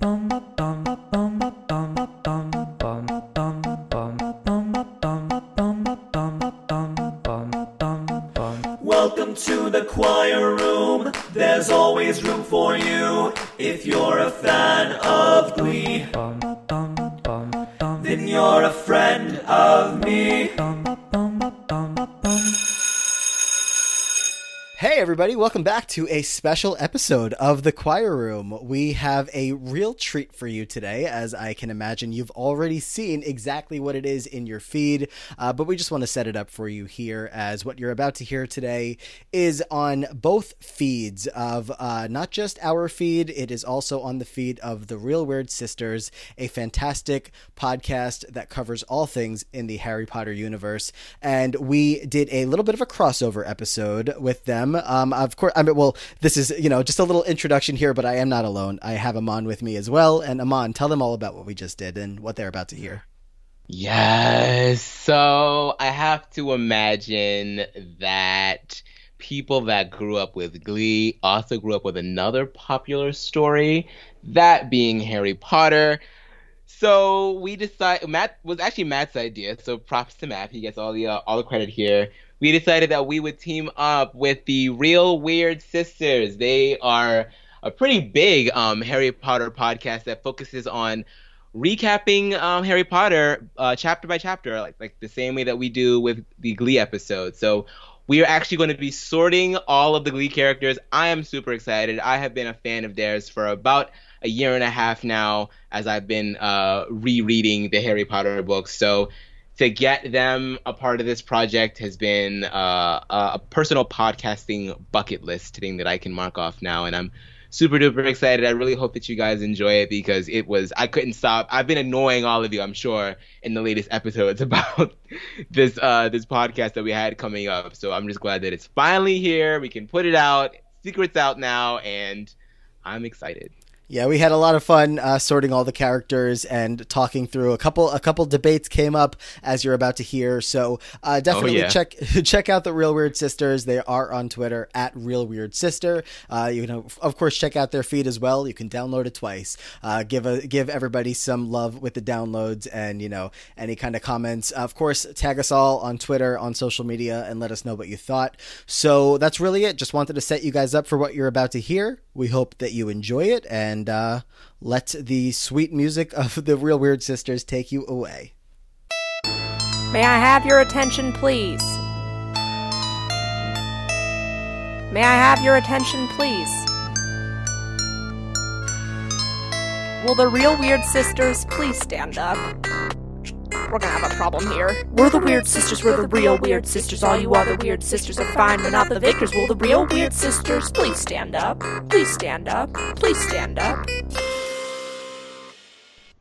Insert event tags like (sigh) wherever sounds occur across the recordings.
Welcome to the choir room. There's always room for you if you're a fan of everybody, welcome back to a special episode of The Choir Room. We have a real treat for you today, as I can imagine you've already seen exactly what it is in your feed, uh, but we just want to set it up for you here, as what you're about to hear today is on both feeds of uh, not just our feed, it is also on the feed of The Real Weird Sisters, a fantastic podcast that covers all things in the Harry Potter universe. And we did a little bit of a crossover episode with them. Um, of course, I mean, well, this is you know just a little introduction here, but I am not alone. I have Aman with me as well. And Aman, tell them all about what we just did and what they're about to hear. Yes. So I have to imagine that people that grew up with Glee also grew up with another popular story, that being Harry Potter. So we decided Matt was actually Matt's idea. So props to Matt. He gets all the uh, all the credit here. We decided that we would team up with the Real Weird Sisters. They are a pretty big um, Harry Potter podcast that focuses on recapping um, Harry Potter uh, chapter by chapter, like like the same way that we do with the Glee episodes. So we are actually going to be sorting all of the Glee characters. I am super excited. I have been a fan of theirs for about a year and a half now, as I've been uh, rereading the Harry Potter books. So to get them a part of this project has been uh, a personal podcasting bucket list thing that I can mark off now, and I'm super duper excited. I really hope that you guys enjoy it because it was I couldn't stop. I've been annoying all of you, I'm sure, in the latest episodes (laughs) about this uh, this podcast that we had coming up. So I'm just glad that it's finally here. We can put it out. Secrets out now, and I'm excited. Yeah, we had a lot of fun uh, sorting all the characters and talking through a couple. A couple debates came up as you're about to hear. So uh, definitely Oh, yeah. check (laughs) check out the Real Weird Sisters. They are on Twitter at Real Weird Sister. Uh, you know, of course, check out their feed as well. You can download it twice. Uh, give a give everybody some love with the downloads and you know any kind of comments. Of course, tag us all on Twitter on social media and let us know what you thought. So that's really it. Just wanted to set you guys up for what you're about to hear. We hope that you enjoy it and uh, let the sweet music of the Real Weird Sisters take you away. May I have your attention, please? May I have your attention, please? Will the real weird sisters please stand up? We're gonna have a problem here. We're the weird sisters, we're the real weird sisters. All you other weird sisters are fine, we're not the victors. Will the real weird sisters please stand up? Please stand up. Please stand up.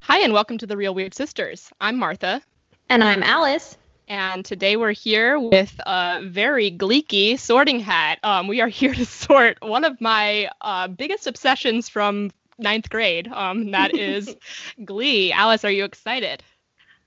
Hi, and welcome to the Real Weird Sisters. I'm Martha, And I'm Alice. and today we're here with a very gleeky sorting hat. Um, we are (laughs) here to sort one of my uh, biggest obsessions from ninth grade. Um, that (laughs) is Glee. Alice, are you excited?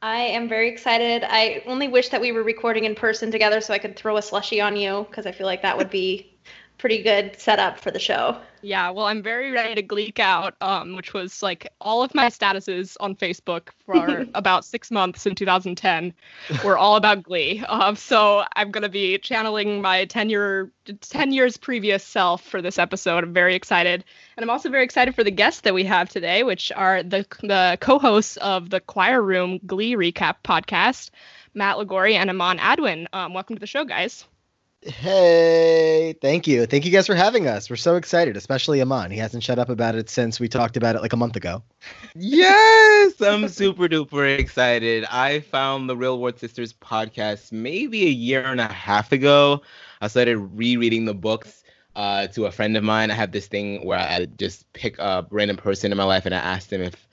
I am very excited. I only wish that we were recording in person together so I could throw a slushy on you because I feel like that would be pretty good setup for the show. Yeah, well, I'm very ready to gleek out, um, which was like all of my statuses on Facebook for (laughs) about six months in 2010 were all about Glee. Um, so I'm going to be channeling my 10 year, 10 years previous self for this episode. I'm very excited. And I'm also very excited for the guests that we have today, which are the, the co hosts of the Choir Room Glee Recap podcast, Matt Lagori and Aman Adwin. Um, welcome to the show, guys. Hey, thank you. Thank you guys for having us. We're so excited, especially Aman. He hasn't shut up about it since we talked about it like a month ago. Yes, I'm super duper excited. I found the Real Weird Sisters podcast maybe a year and a half ago. I started rereading the books uh, to a friend of mine. I have this thing where I just pick a random person in my life and I ask them if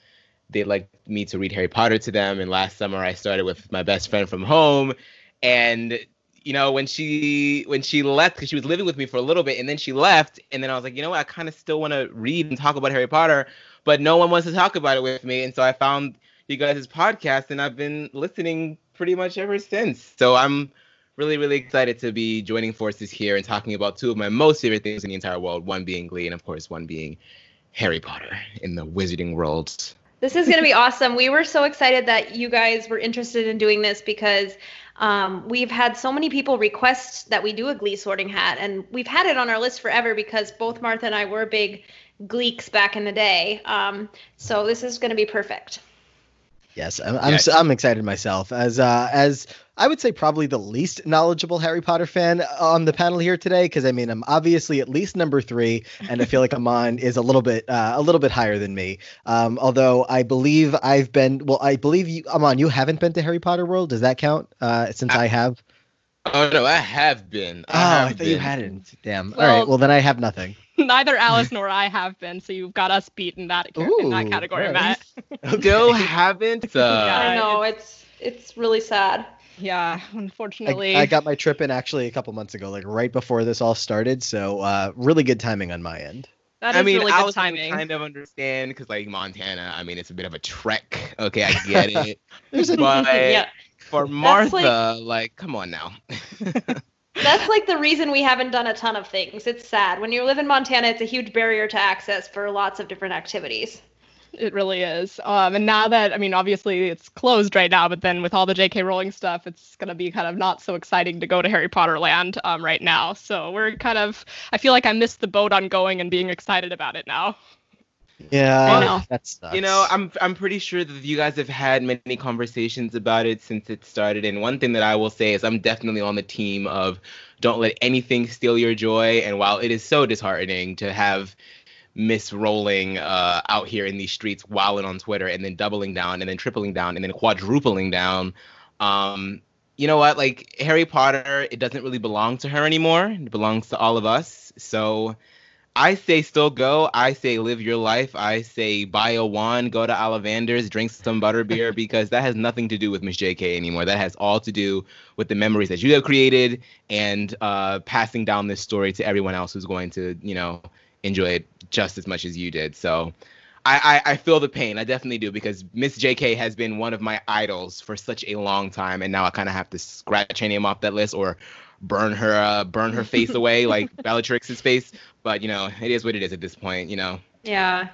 they'd like me to read Harry Potter to them. And last summer I started with my best friend from home, and you know when she when she left because she was living with me for a little bit and then she left and then i was like you know what i kind of still want to read and talk about harry potter but no one wants to talk about it with me and so i found you guys' podcast and i've been listening pretty much ever since so i'm really really excited to be joining forces here and talking about two of my most favorite things in the entire world one being glee and of course one being Harry Potter in the wizarding world. This is going to be (laughs) awesome. We were so excited that you guys were interested in doing this because um, we've had so many people request that we do a Glee sorting hat, and we've had it on our list forever because both Martha and I were big Gleeks back in the day. Um, so this is going to be perfect. Yes, I'm I'm, Yes. I'm excited myself as uh, as I would say probably the least knowledgeable Harry Potter fan on the panel here today because I mean I'm obviously at least number three and I feel like Aman is a little bit uh, a little bit higher than me. Um, although I believe I've been well I believe you Aman you haven't been to Harry Potter World does that count? Uh, since I, I- have. Oh no, I have been. Oh, I have I thought you hadn't. Damn. All Well- right. Well then I have nothing. (laughs) Neither Alice nor I have been, so you've got us beat in that, in that category, nice. Matt. Still haven't. (laughs) Uh, Yeah. I know it's it's really sad. Yeah, unfortunately. I got my trip in actually a couple months ago, like right before this all started. So uh, really good timing on my end. that is I mean, really I good was timing. kind of understand because like Montana, I mean, it's a bit of a trek. Okay, I get (laughs) it. There's a but Yeah. For (laughs) Martha, like... come on now. (laughs) That's like the reason we haven't done a ton of things. It's sad. When you live in Montana, it's a huge barrier to access for lots of different activities. It really is. Um, and now that, I mean, obviously it's closed right now, but then with all the J.K. Rowling stuff, it's going to be kind of not so exciting to go to Harry Potter land um, right now. So we're kind of, I feel like I missed the boat on going and being excited about it now. Yeah, I know. that sucks. You know, I'm I'm pretty sure that you guys have had many conversations about it since it started. And one thing that I will say is I'm definitely on the team of don't let anything steal your joy. And while it is so disheartening to have Miss Rowling uh, out here in these streets wilding on Twitter and then doubling down and then tripling down and then quadrupling down, um, you know what? Like Harry Potter, it doesn't really belong to her anymore. It belongs to all of us. So I say still go. I say live your life. I say buy a wand, go to Ollivanders, drink some butterbeer (laughs) because that has nothing to do with Miss JK anymore. That has all to do with the memories that you have created and uh, passing down this story to everyone else who's going to, you know, enjoy it just as much as you did. So I, I, I feel the pain. I definitely do because Miss JK has been one of my idols for such a long time, and now I kind of have to scratch her name off that list or burn her uh, burn her face away (laughs) like Bellatrix's face. But you know, it is what it is at this point. You know. Yeah,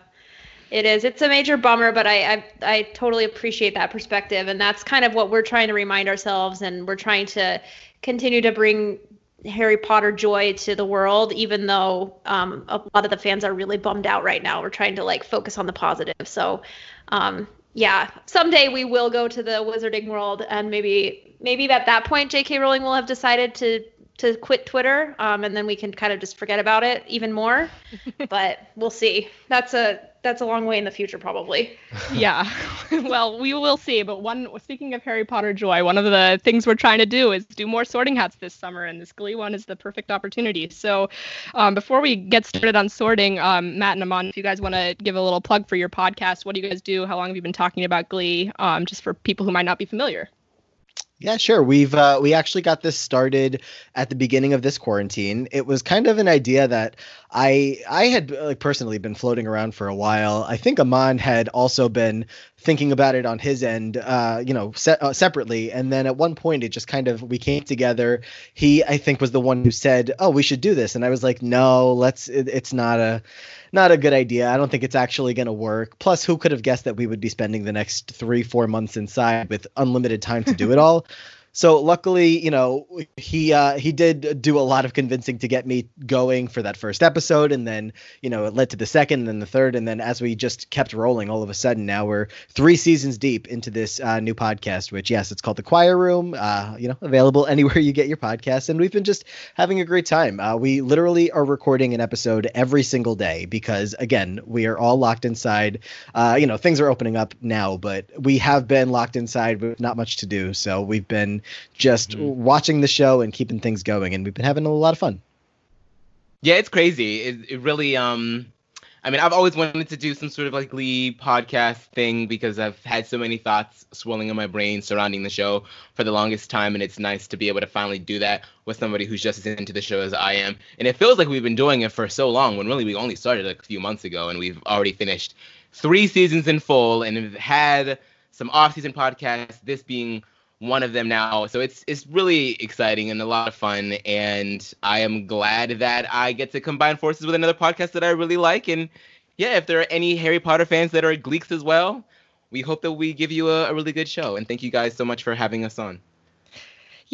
it is. It's a major bummer, but I, I I totally appreciate that perspective, and that's kind of what we're trying to remind ourselves, and we're trying to continue to bring Harry Potter joy to the world, even though um, a lot of the fans are really bummed out right now. We're trying to like focus on the positive. So, um, yeah, someday we will go to the Wizarding World, and maybe maybe at that point J.K. Rowling will have decided to to quit Twitter, um, and then we can kind of just forget about it even more. (laughs) but we'll see. That's a that's a long way in the future, probably. (laughs) yeah. (laughs) well, we will see. But one speaking of Harry Potter joy, one of the things we're trying to do is do more sorting hats this summer, and this Glee one is the perfect opportunity. So, um, before we get started on sorting, um, Matt and Aman, if you guys want to give a little plug for your podcast, what do you guys do? How long have you been talking about Glee? Um, just for people who might not be familiar. Yeah, sure. We've uh, we actually got this started at the beginning of this quarantine. It was kind of an idea that I I had like personally been floating around for a while. I think Aman had also been thinking about it on his end, uh, you know, se- uh, separately. And then at one point, it just kind of we came together. He I think was the one who said, "Oh, we should do this," and I was like, "No, let's. It, it's not a." Not a good idea. I don't think it's actually going to work. Plus, who could have guessed that we would be spending the next three, four months inside with unlimited time to do it (laughs) all? So luckily, you know, he uh, he did do a lot of convincing to get me going for that first episode, and then you know it led to the second, and then the third, and then as we just kept rolling, all of a sudden now we're three seasons deep into this uh, new podcast. Which yes, it's called the Choir Room. Uh, you know, available (laughs) anywhere you get your podcasts, and we've been just having a great time. Uh, we literally are recording an episode every single day because again, we are all locked inside. Uh, you know, things are opening up now, but we have been locked inside with not much to do, so we've been just Mhm. watching the show and keeping things going and we've been having a lot of fun Yeah, it's crazy. It, it really um I mean, I've always wanted to do some sort of like Glee podcast thing because I've had so many thoughts swirling in my brain surrounding the show for the longest time, and it's nice to be able to finally do that with somebody who's just as into the show as I am. And it feels like we've been doing it for so long when really we only started like a few months ago, and we've already finished three seasons in full and have had some off-season podcasts. This being one of them now. So it's it's really exciting and a lot of fun. And I am glad that I get to combine forces with another podcast that I really like and yeah, if there are any Harry Potter fans that are Gleeks as well, we hope that we give you a, a really good show. And thank you guys so much for having us on.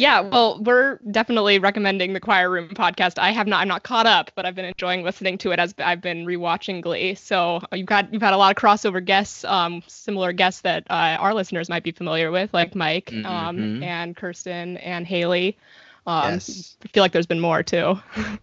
Yeah, well, we're definitely recommending the Choir Room podcast. I have not, I'm not caught up, but I've been enjoying listening to it as I've been rewatching Glee. So uh, you've got you've had a lot of crossover guests, um, similar guests that uh, our listeners might be familiar with, like Mike, um, Mhm. and Kirsten and Haley. Um, Yes. I feel like there's been more too. (laughs)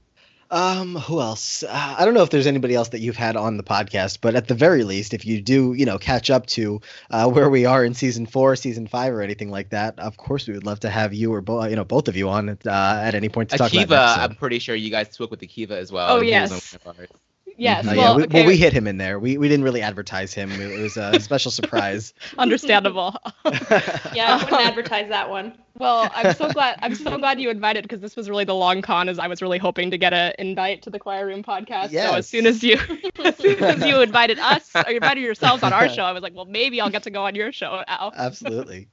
Um, who else? Uh, I don't know if there's anybody else that you've had on the podcast, but at the very least, if you do, you know, catch up to uh, where we are in season four, season five, or anything like that, of course, we would love to have you or both, you know, both of you on uh, at any point to talk Akiva, about an I'm pretty sure you guys spoke with Akiva as well. Oh, He yes. On one of ours. Yes, Uh, well, yeah, we, okay, well, we hit him in there. We we didn't really advertise him. It, it was a special surprise. (laughs) understandable. (laughs) Yeah, I wouldn't Um, advertise that one. Well, I'm so glad. I'm so glad you invited because this was really the long con. As I was really hoping to get an invite to the Choir Room podcast. So as soon as you, (laughs) as soon as you invited us or you invited yourselves on our show, I was like, well, maybe I'll get to go on your show now. Absolutely.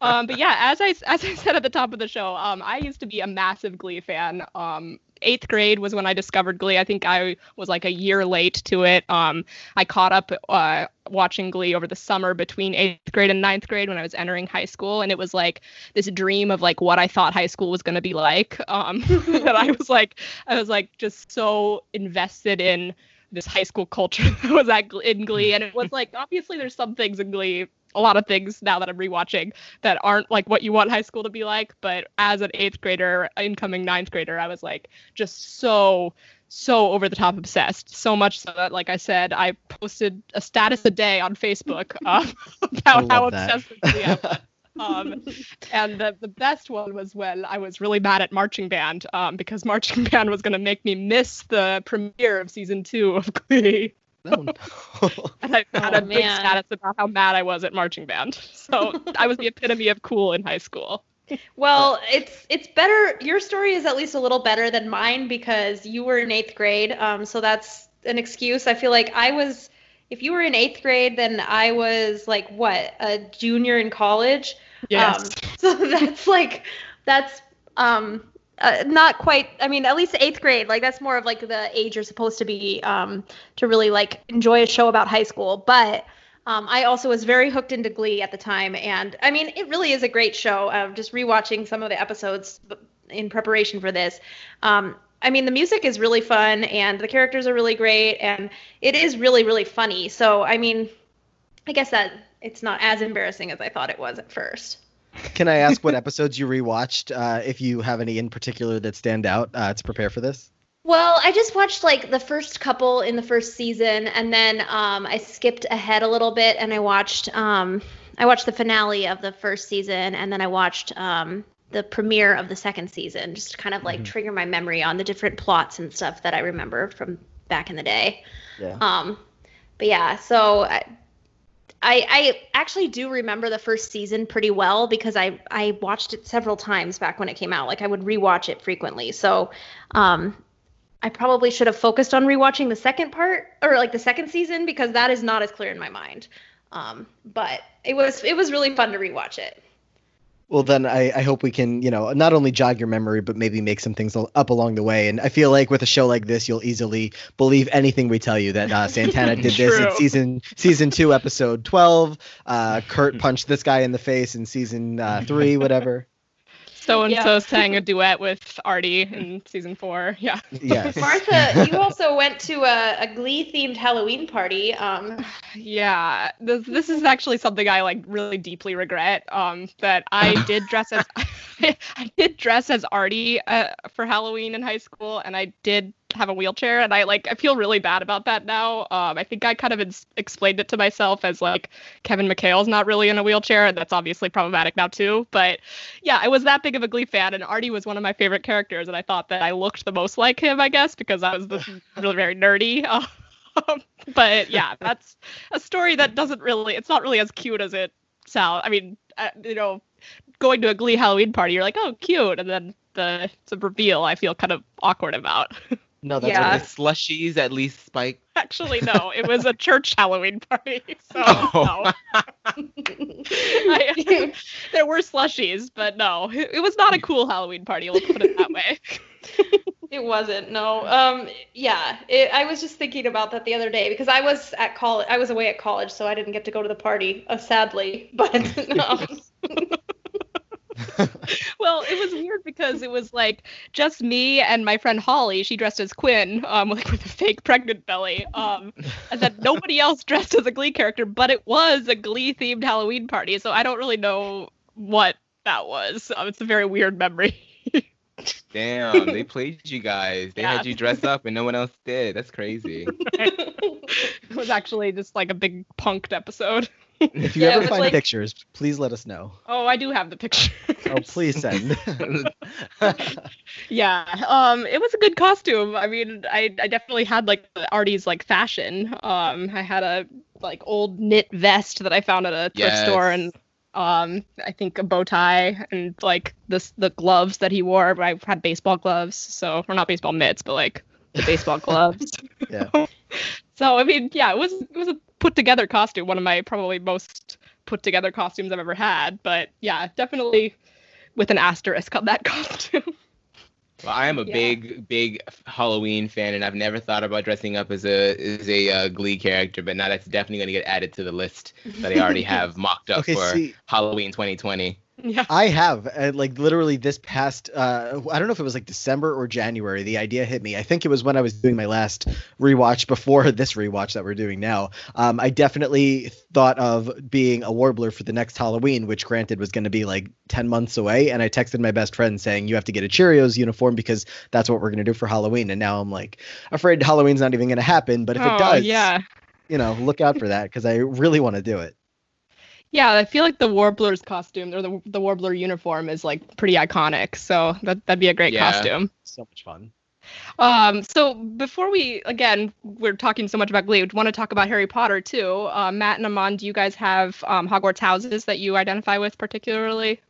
Um, but yeah, as I as I said at the top of the show, um, I used to be a massive Glee fan. Um, eighth grade was when I discovered Glee. I think I was like a year late to it. Um, I caught up uh, watching Glee over the summer between eighth grade and ninth grade when I was entering high school, and it was like this dream of like what I thought high school was going to be like. Um, (laughs) and I was like, I was like just so invested in this high school culture (laughs) that was at in Glee, and it was like obviously there's some things in Glee, a lot of things now that I'm rewatching that aren't like what you want high school to be like. But as an eighth grader, incoming ninth grader, I was like just so so over the top obsessed. So much so that, like I said, I posted a status a day on Facebook (laughs) um, about how love that. obsessed with Glee I was. Um, and the, the best one was when I was really mad at marching band um, because (laughs) marching band was going to make me miss the premiere of season two of Glee. No, no. (laughs) And I had Oh, a big man. status about how mad I was at marching band. So I was the epitome of cool in high school. Well, it's it's better. Your story is at least a little better than mine because you were in eighth grade. Um, so that's an excuse. I feel like I was. If you were in eighth grade, then I was like what a junior in college. Yes. Um, (laughs) so that's like that's um uh, not quite. I mean, at least eighth grade. Like that's more of like the age you're supposed to be um to really like enjoy a show about high school. But um, I also was very hooked into Glee at the time, and I mean, it really is a great show. Uh, just rewatching some of the episodes in preparation for this. Um, I mean, the music is really fun, and the characters are really great, and it is really, really funny. So, I mean, I guess that it's not as embarrassing as I thought it was at first. Can I ask what (laughs) episodes you rewatched? Uh, if you have any in particular that stand out uh, to prepare for this? Well, I just watched like the first couple in the first season, and then um, I skipped ahead a little bit, and I watched um, I watched the finale of the first season, and then I watched um, the premiere of the second season, just to kind of like Mhm. trigger my memory on the different plots and stuff that I remember from back in the day. Yeah. Um, but yeah, so I, I I actually do remember the first season pretty well because I I watched it several times back when it came out. Like I would rewatch it frequently. So, um, I probably should have focused on rewatching the second part or like the second season because that is not as clear in my mind. Um, but it was it was really fun to rewatch it. Well, then I, I hope we can, you know, not only jog your memory, but maybe make some things up along the way. And I feel like with a show like this, you'll easily believe anything we tell you that uh, Santana (laughs) did this in season season two, episode twelve. Uh, Kurt (laughs) punched this guy in the face in season uh, three, whatever. So and so Yeah. sang a duet with Artie in season four. Yeah. Yes. (laughs) Martha, you also went to a, a Glee themed Halloween party. Um, (sighs) Yeah. This this is actually something I like really deeply regret. Um, that I (laughs) did dress as (laughs) I did dress as Artie uh, for Halloween in high school, and I did have a wheelchair, and I like I feel really bad about that now. Um, I think I kind of ins- explained it to myself as like Kevin McHale's not really in a wheelchair, and that's obviously problematic now too. But yeah, I was that big of a Glee fan, and Artie was one of my favorite characters, and I thought that I looked the most like him, I guess, because I was this (laughs) really very nerdy. (laughs) Um, but yeah, that's a story that doesn't really, it's not really as cute as it sounds. I mean, uh, you know, going to a Glee Halloween party, you're like, oh, cute, and then the the reveal, I feel kind of awkward about. (laughs) No, that's Yeah. okay. Slushies at least spike. Actually, no, it was a (laughs) church Halloween party, (laughs) so Oh. no. I, (laughs) there were slushies, but no, it, it was not a cool Halloween party. Let's put it that way. It wasn't. No. Um. Yeah. It, I was just thinking about that the other day because I was at college. I was away at college, so I didn't get to go to the party. Uh, sadly, but um, (laughs) well, it was weird because it was like just me and my friend Holly. She dressed as Quinn, um, like with a fake pregnant belly. Um, and then nobody else dressed as a Glee character, but it was a Glee themed Halloween party. So I don't really know what that was. Um, it's a very weird memory. (laughs) Damn, they played you guys. They Yeah. had you dress up and no one else did. That's crazy. (laughs) it was actually just like a big punked episode. (laughs) If you Yeah, ever find like- pictures, please let us know. Oh, I do have the picture. Oh, please send. (laughs) (laughs) Yeah, um, it was a good costume. I mean, I, I definitely had like Artie's like fashion. Um, I had a like old knit vest that I found at a thrift store, and um, I think a bow tie and like this the gloves that he wore. I had baseball gloves, so or not baseball mitts, but like the baseball gloves. Yeah. So I mean, yeah, it was it was a put together costume. One of my probably most put together costumes I've ever had. But yeah, definitely with an asterisk on that (laughs) costume. Well, I am a Yeah. big, big Halloween fan, and I've never thought about dressing up as a as a uh, Glee character. But now that's definitely going to get added to the list that I already (laughs) have mocked up okay, for see, Halloween 2020. Yeah. I have, and like literally this past, uh, I don't know if it was like December or January, the idea hit me. I think it was when I was doing my last rewatch before (laughs) this rewatch that we're doing now. Um, I definitely thought of being a warbler for the next Halloween, which granted was going to be like 10 months away. And I texted my best friend saying, You have to get a Cheerios uniform because that's what we're going to do for Halloween. And now I'm like, afraid Halloween's not even going to happen. But if oh, it does, yeah. you know, look out for that because I really want to do it. Yeah, I feel like the Warbler's costume or the the Warbler uniform is like pretty iconic. So that that'd be a great Yeah. costume. So much fun. Um, so before we again, we're talking so much about Glee. We want to talk about Harry Potter too. Uh, Matt and Aman, do you guys have um, Hogwarts houses that you identify with particularly?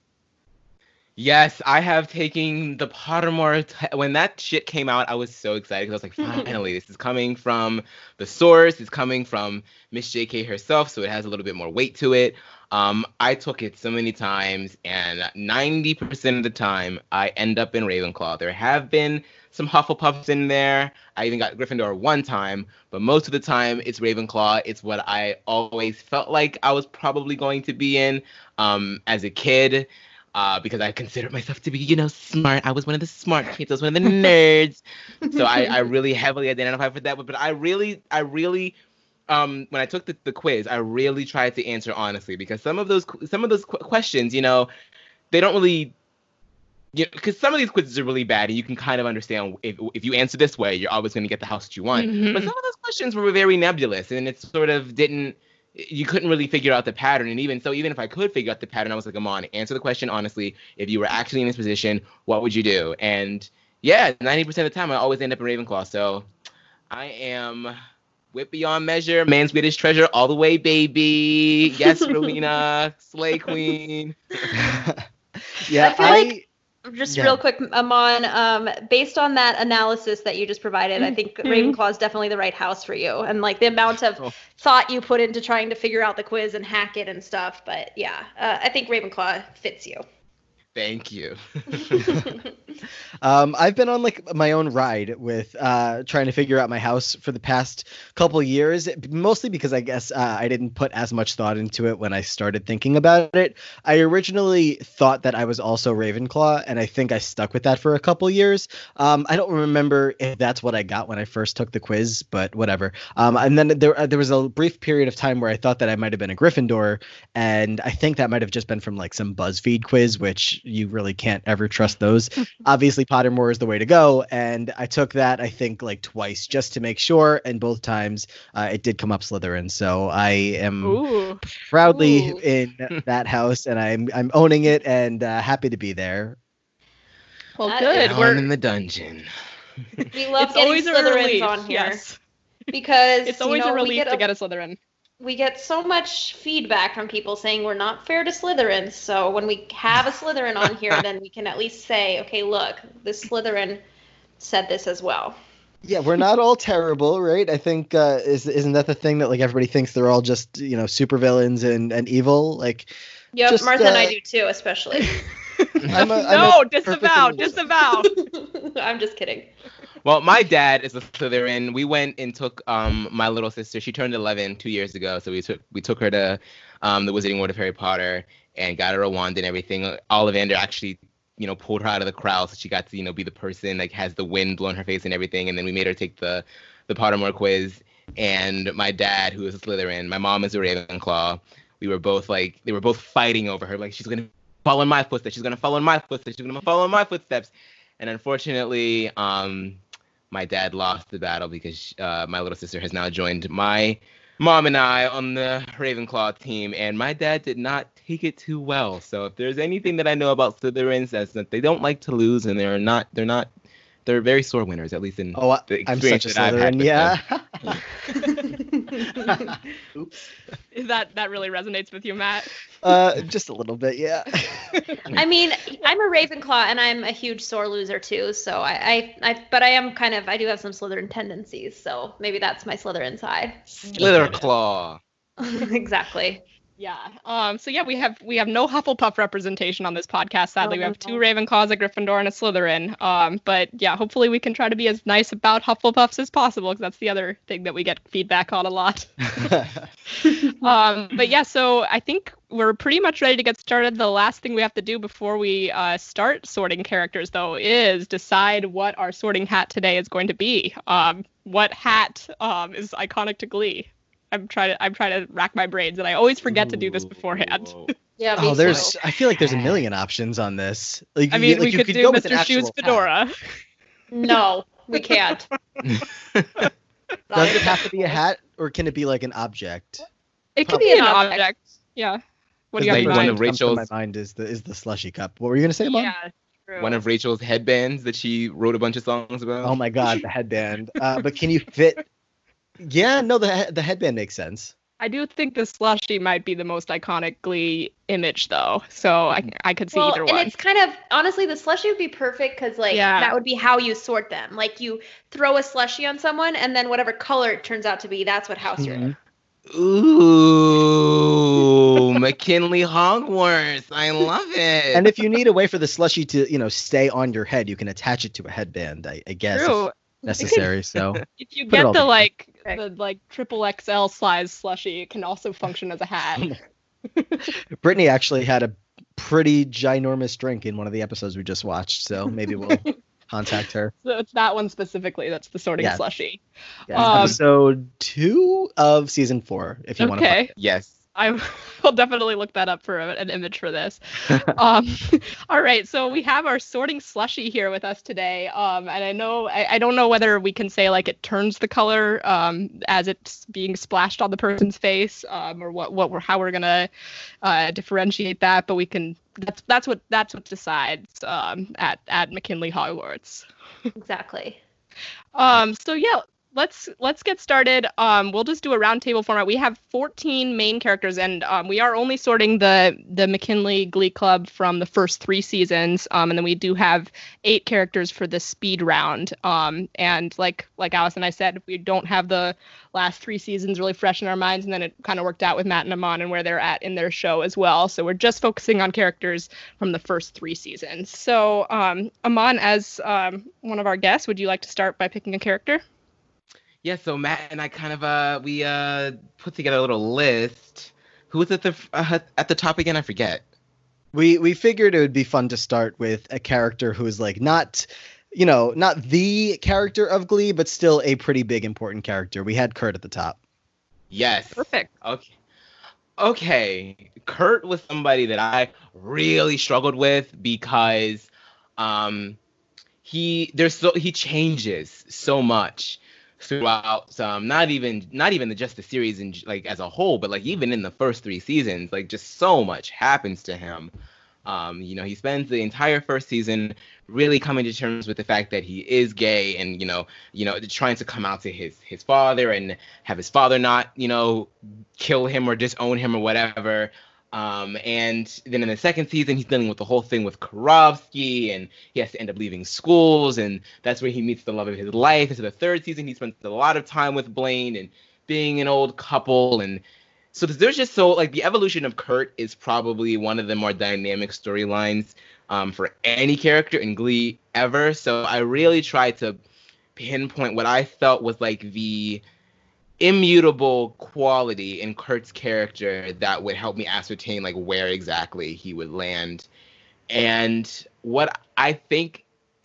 Yes, I have taken the Pottermore. T- when that shit came out, I was so excited because I was like, (laughs) finally, this is coming from the source. It's coming from Miss J.K. herself, so it has a little bit more weight to it. Um, I took it so many times, and 90% of the time, I end up in Ravenclaw. There have been some Hufflepuffs in there. I even got Gryffindor one time, but most of the time, it's Ravenclaw. It's what I always felt like I was probably going to be in um, as a kid uh, because I considered myself to be, you know, smart. I was one of the smart kids. I was one of the (laughs) nerds. so I, I (laughs) really heavily identify with that. But, but I really, I really, um, when I took the, the quiz, I really tried to answer honestly because some of those, some of those qu- questions, you know, they don't really, you know, because some of these quizzes are really bad, and you can kind of understand if if you answer this way, you're always going to get the house that you want. Mhm. But some of those questions were very nebulous, and it sort of didn't you couldn't really figure out the pattern. And even so, even if I could figure out the pattern, I was like, come on, answer the question honestly. If you were actually in this position, what would you do? And yeah, 90% of the time, I always end up in Ravenclaw. So I am whip beyond measure, man's greatest treasure, all the way, baby. Yes, (laughs) Rowena, Slay Queen. (laughs) yeah, I feel I, like- Just Yeah. real quick, Aman, um, based on that analysis that you just provided, I think Mhm. Ravenclaw is definitely the right house for you. And like the amount of Oh. thought you put into trying to figure out the quiz and hack it and stuff. But yeah, uh, I think Ravenclaw fits you. Thank you. (laughs) Um, I've been on like my own ride with uh, trying to figure out my house for the past couple years, mostly because I guess uh, I didn't put as much thought into it when I started thinking about it. I originally thought that I was also Ravenclaw, and I think I stuck with that for a couple years. Um, I don't remember if that's what I got when I first took the quiz, but whatever. Um, and then there uh, there was a brief period of time where I thought that I might have been a Gryffindor, and I think that might have just been from like some BuzzFeed quiz, which you really can't ever trust those (laughs) obviously Pottermore is the way to go. And I took that, I think, like twice just to make sure. And both times uh, it did come up Slytherin. So I am Ooh. proudly Ooh. (laughs) in (laughs) that house and I'm, I'm owning it and uh, happy to be there. Well, That good. Down We're in the dungeon. We love it's getting always a Slytherins relief. on here Yes. because It's you always know, a relief get to get a Slytherin. We get so much feedback from people saying we're not fair to Slytherins. So when we have a Slytherin on here, (laughs) then we can at least say, okay, look, this Slytherin said this as well. Yeah, we're not all terrible, right? I think uh, is isn't that the thing that like everybody thinks they're all just you know supervillains and and evil? Like Yep, Just, Martha and I uh, do too, especially. (laughs) I'm a, I'm no, disavow, disavow. (laughs) I'm just kidding. Well, my dad is a Slytherin. We went and took um my little sister. She turned 11 two years ago, so we took we took her to um the Wizarding World of Harry Potter and got her a wand and everything. Ollivander actually, you know, pulled her out of the crowd, so she got to you know be the person like has the wind blow in her face and everything. And then we made her take the the Pottermore quiz. And my dad, who is a Slytherin, my mom is a Ravenclaw. We were both like they were both fighting over her. Like she's gonna follow in my footsteps. She's gonna follow in my footsteps. She's gonna follow in my footsteps. And unfortunately, um, my dad lost the battle because uh, my little sister has now joined my mom and I on the Ravenclaw team, and my dad did not take it too well. So if there's anything that I know about Slytherins, that's that they don't like to lose, and they're not they're not they're very sore winners, at least in Oh, the I'm experience such a that I've had Slytherin. Yeah. (laughs) (laughs) (laughs) Oops. that that really resonates with you, Matt. Uh, just a little bit, yeah. (laughs) I mean, I'm a Ravenclaw and I'm a huge sore loser too. So I, I, I, but I am kind of, I do have some Slytherin tendencies. So maybe that's my Slytherin side. Slytherclaw. (laughs) exactly. Yeah. Um. So yeah, we have we have no Hufflepuff representation on this podcast. Sadly, we have two Ravenclaws, a Gryffindor, and a Slytherin. Um. But yeah, hopefully we can try to be as nice about Hufflepuffs as possible, because that's the other thing that we get feedback on a lot. (laughs) (laughs) um. But yeah, so I think we're pretty much ready to get started. The last thing we have to do before we uh, start sorting characters, though, is decide what our sorting hat today is going to be. Um. What hat um is iconic to Glee? I'm trying to I'm trying to rack my brains, and I always forget to do this beforehand. (laughs) Yeah. oh, there's. too. I feel like there's a million options on this. Like, I you- mean, like, we you could, could do go with an Mr. Schue's actual hat. Fedora. (laughs) No, we can't. (laughs) Does it have to be a hat, or can it be like an object? It could be an an object. object. Yeah. What do Because you like have in one of to Rachel's- my mind is the is the slushy cup. What were you gonna say, Mom? Yeah. True. One of Rachel's headbands that she wrote a bunch of songs about. Oh my god, the headband. Uh, but can you fit? Yeah, no, the the headband makes sense. I do think the slushy might be the most iconic Glee image, though. So I mm-hmm. I could see well, either and one. And it's kind of honestly the slushy would be perfect because like Yeah. that would be how you sort them. Like you throw a slushy on someone, and then whatever color it turns out to be, that's what house you're in. (laughs) Ooh, McKinley Hogwarts. I love it. And if you need a way for the slushy to, you know, stay on your head, you can attach it to a headband. I, I guess if True. Necessary. (laughs) So If you get the like Okay. the like triple XL size slushy, it can also function as a hat. (laughs) Brittany actually had a pretty ginormous drink in one of the episodes we just watched. So maybe we'll (laughs) contact her. so it's that one specifically. That's the sorting Yeah. slushy. Yeah, Um, episode two of season four. If you want to. Okay. yes. I (laughs) will definitely look that up for an image for this. (laughs) um, (laughs) all right, so we have our sorting slushy here with us today, um, and I know I, I don't know whether we can say like it turns the color um, as it's being splashed on the person's face, um, or what what we're how we're gonna uh, differentiate that, but we can. That's that's what that's what decides um, at at McKinley Hogwarts. Exactly. Um, so yeah, let's let's get started. Um, we'll just do a roundtable format. We have 14 main characters, and um, we are only sorting the the McKinley Glee Club from the first three seasons. Um, and then we do have eight characters for the speed round. Um, and like like Alice and I said, we don't have the last three seasons really fresh in our minds, and then it kind of worked out with Matt and Aman and where they're at in their show as well. So we're just focusing on characters from the first three seasons. So um, Aman, as um, one of our guests, would you like to start by picking a character? Yeah, so Matt and I kind of uh we uh put together a little list. Who was at the uh, at the top again? I forget. We we figured it would be fun to start with a character who is like not, you know, not the character of Glee, but still a pretty big important character. We had Kurt at the top. Yes. Perfect. Okay. Okay. Kurt was somebody that I really struggled with because um he there's so he changes so much throughout um not even not even just the series and like as a whole but like even in the first three seasons like just so much happens to him. Um you know he spends the entire first season really coming to terms with the fact that he is gay and you know you know trying to come out to his his father and have his father not you know kill him or disown him or whatever um, and then in the second season, he's dealing with the whole thing with Karofsky, and he has to end up leaving schools, and that's where he meets the love of his life. And so the third season, he spends a lot of time with Blaine and being an old couple, and so there's just so like the evolution of Kurt is probably one of the more dynamic storylines um, for any character in Glee ever. So I really tried to pinpoint what I felt was like the immutable quality in Kurt's character that would help me ascertain like where exactly he would land. And what I think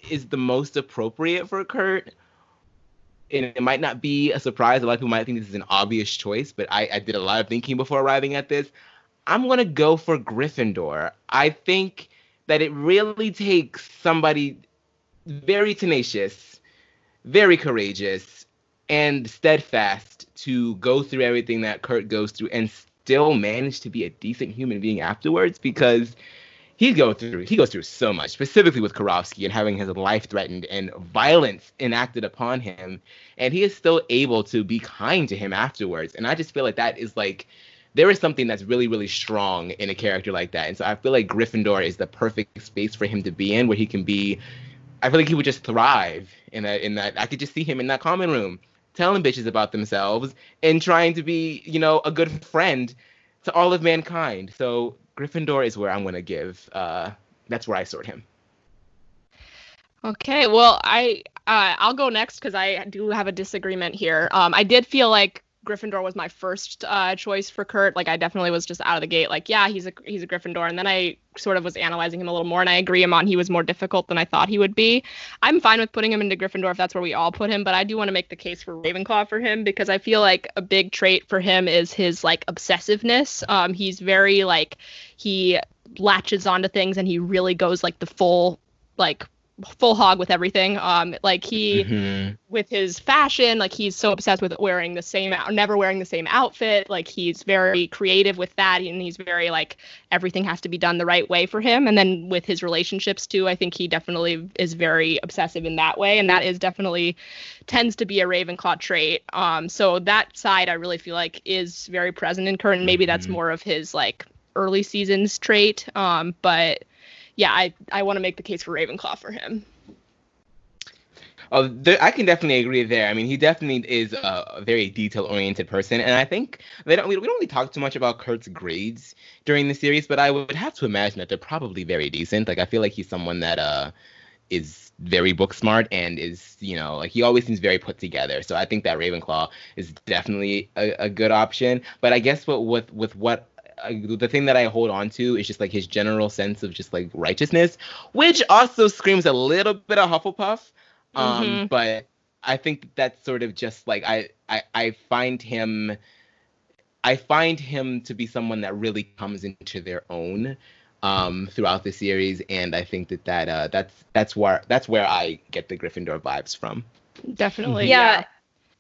is the most appropriate for Kurt, and it might not be a surprise. A lot of people might think this is an obvious choice, but I, I did a lot of thinking before arriving at this. I'm gonna go for Gryffindor. I think that it really takes somebody very tenacious, very courageous, and steadfast to go through everything that Kurt goes through and still manage to be a decent human being afterwards because he goes through he goes through so much, specifically with Karofsky and having his life threatened and violence enacted upon him, and he is still able to be kind to him afterwards. And I just feel like that is like there is something that's really really strong in a character like that, and so I feel like Gryffindor is the perfect space for him to be in, where he can be. I feel like he would just thrive in that. In that, I could just see him in that common room, telling bitches about themselves and trying to be, you know, a good friend to all of mankind. So Gryffindor is where I'm going to give. Uh, that's where I sort him. Okay, well, I uh, I'll go next because I do have a disagreement here. Um, I did feel like Gryffindor was my first uh, choice for Kurt. Like I definitely was just out of the gate, like yeah, he's a he's a Gryffindor, and then I sort of was analyzing him a little more, and I agree him on he was more difficult than I thought he would be. I'm fine with putting him into Gryffindor if that's where we all put him, but I do want to make the case for Ravenclaw for him because I feel like a big trait for him is his like obsessiveness. Um, he's very like he latches onto things and he really goes like the full like full hog with everything. Um, like he Mhm. with his fashion, like he's so obsessed with wearing the same, out- never wearing the same outfit. Like he's very creative with that, and he's very like everything has to be done the right way for him. And then with his relationships too, I think he definitely is very obsessive in that way, and that is definitely tends to be a Ravenclaw trait. Um, so that side I really feel like is very present in and maybe that's Mhm. more of his like early seasons trait. Um, but yeah, I I want to make the case for Ravenclaw for him. Oh, there, I can definitely agree there. I mean, he definitely is a, very detail-oriented person, and I think they don't. We, we don't really talk too much about Kurt's grades during the series, but I would have to imagine that they're probably very decent. Like, I feel like he's someone that uh is very book smart and is you know like he always seems very put together. So I think that Ravenclaw is definitely a, a good option. But I guess what with with what uh, the thing that I hold on to is just like his general sense of just like righteousness, which also screams a little bit of Hufflepuff. Um, Mhm. but I think that's sort of just like I, I I find him I find him to be someone that really comes into their own um throughout the series and I think that that uh that's that's where that's where I get the Gryffindor vibes from. Definitely. yeah.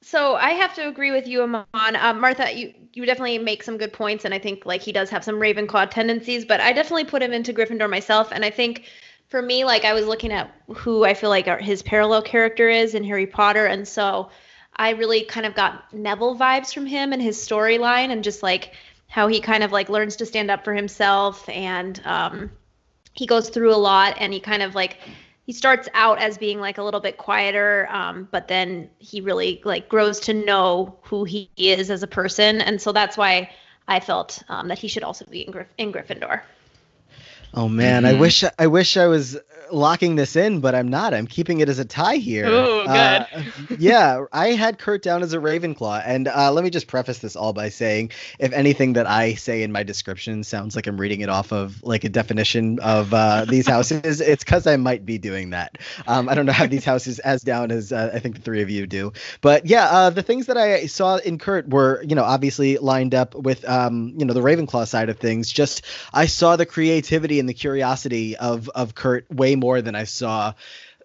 So I have to agree with you, Aman. Um, Martha, you you definitely make some good points, and I think like he does have some Ravenclaw tendencies, but I definitely put him into Gryffindor myself, and I think for me, like I was looking at who I feel like our, his parallel character is in Harry Potter, and so I really kind of got Neville vibes from him and his storyline, and just like how he kind of like learns to stand up for himself, and um, he goes through a lot, and he kind of like he starts out as being like a little bit quieter um, but then he really like grows to know who he is as a person. And so that's why i felt um, that he should also be in, in gryffindor Oh man, I Mhm. wish I wish I was locking this in, but I'm not. I'm keeping it as a tie here. Ooh, Uh, (laughs) yeah, I had Kurt down as a Ravenclaw, and uh, let me just preface this all by saying, if anything that I say in my description sounds like I'm reading it off of like a definition of uh, these houses, (laughs) it's because I might be doing that. Um, I don't know how these houses as down as uh, I think the three of you do, but yeah, uh, the things that I saw in Kurt were, you know, obviously lined up with, um, you know, the Ravenclaw side of things. Just I saw the creativity and the curiosity of of Kurt way more than I saw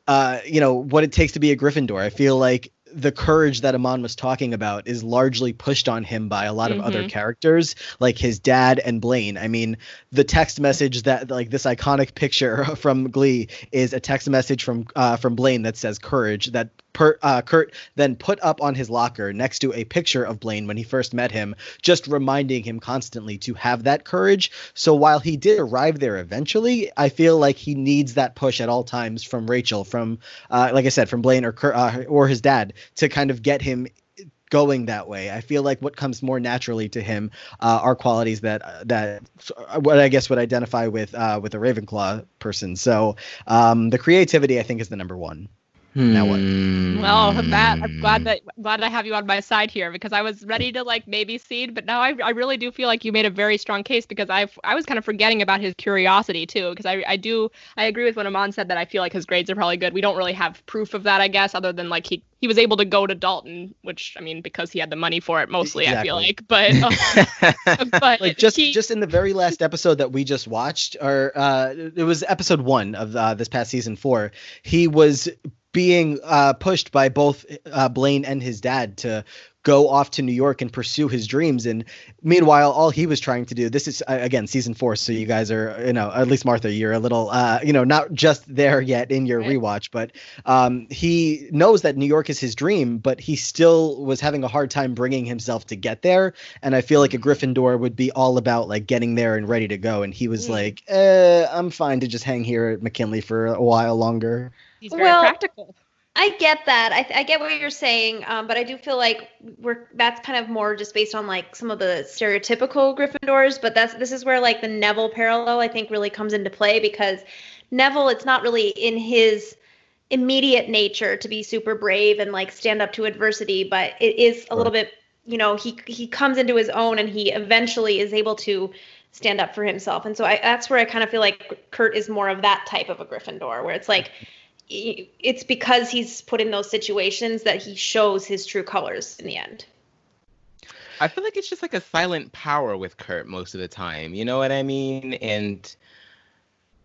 uh, you know, what it takes to be a Gryffindor. I feel like the courage that Aman was talking about is largely pushed on him by a lot of other Mhm. characters, like his dad and Blaine. I mean, the text message that like this iconic picture (laughs) from Glee is a text message from uh, from Blaine that says courage that per, uh, Kurt then put up on his locker next to a picture of Blaine when he first met him, just reminding him constantly to have that courage. So while he did arrive there eventually, I feel like he needs that push at all times from Rachel, from uh, like I said, from Blaine or Kurt, uh, or his dad to kind of get him going that way. I feel like what comes more naturally to him uh, are qualities that that what I guess would identify with uh, with a Ravenclaw person. So um, the creativity, I think, is the number one. Now what? Hmm. Well, Matt, I'm glad that glad I have you on my side here because I was ready to like maybe cede, but now I, I really do feel like you made a very strong case because I I was kind of forgetting about his curiosity too because I I do I agree with what Aman said that I feel like his grades are probably good. We don't really have proof of that I guess other than like he he was able to go to Dalton, which I mean because he had the money for it mostly I feel like, but uh, (laughs) but like just he, just in the very last episode that we just watched or uh it was episode one of uh, this past season four he was being uh pushed by both uh blaine and his dad to go off to new york and pursue his dreams and meanwhile all he was trying to do this is uh, again season four so you guys are you know at least martha you're a little uh you know not just there yet in your rewatch but um he knows that new york is his dream but he still was having a hard time bringing himself to get there and I feel like a Gryffindor would be all about like getting there and ready to go. And he was Mm. like, eh, I'm fine to just hang here at McKinley for a while longer. He's very Well, practical. I get that. I, I get what you're saying, um, but I do feel like we're that's kind of more just based on like some of the stereotypical Gryffindors. But that's this is where like the Neville parallel I think really comes into play because Neville, it's not really in his immediate nature to be super brave and like stand up to adversity, but it is a little bit, you know, he he comes into his own and he eventually is able to stand up for himself. And so I, that's where I kind of feel like Kurt is more of that type of a Gryffindor, where it's like i- it's because he's put in those situations that he shows his true colors in the end. I feel like it's just like a silent power with Kurt most of the time. You know what I mean? And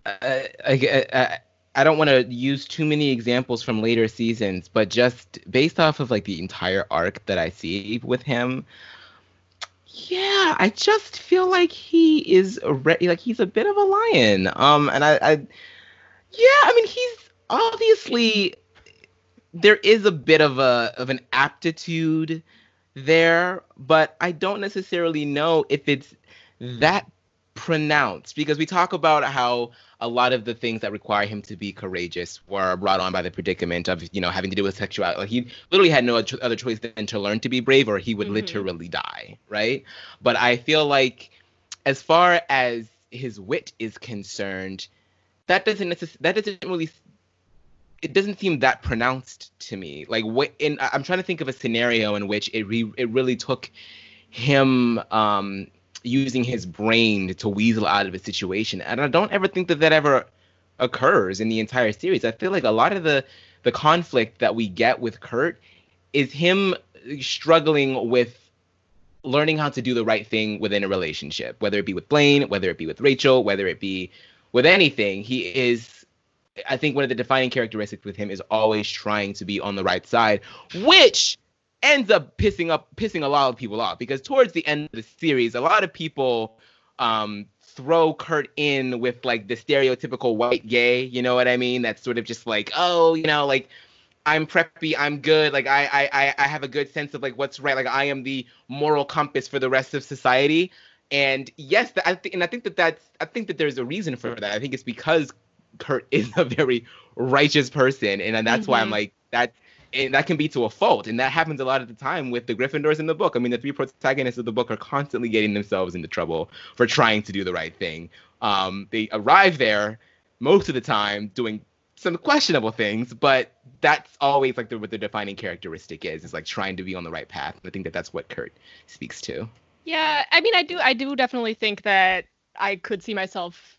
uh, I, I, I don't want to use too many examples from later seasons, but just based off of like the entire arc that I see with him, yeah, I just feel like he is re- like he's a bit of a lion. Um, and I, I yeah, I mean he's obviously there is a bit of a of an aptitude there, but I don't necessarily know if it's that pronounced because we talk about how a lot of the things that require him to be courageous were brought on by the predicament of you know having to do with sexuality. Like he literally had no other choice than to learn to be brave, or he would Mhm. literally die, right? But I feel like, as far as his wit is concerned, that doesn't necess- that doesn't really it doesn't seem that pronounced to me. Like what in I'm trying to think of a scenario in which it re, it really took him um using his brain to weasel out of a situation. And I don't ever think that that ever occurs in the entire series. I feel like a lot of the the conflict that we get with Kurt is him struggling with learning how to do the right thing within a relationship, whether it be with Blaine, whether it be with Rachel, whether it be with anything. He is I think one of the defining characteristics with him is always trying to be on the right side, which ends up pissing up pissing a lot of people off because towards the end of the series, a lot of people um throw Kurt in with like the stereotypical white gay, you know what I mean? That's sort of just like, oh, you know, like I'm preppy, I'm good, like I I I- have a good sense of like what's right, like I am the moral compass for the rest of society. And yes, I think and I think that that's I think that there's a reason for that. I think it's because Kurt (laughs) is a very righteous person, and that's why I'm Mhm. like that. And that can be to a fault, and that happens a lot of the time with the Gryffindors in the book. I mean, the three protagonists of the book are constantly getting themselves into trouble for trying to do the right thing. Um, they arrive there most of the time doing some questionable things, but that's always like the, what the defining characteristic is, is like trying to be on the right path. I think that that's what Kurt speaks to. Yeah, I mean, I do, I do definitely think that I could see myself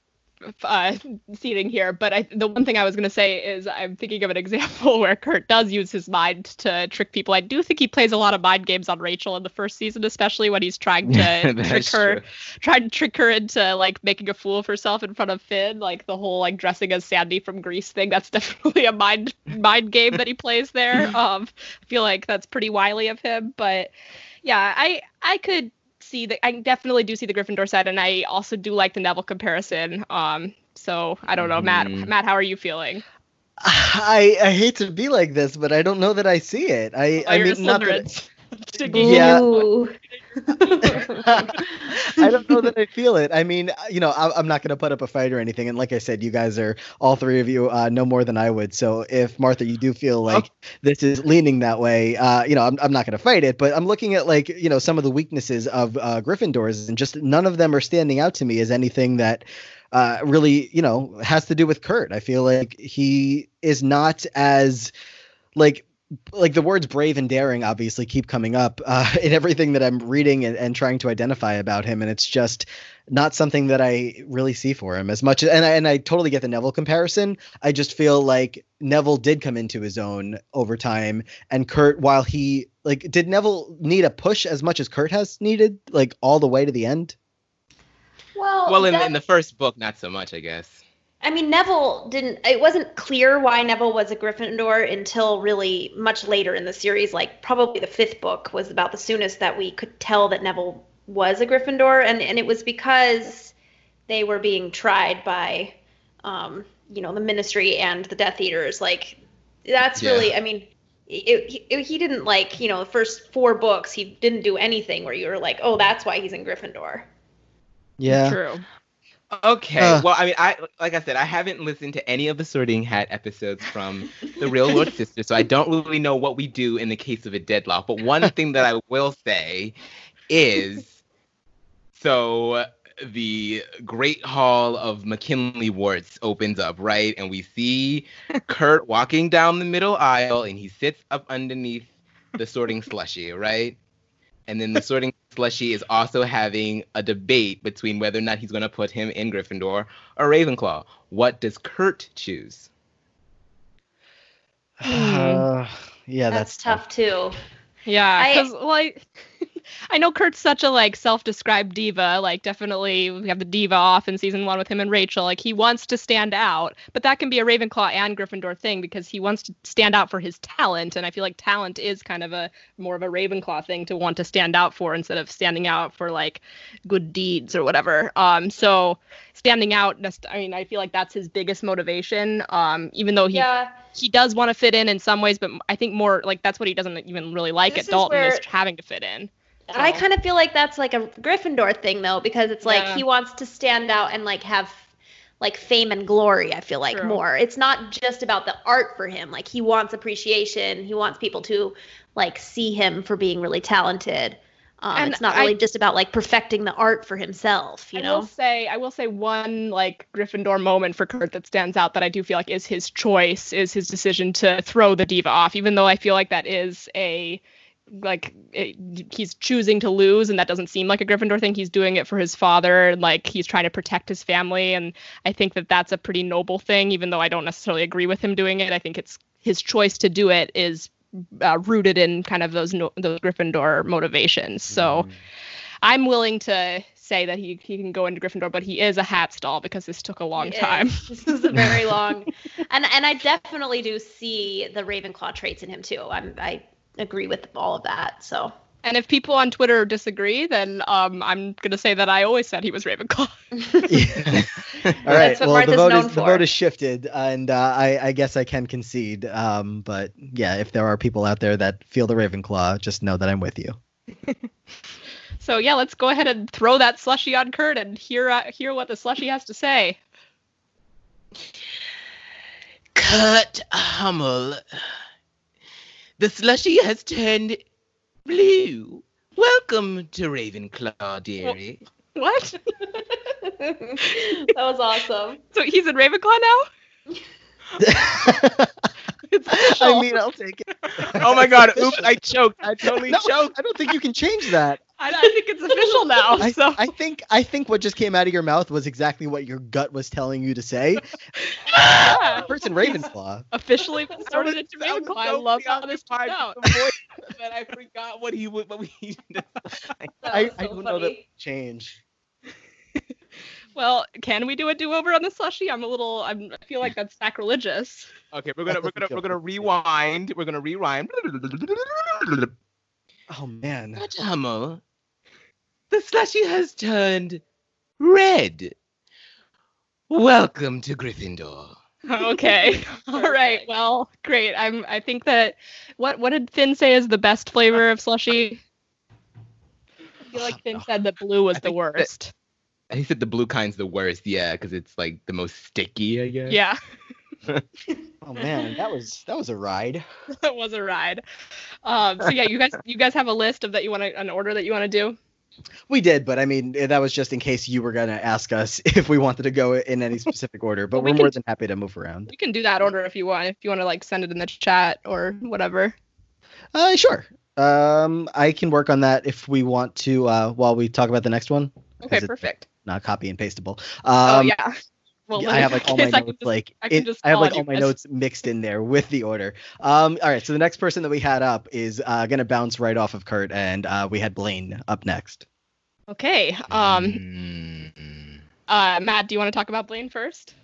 uh, seating here, but I, the one thing I was gonna say is I'm thinking of an (laughs) example where Kurt does use his mind to trick people. I do think he plays a lot of mind games on Rachel in the first season, especially when he's trying to (laughs) trick her, true. trying to trick her into like making a fool of herself in front of Finn, like the whole like dressing as Sandy from Grease thing. That's (laughs) definitely a mind mind game that he plays there. Um, I feel like that's pretty wily of him, but yeah, I I could see that. I definitely do see the Gryffindor side, and I also do like the Neville comparison. Um, so I don't know, Matt. Mhm. Matt, how are you feeling? I I hate to be like this, but I don't know that I see it. I Oh, I mean not that Slytherin. to get Yeah. (laughs) I don't know that I feel it. I mean, you know, I, I'm not going to put up a fight or anything. And like I said, you guys are all three of you uh, know more than I would. So if Martha, you do feel like this is leaning that way, uh, you know, I'm, I'm not going to fight it. But I'm looking at like you know some of the weaknesses of uh, Gryffindors, and just none of them are standing out to me as anything that. Uh, really, you know, has to do with Kurt. I feel like he is not as like like the words brave and daring obviously keep coming up uh, (laughs) in everything that I'm reading and, and trying to identify about him, and it's just not something that I really see for him as much. And I, and I totally get the Neville comparison. I just feel like Neville did come into his own over time, and Kurt, while he like, did Neville need a push as much as Kurt has needed, like all the way to the end? well, Well, in, in the first book, not so much, I guess. I mean, Neville didn't. It wasn't clear why Neville was a Gryffindor until really much later in the series. Like probably the fifth book was about the soonest that we could tell that Neville was a Gryffindor, and and it was because they were being tried by, um, you know, the Ministry and the Death Eaters. Like that's Yeah. really. I mean. It, it, he didn't like you know the first four books he didn't do anything where you were like oh that's why he's in gryffindor Yeah. True. Okay. Uh. well, I mean, I like I said, I haven't listened to any of the Sorting Hat episodes from the Real Lord (laughs) Sister, so I don't really know what we do in the case of a deadlock. But one thing that I will say is, so the Great Hall of McKinley Warts opens up, right, and we see Kurt walking down the middle aisle, and he sits up underneath the sorting slushy, right? And then the sorting (laughs) slushy is also having a debate between whether or not he's going to put him in Gryffindor or Ravenclaw. What does Kurt choose? Uh, (sighs) yeah, that's, that's, tough too Yeah, because like I know Kurt's such a like self-described diva. Like definitely we have the diva off in season one with him and Rachel. Like he wants to stand out, but that can be a Ravenclaw and Gryffindor thing because he wants to stand out for his talent, and I feel like talent is kind of a more of a Ravenclaw thing to want to stand out for instead of standing out for like good deeds or whatever. Um, so standing out, I mean I feel like that's his biggest motivation. Um, even though he yeah he does want to fit in in some ways, but I think more like that's what he doesn't even really like This at Dalton is where- having to fit in. I kind of feel like that's like a Gryffindor thing though, because it's like Yeah. he wants to stand out and like have like fame and glory. I feel like True. more. It's not just about the art for him. Like he wants appreciation. He wants people to like see him for being really talented. Um, And it's not I- really just about like perfecting the art for himself. You I know. will say, I will say one like Gryffindor moment for Kurt that stands out that I do feel like is his choice, is his decision to throw the diva off, even though I feel like that is a like it, he's choosing to lose and that doesn't seem like a Gryffindor thing. He's doing it for his father and like he's trying to protect his family and I think that that's a pretty noble thing even though I don't necessarily agree with him doing it. I think it's his choice to do it is uh, rooted in kind of those no, those Gryffindor motivations. So I'm willing to say that he, he can go into Gryffindor, but he is a hat stall because this took a long It time. is. (laughs) This is a very (laughs) long, and and I definitely do see the Ravenclaw traits in him too. I'm I agree with all of that. So And if people on Twitter disagree, then um, I'm gonna say that I always said he was Ravenclaw. Yeah. (laughs) (laughs) All right. That's what Well, the vote known is the vote is shifted, and uh, I, I guess I can concede. Um, but yeah, if there are people out there that feel the Ravenclaw, just know that I'm with you. (laughs) So yeah, let's go ahead and throw that slushy on Kurt and hear uh, hear what the slushy has to say. Kurt Hummel. The slushy has turned blue. Welcome to Ravenclaw, dearie. What? (laughs) that was awesome. So he's in Ravenclaw now? (laughs) It's I mean, I'll take it. (laughs) oh my god, (laughs) oops, I choked. I totally No, choked. I don't think you can change that. I, I think it's official now. I, so I think I think what just came out of your mouth was exactly what your gut was telling you to say. (laughs) yeah, Person Ravenclaw. officially started sorted into I was Ravenclaw. I love how this preoccupied turned out. with voice that I forgot what he would. What we. I, was I don't know that funny. change. Well, can we do a do-over on the slushy? I'm a little. I'm, I feel like that's sacrilegious. okay, we're gonna we're gonna we're gonna rewind. We're gonna rewind. Oh man. Kurt Hummel. The slushy has turned red. Welcome to Gryffindor. okay. (laughs) All right. Well, great. I'm. I think that. What What did Finn say is the best flavor of slushy? I feel like (sighs) Finn said that blue was I the think that- worst. He said the blue kind's the worst, yeah, because it's like the most sticky, I guess. Yeah, (laughs) Oh man, that was that was a ride. (laughs) that was a ride. Um. So yeah, you guys, you guys have a list of that you want to an order that you want to do. We did, but I mean that was just in case you were gonna ask us (laughs) if we wanted to go in any specific order. But Well, we we're more than happy to move around. We can do that order if you want. If you want to like send it in the chat or whatever. Uh, sure. Um, I can work on that if we want to. Uh, while we talk about the next one. Okay. Is it- Perfect. Not copy and pastable. oh Um, yeah. Well, I have like (laughs) all my notes just- like I it- I have like all my guys. notes mixed in there with the order. Um, all right, so the next person that we had up is uh, gonna bounce right off of Kurt, and uh, we had Blaine up next. Okay. Um. Mm. Uh. Matt, do you want to talk about Blaine first?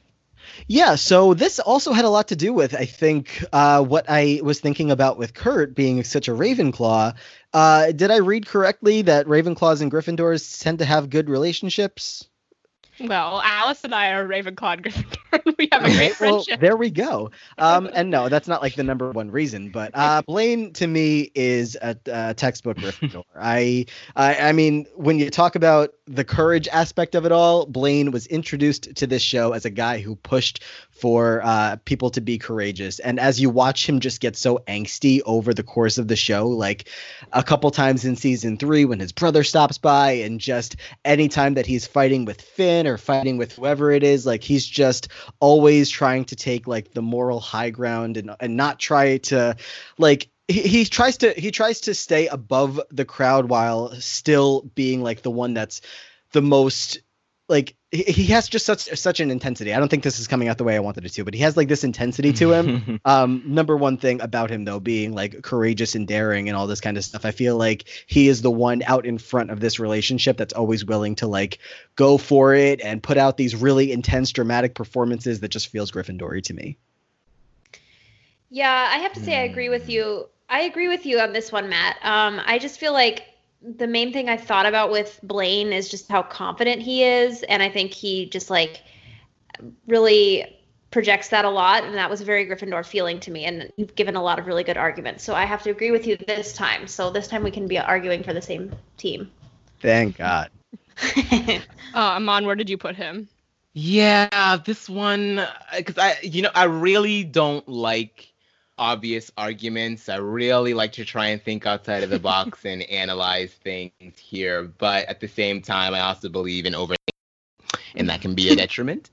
Yeah, so this also had a lot to do with I think uh, what I was thinking about with Kurt being such a Ravenclaw. Uh, did I read correctly that Ravenclaws and Gryffindors tend to have good relationships? Well, Alice and I are Ravenclaw and Gryffindor. (laughs) we have a great well, friendship. there we go. Um, and no, that's not like the number one reason, but uh, (laughs) Blaine to me is a, a textbook Gryffindor. (laughs) I, I, I mean, when you talk about the courage aspect of it all, Blaine was introduced to this show as a guy who pushed for uh, people to be courageous. And as you watch him just get so angsty over the course of the show, like a couple times in season three when his brother stops by, and just anytime that he's fighting with Finn or fighting with whoever it is, like he's just always trying to take like the moral high ground and and not try to like he, he tries to he tries to stay above the crowd while still being like the one that's the most like he, he has just such such an intensity. I don't think this is coming out the way I wanted it to, but he has like this intensity to him. (laughs) um, number one thing about him though being like courageous and daring and all this kind of stuff. I feel like he is the one out in front of this relationship that's always willing to like go for it and put out these really intense dramatic performances that just feels Gryffindory to me. Yeah, I have to say I agree with you. I agree with you on this one, Matt. Um, I just feel like the main thing I thought about with Blaine is just how confident he is, and I think he just like really projects that a lot, and that was a very Gryffindor feeling to me. And you've given a lot of really good arguments, so I have to agree with you this time. So this time we can be arguing for the same team. Thank God. (laughs) Uh, Aman, where did you put him? Yeah, this one because I, you know, I really don't like obvious arguments. I really like to try and think outside of the box (laughs) and analyze things here. But at the same time, I also believe in overthinking, and that can be a (laughs) detriment.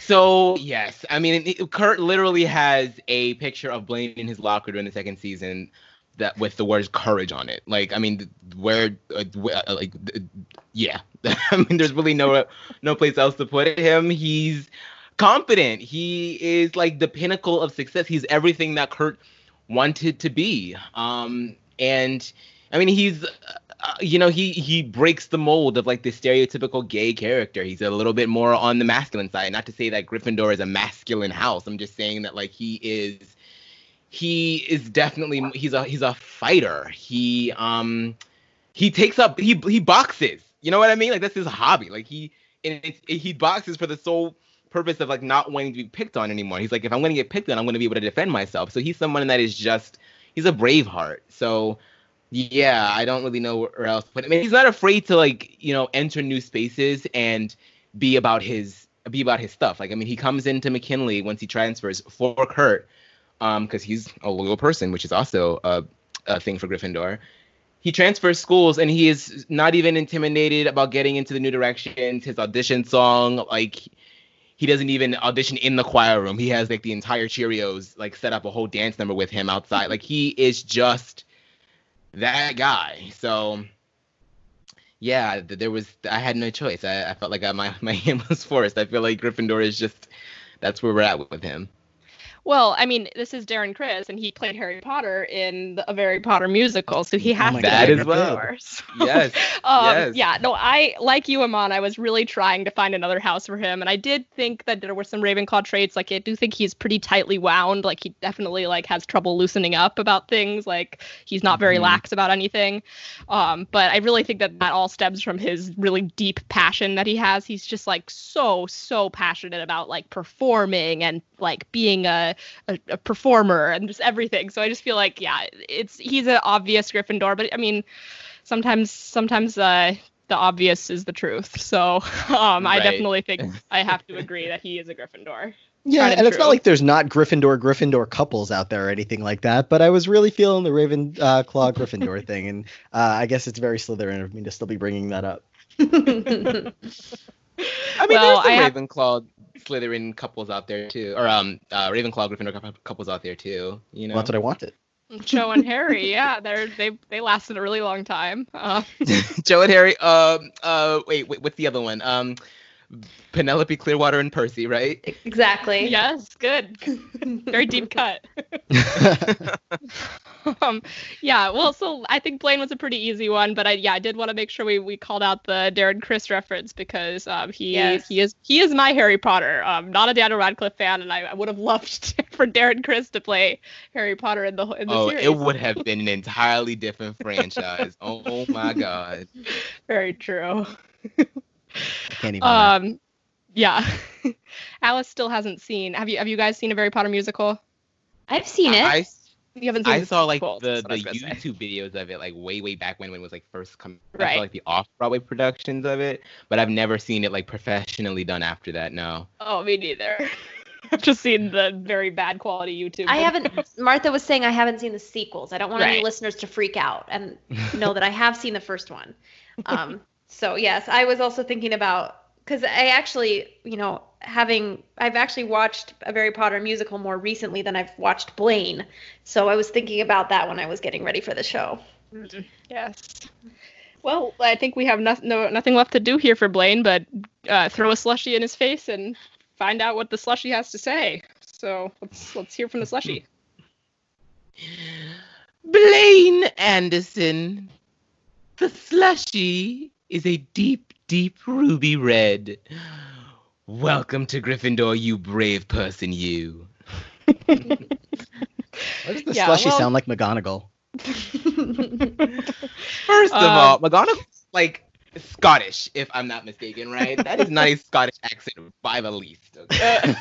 So yes, I mean, it- Kurt literally has a picture of Blaine in his locker during the second season that with the words courage on it. Like, I mean, where, uh, uh, like, th- yeah. (laughs) I mean, there's really no no place else to put him. He's confident. He is like the pinnacle of success. He's everything that Kurt wanted to be. Um, and I mean, he's, uh, you know, he he breaks the mold of like the stereotypical gay character. He's a little bit more on the masculine side. Not to say that Gryffindor is a masculine house. I'm just saying that like he is he is definitely he's a he's a fighter. He um he takes up he he boxes. You know what I mean? Like that's his hobby. Like he and he boxes for the sole purpose of like not wanting to be picked on anymore. He's like if I'm going to get picked on, I'm going to be able to defend myself. So he's someone that is just he's a brave heart. So yeah, I don't really know where else. But I mean, he's not afraid to like you know enter new spaces and be about his be about his stuff. Like I mean, he comes into McKinley once he transfers for Kurt, um, because he's a loyal person, which is also a, a thing for Gryffindor. He transfers schools and he is not even intimidated about getting into the new directions. His audition song, like he doesn't even audition in the choir room. He has like the entire Cheerios like set up a whole dance number with him outside. Like he is just that guy. So yeah, there was I had no choice. I, I felt like I, my (laughs) my hand was forced. I feel like Gryffindor is just that's where we're at with him. Well, I mean, this is Darren Criss, and he played Harry Potter in the, a Very Potter Musical, so he Oh has my to God, be that as well. Gryffindor, so- Yes, um, yes. Yeah, no, I like you, Aman. I was really trying to find another house for him, and I did think that there were some Ravenclaw traits. Like, I do think he's pretty tightly wound. Like, he definitely like has trouble loosening up about things. Like, he's not very Mhm. lax about anything. Um, but I really think that that all stems from his really deep passion that he has. He's just like so so passionate about like performing and like being a a, a performer and just everything. So I just feel like yeah, it's he's an obvious Gryffindor, but I mean sometimes sometimes uh the obvious is the truth. So um I definitely think (laughs) I have to agree that he is a Gryffindor. Yeah, Tried and and it's not like there's not Gryffindor Gryffindor couples out there or anything like that. But I was really feeling the Raven uh, Claw Gryffindor thing, and uh, I guess it's very Slytherin of me to still be bringing that up. (laughs) I mean, Well, there's some I have- Ravenclaw, Slytherin couples out there too, or um, uh, Ravenclaw, Gryffindor couples out there too. You know, Well, that's what I wanted. (laughs) Cho and Harry, yeah, they're they they lasted a really long time. Uh, (laughs) Cho and Harry. Um, uh, wait, wait, what's the other one? Um, Penelope, Clearwater, and Percy, right? exactly. yes, good, very deep (laughs) cut. (laughs) um, yeah, well, so I think Blaine was a pretty easy one, but I yeah, I did want to make sure we, we called out the Darren Criss reference because um, he Yes. he is he is my Harry Potter. Um, not a Daniel Radcliffe fan, and I, I would have loved (laughs) for Darren Criss to play Harry Potter in the in the oh, series. it would have been an entirely different franchise. oh my god. Very true. I can't even. imagine. Um, yeah. (laughs) Alice still hasn't seen. Have you Have you guys seen a Very Potter Musical? I've seen it. I, You haven't seen. I saw like sequels, the, that's the was gonna say. YouTube videos of it, like way way back when when it was like first coming. I Right. saw like the off Broadway productions of it, but I've never seen it like professionally done after that. No. Oh, me neither. (laughs) I've just seen the very bad quality YouTube. I haven't. (laughs) Martha was saying I haven't seen the sequels. I don't want any listeners to freak out and know that I have seen the first one. Um, so yes, I was also thinking about because I actually, you know, having I've actually watched a Very Potter Musical more recently than I've watched Blaine. So I was thinking about that when I was getting ready for the show. Yes. Well, I think we have no, no nothing left to do here for Blaine, but uh, throw a slushy in his face and find out what the slushy has to say. So let's let's hear from the slushy. Blaine Anderson. The slushy is a deep, deep ruby red. Welcome to Gryffindor, you brave person, you. (laughs) Why does the yeah, slushy well- sound like McGonagall? (laughs) First of Um, all, McGonagall's like Scottish, if I'm not mistaken, right? That is not a (laughs) Scottish accent by the least. okay?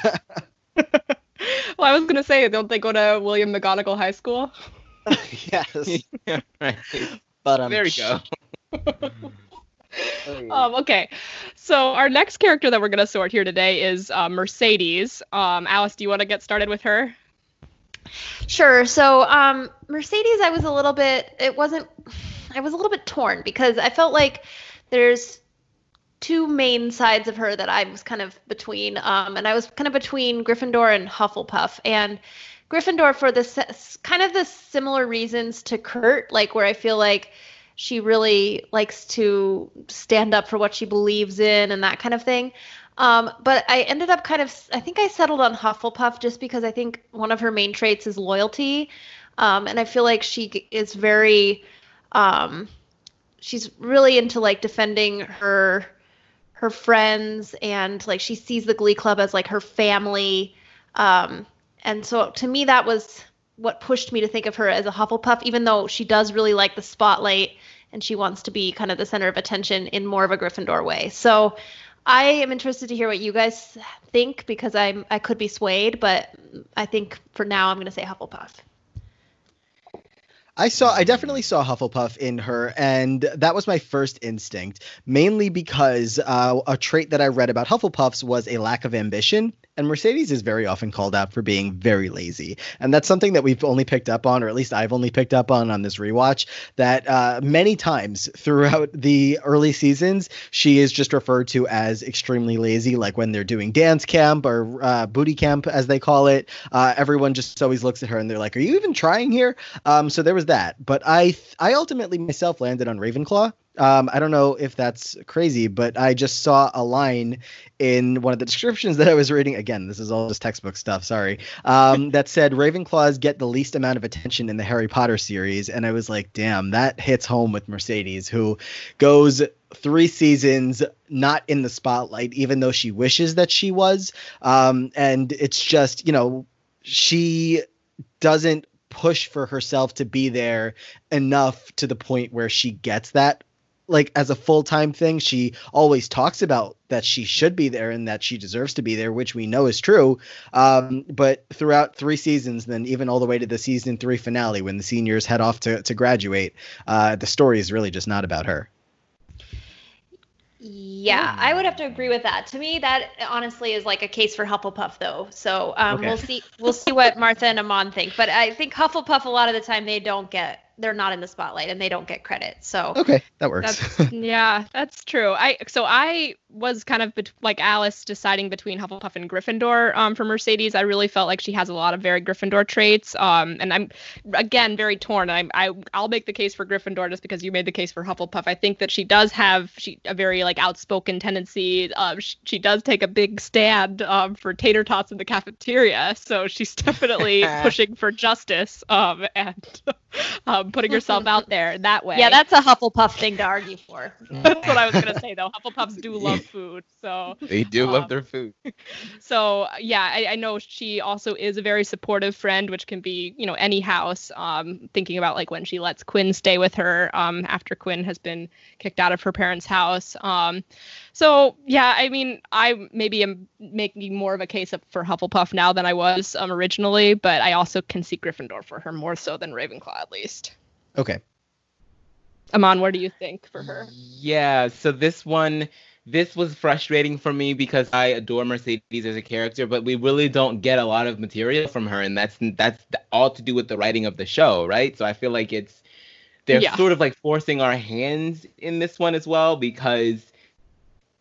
well, I was gonna say, don't they go to William McGonagall High School? yes, yeah, right. but um, There we go. Um, okay, so our next character that we're gonna sort here today is uh, Mercedes. Um, Alice, do you want to get started with her? Sure. So, um, Mercedes, I was a little bit. It wasn't. I was a little bit torn because I felt like there's two main sides of her that I was kind of between. Um, and I was kind of between Gryffindor and Hufflepuff. And Gryffindor for the s- kind of the similar reasons to Kurt, like where I feel like she really likes to stand up for what she believes in and that kind of thing. Um, but I ended up kind of, I think I settled on Hufflepuff just because I think one of her main traits is loyalty. Um, and I feel like she is very, um, she's really into like defending her, her friends and like she sees the Glee Club as like her family. Um, and so to me, that was what pushed me to think of her as a Hufflepuff, even though she does really like the spotlight and she wants to be kind of the center of attention in more of a Gryffindor way. So I am interested to hear what you guys think because I'm I could be swayed, but I think for now I'm going to say Hufflepuff. I saw I definitely saw Hufflepuff in her, and that was my first instinct, mainly because uh, a trait that I read about Hufflepuffs was a lack of ambition. And Mercedes is very often called out for being very lazy. And that's something that we've only picked up on, or at least I've only picked up on on this rewatch, that uh, many times throughout the early seasons, she is just referred to as extremely lazy, like when they're doing dance camp or uh, booty camp, as they call it. Uh, everyone just always looks at her and they're like, Are you even trying here? Um, so there was that. But I, I ultimately myself landed on Ravenclaw. Um, I don't know if that's crazy, but I just saw a line in one of the descriptions that I was reading. Again, this is all just textbook stuff. Sorry. Um, that said Ravenclaws get the least amount of attention in the Harry Potter series, and I was like, damn, that hits home with Mercedes, who goes three seasons not in the spotlight, even though she wishes that she was. Um, and it's just, you know, she doesn't push for herself to be there enough to the point where she gets that like as a full-time thing she always talks about that she should be there and that she deserves to be there which we know is true um, but throughout three seasons then even all the way to the season three finale when the seniors head off to, to graduate uh, the story is really just not about her yeah, I would have to agree with that. To me, that honestly is like a case for Hufflepuff, though. So um, Okay. we'll see. We'll see what Martha and Aman think. But I think Hufflepuff a lot of the time they don't get, they're not in the spotlight and they don't get credit. So okay that works That's, (laughs) yeah, that's true. I so I was kind of bet- like Alice deciding between Hufflepuff and Gryffindor um, for Mercedes. I really felt like she has a lot of very Gryffindor traits. Um, and I'm again very torn. I'm I I'll make the case for Gryffindor just because you made the case for Hufflepuff. I think that she does have she a very like outspoken tendency. Um, she, she does take a big stand um, for tater tots in the cafeteria. So she's (laughs) definitely pushing for justice um, and (laughs) um, putting herself out there that way. yeah, that's a Hufflepuff thing to argue for. (laughs) That's what I was gonna say though. Hufflepuffs do love food, so They do Um, love their food. (laughs) so yeah, I, I know she also is a very supportive friend, which can be you know any house. Um, thinking about like when she lets Quinn stay with her um, after Quinn has been kicked out of her parents' house. Um, so yeah, I mean I maybe am making more of a case up for Hufflepuff now than I was um, originally, but I also can see Gryffindor for her more so than Ravenclaw at least. okay Aman, what do you think for her? Yeah, so this one this was frustrating for me because I adore Mercedes as a character, but we really don't get a lot of material from her and that's that's all to do with the writing of the show, right? So I feel like it's they're Yeah. sort of like forcing our hands in this one as well because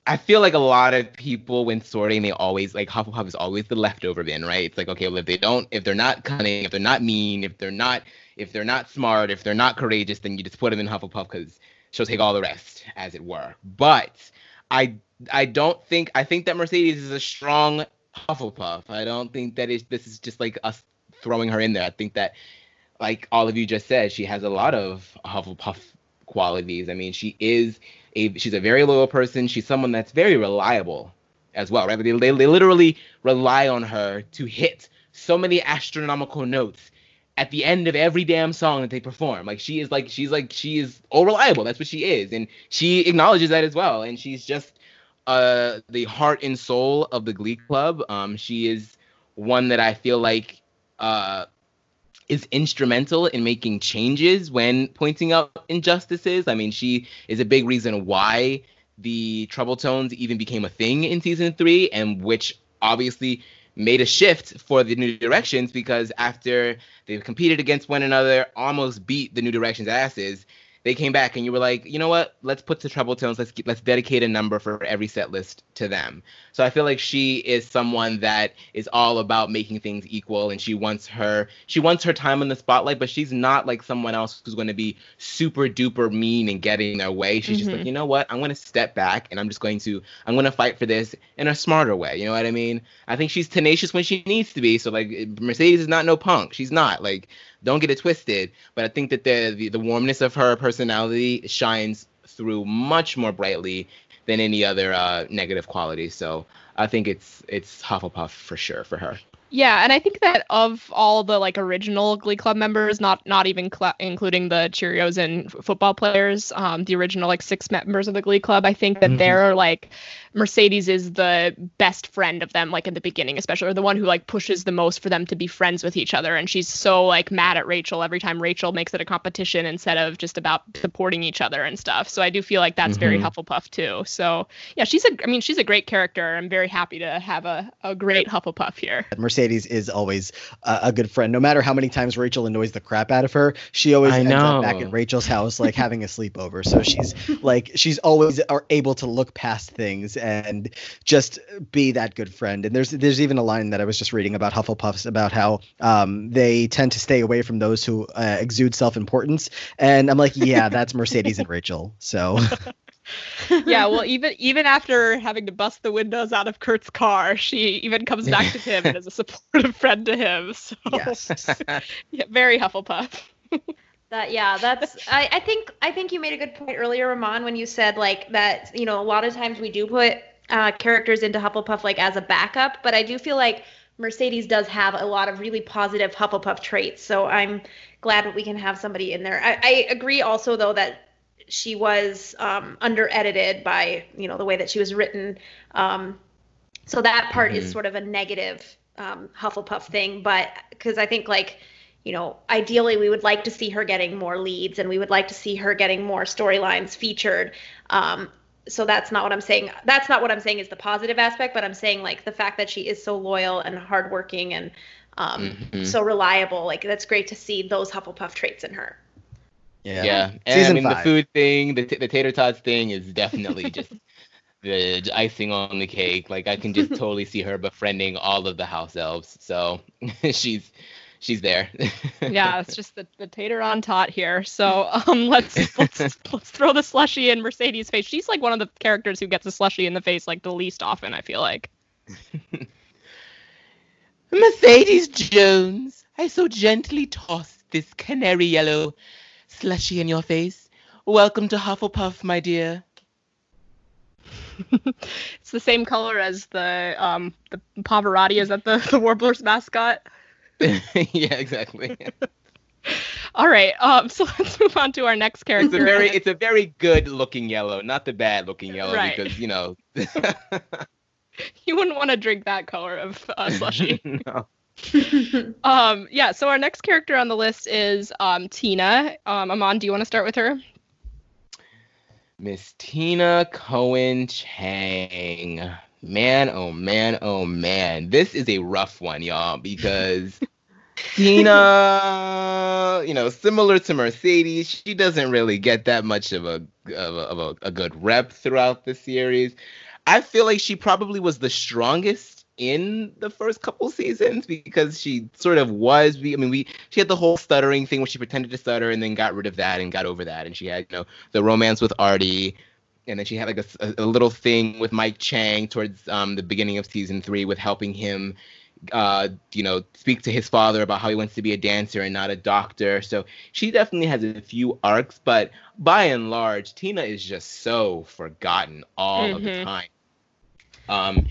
I feel like a lot of people when sorting, they always like Hufflepuff is always the leftover bin, right? It's like, okay, well, if they don't, if they're not cunning, if they're not mean, if they're not, if they're not smart, if they're not courageous, then you just put them in Hufflepuff because she'll take all the rest, as it were. But I, I don't think I think that Mercedes is a strong Hufflepuff. I don't think that it's, this is just like us throwing her in there. I think that, like all of you just said, she has a lot of Hufflepuff qualities. I mean, she is a she's a very loyal person. She's someone that's very reliable as well, right? They, they, they literally rely on her to hit so many astronomical notes at the end of every damn song that they perform. Like she is like she's like she is all reliable. That's what she is, and she acknowledges that as well. And she's just uh the heart and soul of the Glee Club. Um, she is one that I feel like uh is instrumental in making changes when pointing out injustices. I mean, she is a big reason why the Trouble Tones even became a thing in season three, and which obviously made a shift for the New Directions because after they competed against one another, almost beat the New Directions asses. They came back and you were like, you know what? Let's put the Trouble Tones. Let's let's dedicate a number for every set list to them. So I feel like she is someone that is all about making things equal, and she wants her she wants her time in the spotlight, but she's not like someone else who's going to be super duper mean and getting their way. She's just like, mm-hmm. you know what? I'm going to step back and I'm just going to I'm going to fight for this in a smarter way. You know what I mean? I think she's tenacious when she needs to be. So like Mercedes is not no punk. She's not like don't get it twisted. But I think that the the, the warmness of her personality shines through much more brightly than any other uh, negative quality. So I think it's it's Hufflepuff for sure for her. Yeah, and I think that of all the like original Glee Club members, not not even cl- including the Cheerios and f- football players, um, the original like six members of the Glee Club, I think that Mhm. they're like Mercedes is the best friend of them, like in the beginning, especially, or the one who like pushes the most for them to be friends with each other. And she's so like mad at Rachel every time Rachel makes it a competition instead of just about supporting each other and stuff. So I do feel like that's very Mhm. Hufflepuff too. So yeah, she's a, I mean, she's a great character. I'm very happy to have a, a great Hufflepuff here. Mercedes Mercedes is always a, a good friend. No matter how many times Rachel annoys the crap out of her, she always I ends up back at Rachel's house, like (laughs) having a sleepover. So she's like she's always are able to look past things and just be that good friend. And there's there's even a line that I was just reading about Hufflepuffs about how um, they tend to stay away from those who uh, exude self importance. And I'm like, yeah, that's Mercedes and Rachel. So (laughs) (laughs) yeah, well, even even after having to bust the windows out of Kurt's car, she even comes back to him and is a supportive friend to him. So yes. (laughs) yeah, very Hufflepuff. That yeah, that's I, I think I think you made a good point earlier, Aman, when you said like that, you know, a lot of times we do put uh, characters into Hufflepuff like as a backup, but I do feel like Mercedes does have a lot of really positive Hufflepuff traits. So I'm glad that we can have somebody in there. I, I agree also though that she was um, under edited by you know the way that she was written. Um, so that part is Mhm. sort of a negative um, Hufflepuff thing, but because I think like you know, ideally we would like to see her getting more leads and we would like to see her getting more storylines featured. Um, so that's not what I'm saying. That's not what I'm saying is the positive aspect, but I'm saying like the fact that she is so loyal and hardworking and um, Mhm. so reliable. Like that's great to see those Hufflepuff traits in her. Yeah. Yeah, and Season I mean five. the food thing, the, t- the tater tots thing is definitely just (laughs) the icing on the cake. Like I can just (laughs) totally see her befriending all of the house elves. So (laughs) she's she's there. yeah, it's just the, the tater on tot here. So um, let's let's let's throw the slushy in Mercedes' face. She's like one of the characters who gets a slushy in the face like the least often. I feel like. Mercedes Jones, I so gently tossed this canary yellow slushy in your face. Welcome to Hufflepuff, my dear. (laughs) It's the same color as the um the Pavarotti. Is that the (laughs) the Warblers mascot? (laughs) yeah, exactly. All right. Um. So let's move on to our next character. It's a very it's a very good looking yellow, not the bad looking yellow Right. because you know. you wouldn't want to drink that color of uh, slushy. no. (laughs) um. Yeah. So our next character on the list is um Tina. Um. Aman, do you want to start with her? Miss Tina Cohen Chang. Man, oh man, oh man. This is a rough one, y'all, because (laughs) Tina, you know, similar to Mercedes, she doesn't really get that much of a of a, of a, a good rep throughout the series. I feel like she probably was the strongest in the first couple seasons because she sort of was. We, I mean, we she had the whole stuttering thing where she pretended to stutter and then got rid of that and got over that, and she had you know the romance with Artie, and then she had like a, a, little thing with Mike Chang towards um, the beginning of season three with helping him, uh, you know, speak to his father about how he wants to be a dancer and not a doctor. So she definitely has a few arcs, but by and large, Tina is just so forgotten all of the Mhm. time. Um,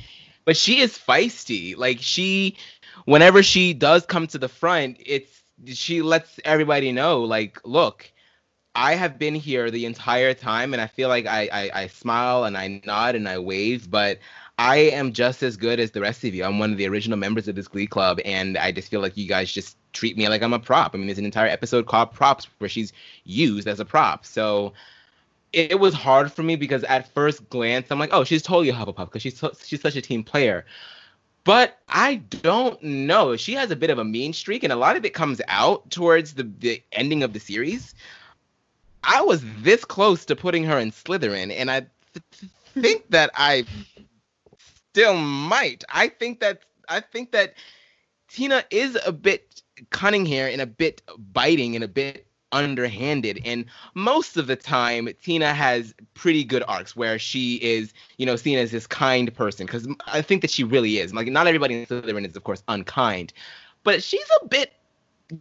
but she is feisty. Like she, whenever she does come to the front, it's she lets everybody know, like, look, I have been here the entire time, and I feel like I, I I smile and I nod and I wave, but I am just as good as the rest of you. I'm one of the original members of this Glee Club, and I just feel like you guys just treat me like I'm a prop. I mean, there's an entire episode called Props where she's used as a prop. So it, was hard for me because at first glance, I'm like, oh, she's totally a Hufflepuff because she's so, she's such a team player. But I don't know. She has a bit of a mean streak, and a lot of it comes out towards the, the ending of the series. I was this close to putting her in Slytherin, and I th- think that I still might. I think that I think that Tina is a bit cunning here and a bit biting and a bit underhanded. And most of the time tina has pretty good arcs where she is you know seen as this kind person because i think that she really is. Like not everybody in slytherin is of course unkind but she's a bit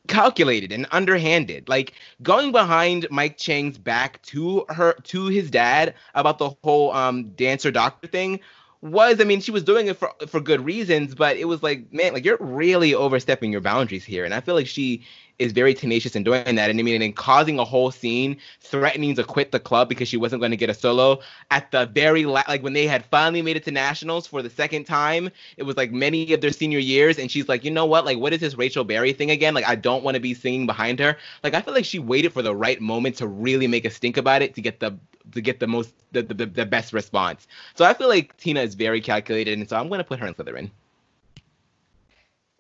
calculated and underhanded. Like going behind mike chang's back to her to his dad about the whole um dancer doctor thing was I mean she was doing it for for good reasons, but it was like man, like you're really overstepping your boundaries here, and I feel like she is very tenacious in doing that, and I mean, and causing a whole scene, threatening to quit the club because she wasn't going to get a solo at the very like when they had finally made it to nationals for the second time. It was like many of their senior years, and she's like, you know what, like what is this Rachel Berry thing again? Like I don't want to be singing behind her. Like I feel like she waited for the right moment to really make a stink about it to get the to get the most the, the, the best response. So I feel like Tina is very calculated, and so I'm going to put her in Slytherin.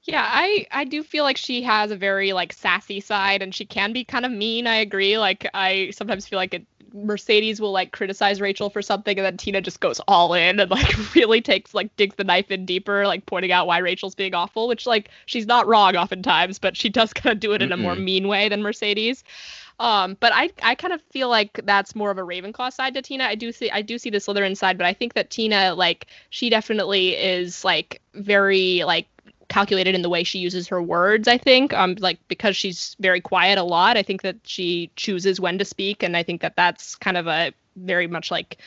Yeah, I I do feel like she has a very like sassy side and she can be kind of mean. I agree. Like I sometimes feel like it Mercedes will like criticize Rachel for something and then Tina just goes all in and like (laughs) really takes like digs the knife in deeper, like pointing out why Rachel's being awful, which like she's not wrong oftentimes, but she does (laughs) kind of do it in a more mean way than Mercedes. Um, but I I kind of feel like that's more of a Ravenclaw side to Tina. I do see I do see the Slytherin side, but I think that Tina like she definitely is like very like calculated in the way she uses her words i think um like because she's very quiet a lot i think that she chooses when to speak and i think that that's kind of a very much like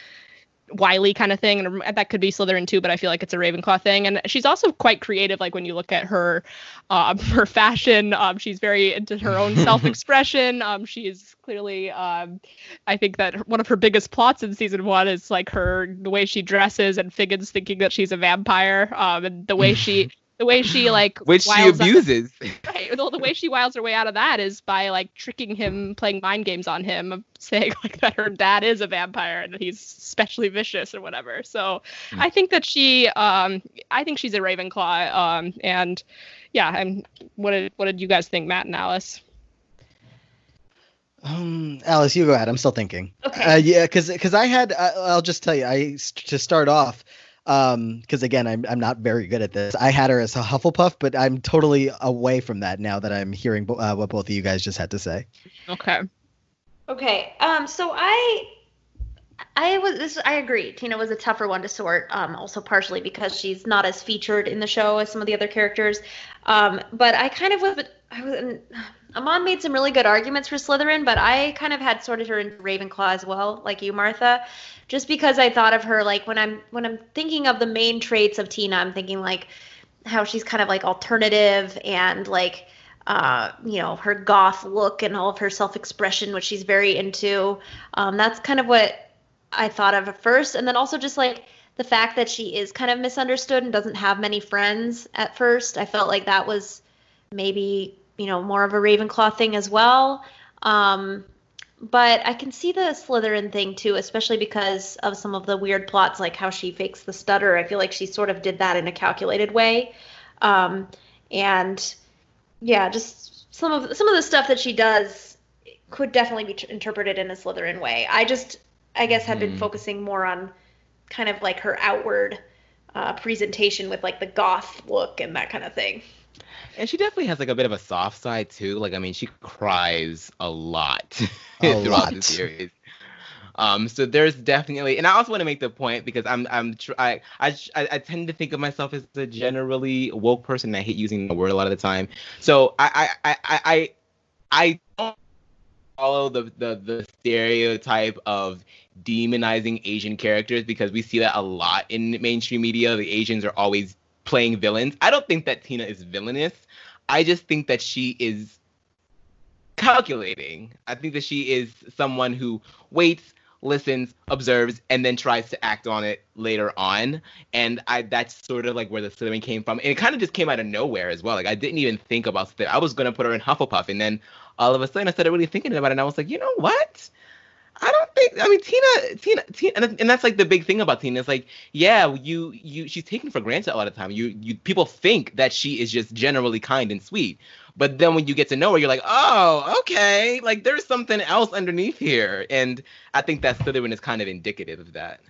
wily kind of thing and that could be slytherin too but i feel like it's a ravenclaw thing and she's also quite creative like when you look at her um (laughs) her fashion um she's very into her own (laughs) self-expression um she is clearly um i think that one of her biggest plots in season one is like her the way she dresses and figgins thinking that she's a vampire um and the way she (laughs) the way she (laughs) like which she abuses (laughs) right well, the way she wiles her way out of that is by like tricking him playing mind games on him (laughs) saying like that her dad is a vampire and that he's especially vicious or whatever so mm. i think that she um i think she's a ravenclaw um and yeah and what did what did you guys think matt and alice um, Alice, you go ahead. I'm still thinking. Okay. Uh, yeah, because because I had I, I'll just tell you I to start off um because again I'm, I'm not very good at this. I had her as a hufflepuff but i'm totally away from that now that i'm hearing uh, what both of you guys just had to say. Okay. Okay um so i i was this i agree tina was a tougher one to sort um also partially because she's not as featured in the show as some of the other characters um but i kind of was i was Aman made some really good arguments for Slytherin, but I kind of had sorted her into Ravenclaw as well, like you, Martha just because I thought of her like when I'm when I'm thinking of the main traits of Tina, I'm thinking like how she's kind of like alternative and like uh, you know her goth look and all of her self-expression, which she's very into. Um, that's kind of what I thought of at first, and then also just like the fact that she is kind of misunderstood and doesn't have many friends at first. I felt like that was maybe you know more of a Ravenclaw thing as well. Um, but I can see the Slytherin thing too, especially because of some of the weird plots, like how she fakes the stutter. I feel like she sort of did that in a calculated way, um, and yeah, just some of some of the stuff that she does could definitely be interpreted in a Slytherin way. I just, I guess, had been mm. focusing more on kind of like her outward uh, presentation with like the goth look and that kind of thing. And she definitely has like a bit of a soft side too. Like I mean, she cries a lot a (laughs) throughout lot. the series. Um, so there's definitely, and I also want to make the point because I'm, I'm, tr- I, I, I tend to think of myself as a generally woke person. I hate using the word a lot of the time. So I, I, I, I, I don't follow the, the, the stereotype of demonizing Asian characters because we see that a lot in mainstream media. The Asians are always playing villains. I don't think that Tina is villainous. I just think that she is calculating. I think that she is someone who waits, listens, observes, and then tries to act on it later on. And I that's sort of like where the Slytherin came from. And it kind of just came out of nowhere as well. Like I didn't even think about it. I was gonna put her in Hufflepuff, and then all of a sudden I started really thinking about it, and I was like, you know what? I don't think. I mean, Tina, Tina, Tina, and, that's like the big thing about Tina. Is like, yeah, you, you, she's taken for granted a lot of time. You, you, people think that she is just generally kind and sweet, but then when you get to know her, you're like, oh, okay, like there's something else underneath here, and I think that Slytherin is kind of indicative of that.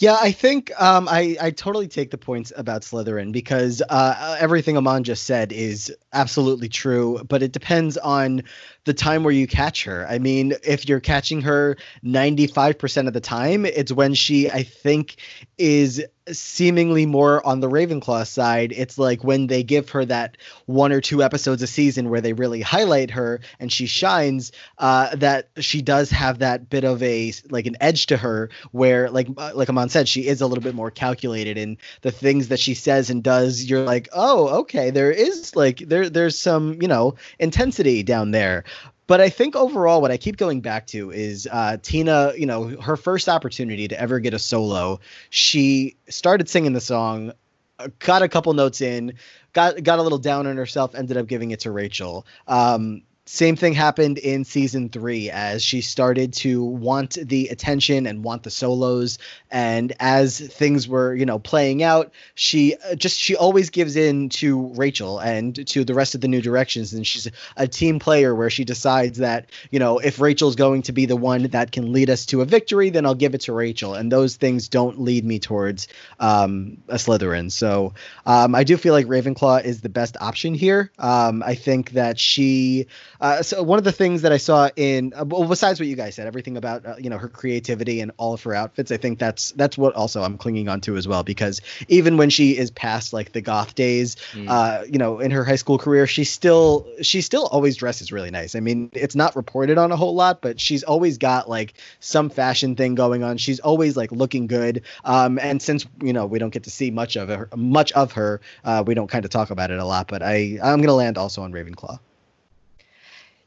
Yeah, I think um, I I totally take the points about Slytherin because uh, everything Aman just said is absolutely true, but it depends on the time where you catch her. I mean, if you're catching her 95% of the time, it's when she, I think, is seemingly more on the Ravenclaw side. It's like when they give her that one or two episodes a season where they really highlight her and she shines, uh, that she does have that bit of a like an edge to her where like uh, like Aman said, she is a little bit more calculated in the things that she says and does. You're like, oh, okay, there is like there there's some, you know, intensity down there. But I think overall, what I keep going back to is uh, Tina. You know, her first opportunity to ever get a solo, she started singing the song, uh, got a couple notes in, got got a little down on herself, ended up giving it to Rachel. Um, same thing happened in season three as she started to want the attention and want the solos. And as things were, you know, playing out, she uh, just she always gives in to Rachel and to the rest of the new directions. And she's a team player where she decides that, you know, if Rachel's going to be the one that can lead us to a victory, then I'll give it to Rachel. And those things don't lead me towards um, a Slytherin. So um, I do feel like Ravenclaw is the best option here. Um, I think that she. Uh, so one of the things that I saw in, uh, well, besides what you guys said, everything about uh, you know her creativity and all of her outfits, I think that's that's what also I'm clinging on to as well because even when she is past like the goth days, Mm. uh, you know, in her high school career, she still she still always dresses really nice. I mean, it's not reported on a whole lot, but she's always got like some fashion thing going on. She's always like looking good. Um, and since you know we don't get to see much of her, much of her, uh, we don't kind of talk about it a lot. But I I'm gonna land also on Ravenclaw.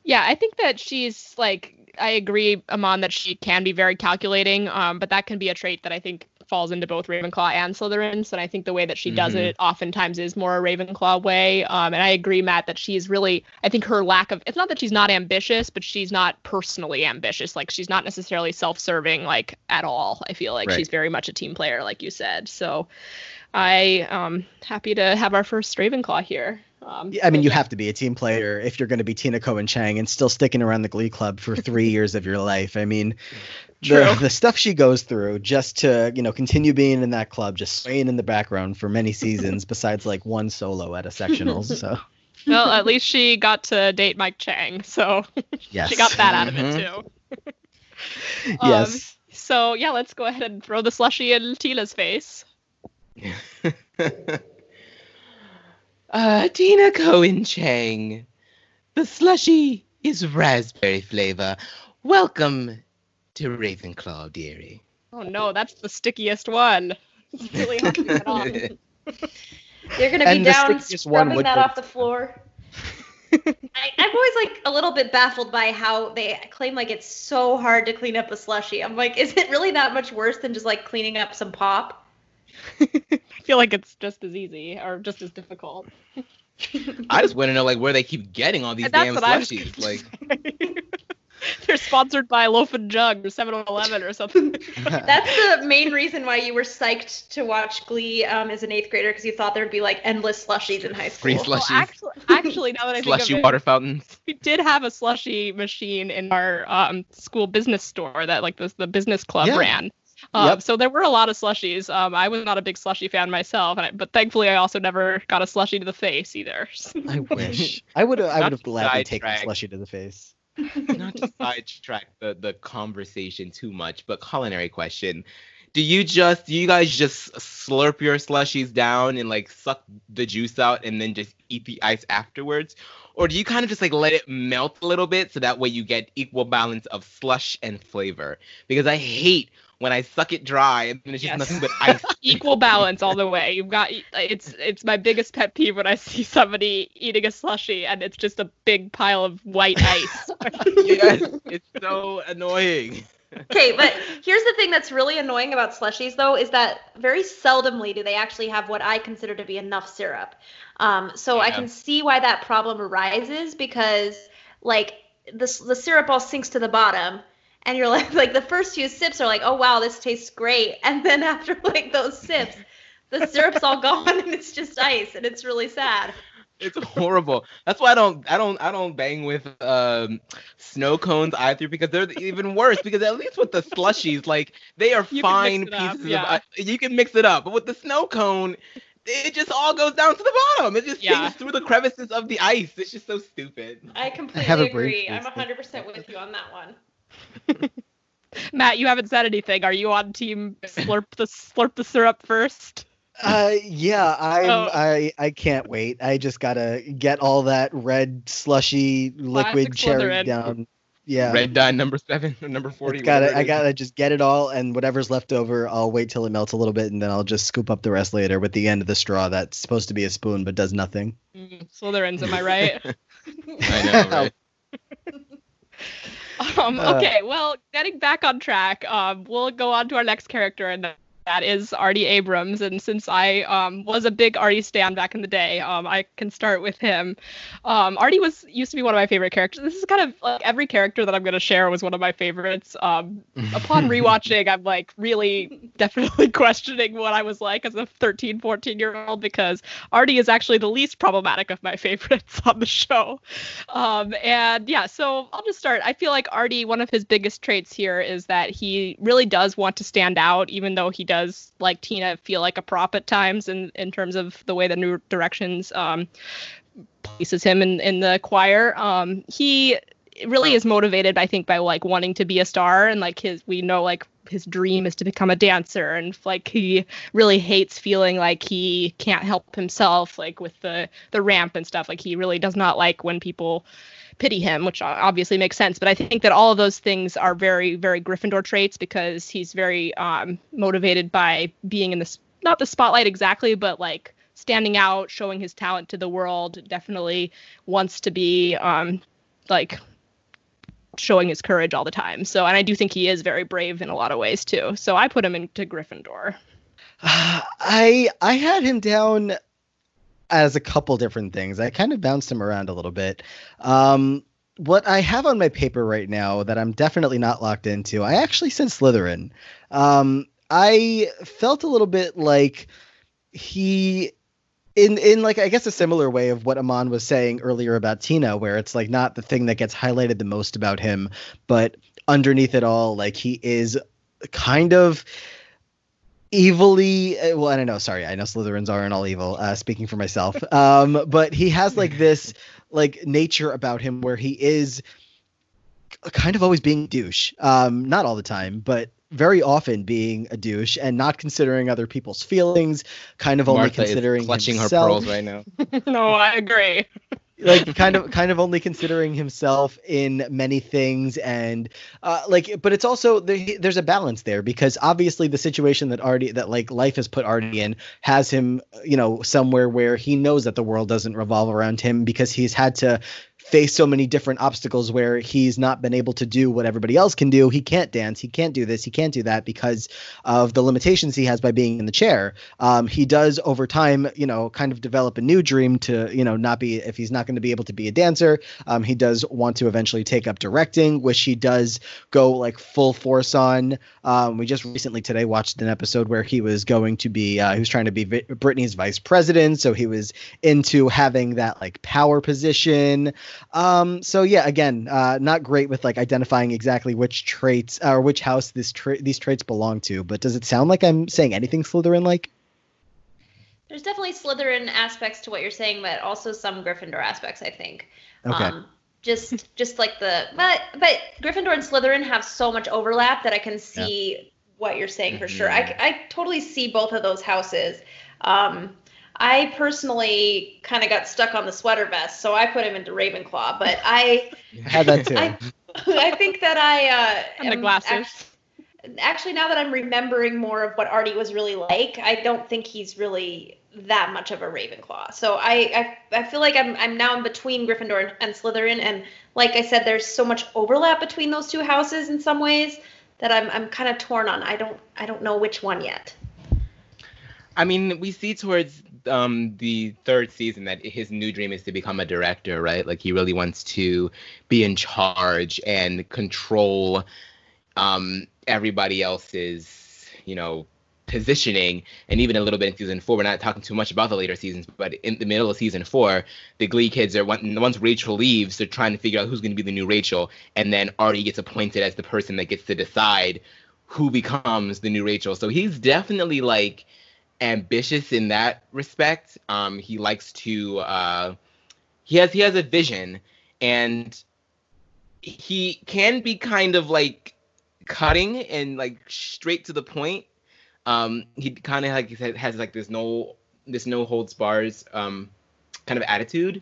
Yeah, I think that she's like I agree, Aman, that she can be very calculating. Um, but that can be a trait that I think falls into both Ravenclaw and Slytherins. And I think the way that she does Mhm. it oftentimes is more a Ravenclaw way. Um, and I agree, Matt, that she's really I think her lack of it's not that she's not ambitious, but she's not personally ambitious. Like she's not necessarily self-serving like at all. I feel like Right. she's very much a team player, like you said. So I um happy to have our first Ravenclaw here. Um, Yeah, I mean, you yeah. have to be a team player if you're going to be Tina Cohen Chang and still sticking around the Glee Club for three (laughs) years of your life. I mean, the, the stuff she goes through just to you know continue being in that club, just swaying in the background for many seasons, besides like one solo at a sectionals. (laughs) So well, at least she got to date Mike Chang, so yes, (laughs) she got that out of it too. Um, yes. So yeah, let's go ahead and throw the slushy in Tina's face. Uh, Tina Cohen Chang. The slushy is raspberry flavor. Welcome to Ravenclaw, dearie. Oh no, that's the stickiest one. It's really hard to get off. You're gonna be And down scrubbing that off the floor. I, I'm always like a little bit baffled by how they claim like it's so hard to clean up a slushy. I'm like, is it really that much worse than just like cleaning up some pop? (laughs) I feel like it's just as easy or just as difficult. I just want to know like where they keep getting all these And damn what I was slushies. Like. (laughs) They're sponsored by Loaf and Jug or 7-Eleven or something. (laughs) That's the main reason why you were psyched to watch Glee um, as an eighth grader because you thought there'd be like endless slushies in high school. Free school. slushies. Well, actually, actually, now that I think slushy of it, Slushy water fountains. we did have a slushy machine in our um, school business store that like the, the business club Yeah. ran. Um, Yep. So there were a lot of slushies. Um, I was not a big slushy fan myself, and I, but thankfully I also never got a slushie to the face either. I (laughs) wish I would. Have I would have gladly taken a slushy to the face. (laughs) Not to sidetrack the, the conversation too much, but culinary question. Do you just do you guys just slurp your slushies down and like suck the juice out and then just eat the ice afterwards? Or do you kind of just like let it melt a little bit so that way you get equal balance of slush and flavor? Because I hate when I suck it dry and then it's just Yes. nothing but ice. (laughs) Equal balance all the way. You've got it's it's my biggest pet peeve when I see somebody eating a slushie and it's just a big pile of white ice. (laughs) yes, it's so annoying. Okay, but here's the thing that's really annoying about slushies, though, is that very seldomly do they actually have what I consider to be enough syrup. Um, so I can see why that problem arises because, like, the the syrup all sinks to the bottom, and you're like, (laughs) like the first few sips are like, oh wow, this tastes great, and then (laughs) after like those sips, the syrup's all gone (laughs) and it's just ice, and it's really sad. It's horrible. That's why I don't I don't I don't bang with um snow cones either because they're even worse because at least with the slushies like they are You can fine mix it up, pieces yeah. of ice. you can mix it up but with the snow cone it just all goes down to the bottom. It just Yeah. sinks through the crevices of the ice. It's just so stupid. I completely have a brain agree. I'm freeze. 100% with you on that one. (laughs) Matt, you haven't said anything. Are you on team slurp the slurp the syrup first? Uh, yeah, I'm. Oh. I I can't wait. I just gotta get all that red slushy liquid Classic cherry Slytherin. down. Yeah, Red dye number seven or (laughs) number forty. It's gotta, I gotta just get it all, and whatever's left over, I'll wait till it melts a little bit, and then I'll just scoop up the rest later with the end of the straw that's supposed to be a spoon but does nothing. Mm, Slytherins, am I right? (laughs) I know, right? Um, Uh. okay, well, getting back on track, um, we'll go on to our next character, and that is Artie Abrams, and since I um, was a big Artie stan back in the day, um, I can start with him. Um, Artie was used to be one of my favorite characters. This is kind of like every character that I'm going to share was one of my favorites. Um, (laughs) upon rewatching, I'm like really definitely (laughs) questioning what I was like as a 13, 14 year old because Artie is actually the least problematic of my (laughs) favorites on the show. Um, and yeah, so I'll just start. I feel like Artie, one of his biggest traits here is that he really does want to stand out, even though he does like Tina feel like a prop at times in in terms of the way the new directions um, places him in in the choir. Um, he really is motivated, I think, by like wanting to be a star and like his we know like his dream is to become a dancer and like he really hates feeling like he can't help himself like with the the ramp and stuff like he really does not like when people pity him, which obviously makes sense. But I think that all of those things are very, very Gryffindor traits because he's very um, motivated by being in this not the spotlight exactly, but like standing out, showing his talent to the world. Definitely wants to be um, like showing his courage all the time. So, and I do think he is very brave in a lot of ways too. So I put him into Gryffindor. (sighs) I I had him down as a couple different things. I kind of bounced him around a little bit. Um, what I have on my paper right now that I'm definitely not locked into, I actually said Slytherin. Um, I felt a little bit like he in in like I guess a similar way of what Aman was saying earlier about Tina, where it's like not the thing that gets highlighted the most about him, but underneath it all, like he is kind of evilly uh, well i don't know sorry i know slytherins aren't all evil uh speaking for myself (laughs) um but he has like this like nature about him where he is kind of always being douche um not all the time but very often being a douche and not considering other people's feelings kind of only considering is clutching himself. her pearls right now. (laughs) no, I agree. Like kind of kind of only considering himself in many things and uh like but it's also there, there's a balance there because obviously the situation that Artie that like life has put Artie in has him you know somewhere where he knows that the world doesn't revolve around him because he's had to face so many different obstacles where he's not been able to do what everybody else can do. He can't dance, he can't do this, he can't do that because of the limitations he has by being in the chair. Um, he does over time, you know, kind of develop a new dream to, you know, not be if he's not going to be able to be a dancer. Um, he does want to eventually take up directing, which he does go like full force on. Um, we just recently today watched an episode where he was going to be, uh, he was trying to be Brittany's vice president, so he was into having that like power position. Um, so yeah, again, uh, not great with like identifying exactly which traits or which house this tra- these traits belong to. But does it sound like I'm saying anything Slytherin like? There's definitely Slytherin aspects to what you're saying, but also some Gryffindor aspects, I think. Okay. Um, just just like the but but Gryffindor and Slytherin have so much overlap that I can see what you're saying for sure. I, I totally see both of those houses. Um, I personally kind of got stuck on the sweater vest, so I put him into Ravenclaw. But I (laughs) I had that too. I, I think that I uh, And the glasses. act- actually now that I'm remembering more of what Artie was really like, I don't think he's really that much of a Ravenclaw. So I I, I feel like I'm I'm now in between Gryffindor and, and Slytherin, and like I said, there's so much overlap between those two houses in some ways that I'm I'm kind of torn on. I don't I don't know which one yet. I mean, we see towards um, the third season that his new dream is to become a director, right? Like he really wants to be in charge and control um, everybody else's, you know, positioning. And even a little bit in season four, we're not talking too much about the later seasons, but in the middle of season four, the Glee kids are once Rachel leaves, they're trying to figure out who's going to be the new Rachel, and then Artie gets appointed as the person that gets to decide who becomes the new Rachel. So he's definitely like ambitious in that respect. Um, he likes to uh, he has he has a vision, and he can be kind of like cutting and like straight to the point. Um, he kind of like has like this no this no holds bars um, kind of attitude.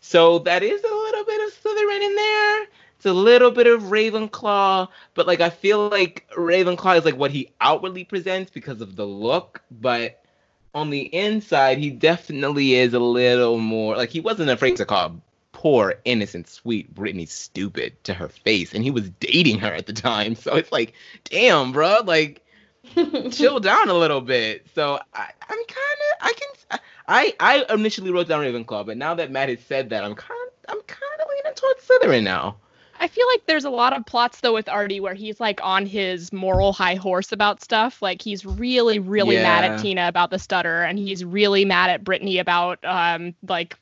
So that is a little bit of Slytherin in there. It's a little bit of Ravenclaw, but like I feel like Ravenclaw is like what he outwardly presents because of the look, but on the inside he definitely is a little more like he wasn't afraid to call poor innocent sweet Brittany stupid to her face and he was dating her at the time. So it's like, damn, bro, like (laughs) chill down a little bit. So I, I'm kind of I can I I initially wrote down Ravenclaw, but now that Matt has said that, I'm kind I'm kind of leaning towards Slytherin now. I feel like there's a lot of plots though with Artie where he's like on his moral high horse about stuff. Like he's really, really mad at Tina about the stutter, and he's really mad at Brittany about um like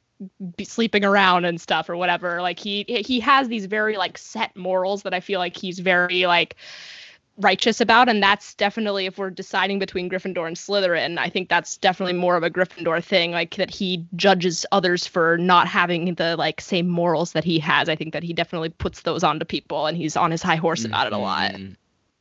sleeping around and stuff or whatever. Like he he has these very like set morals that I feel like he's very like righteous about and that's definitely if we're deciding between Gryffindor and Slytherin I think that's definitely more of a Gryffindor thing like that he judges others for not having the like same morals that he has I think that he definitely puts those onto people and he's on his high horse about it a lot Mhm.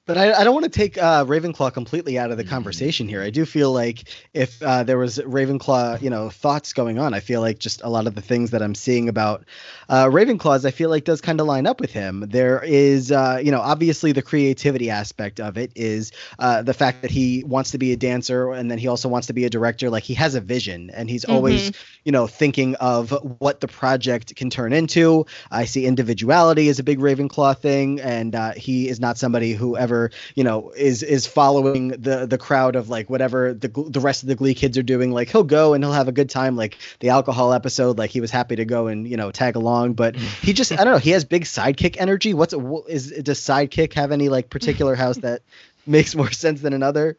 But I, I don't want to take uh, Ravenclaw completely out of the Mhm. conversation here. I do feel like if uh, there was Ravenclaw, you know, thoughts going on, I feel like just a lot of the things that I'm seeing about uh, Ravenclaws, I feel like does kind of line up with him. There is, uh, you know, obviously the creativity aspect of it is uh, the fact that he wants to be a dancer and then he also wants to be a director. Like he has a vision and he's always, you know, thinking of what the project can turn into. I see individuality as a big Ravenclaw thing, and uh, he is not somebody who ever, you know, is is following the the crowd of like whatever the the rest of the Glee kids are doing. Like he'll go and he'll have a good time, like the alcohol episode. Like he was happy to go and you know tag along, but he just I don't know. He has big sidekick energy. What's wh- is does sidekick have any like particular (laughs) house that makes more sense than another?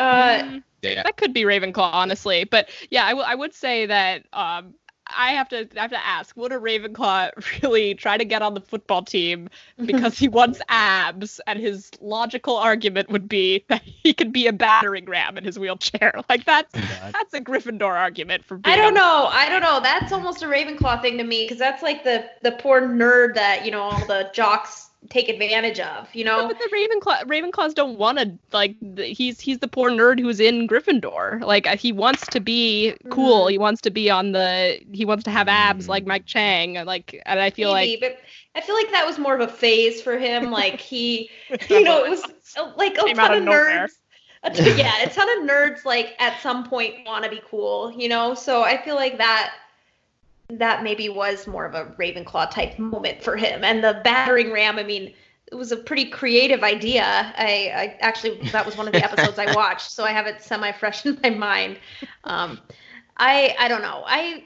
Uh, Yeah. that could be Ravenclaw honestly but yeah I, w- I would say that um I have to I have to ask would a Ravenclaw (laughs) really try to get on the football team mm-hmm. because he wants abs and his logical argument would be that he could be a battering ram in his wheelchair (laughs) like that's that's a Gryffindor argument for being I don't on- know. I don't know. That's almost a Ravenclaw thing to me because that's like the the poor nerd that you know all the jocks take advantage of. You know. But the Ravenclaw Ravenclaws don't want to like the, he's he's the poor nerd who's in Gryffindor. Like uh, he wants to be cool. Mhm. He wants to be on the he wants to have abs like Mike Chang. Like and I feel like Maybe, but I feel like that was more of a phase for him. Like he, (laughs) you know, it was uh, like a Came ton of of nowhere. nerds. a t- yeah, a ton of nerds like at some point want to be cool, you know. So I feel like that that maybe was more of a Ravenclaw type moment for him. And the battering ram, I mean, it was a pretty creative idea. I, I actually that was one of the episodes I (laughs) watched, so I have it semi fresh in my mind. Um, I I don't know. I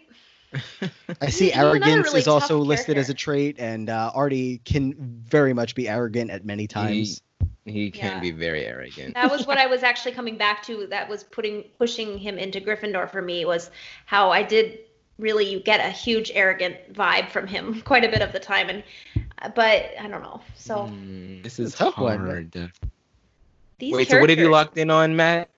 I see He's arrogance really is also tough listed as a trait, and uh, Artie can very much be arrogant at many times. He can Yeah. be very arrogant. that was what I (laughs) was actually coming back to. That was putting pushing him into Gryffindor for me was how I did really you get a huge arrogant vibe from him (laughs) quite a bit of the time, and but I don't know. So Mm, this is a tough one, hard. these Wait, so what have you locked in on, Matt?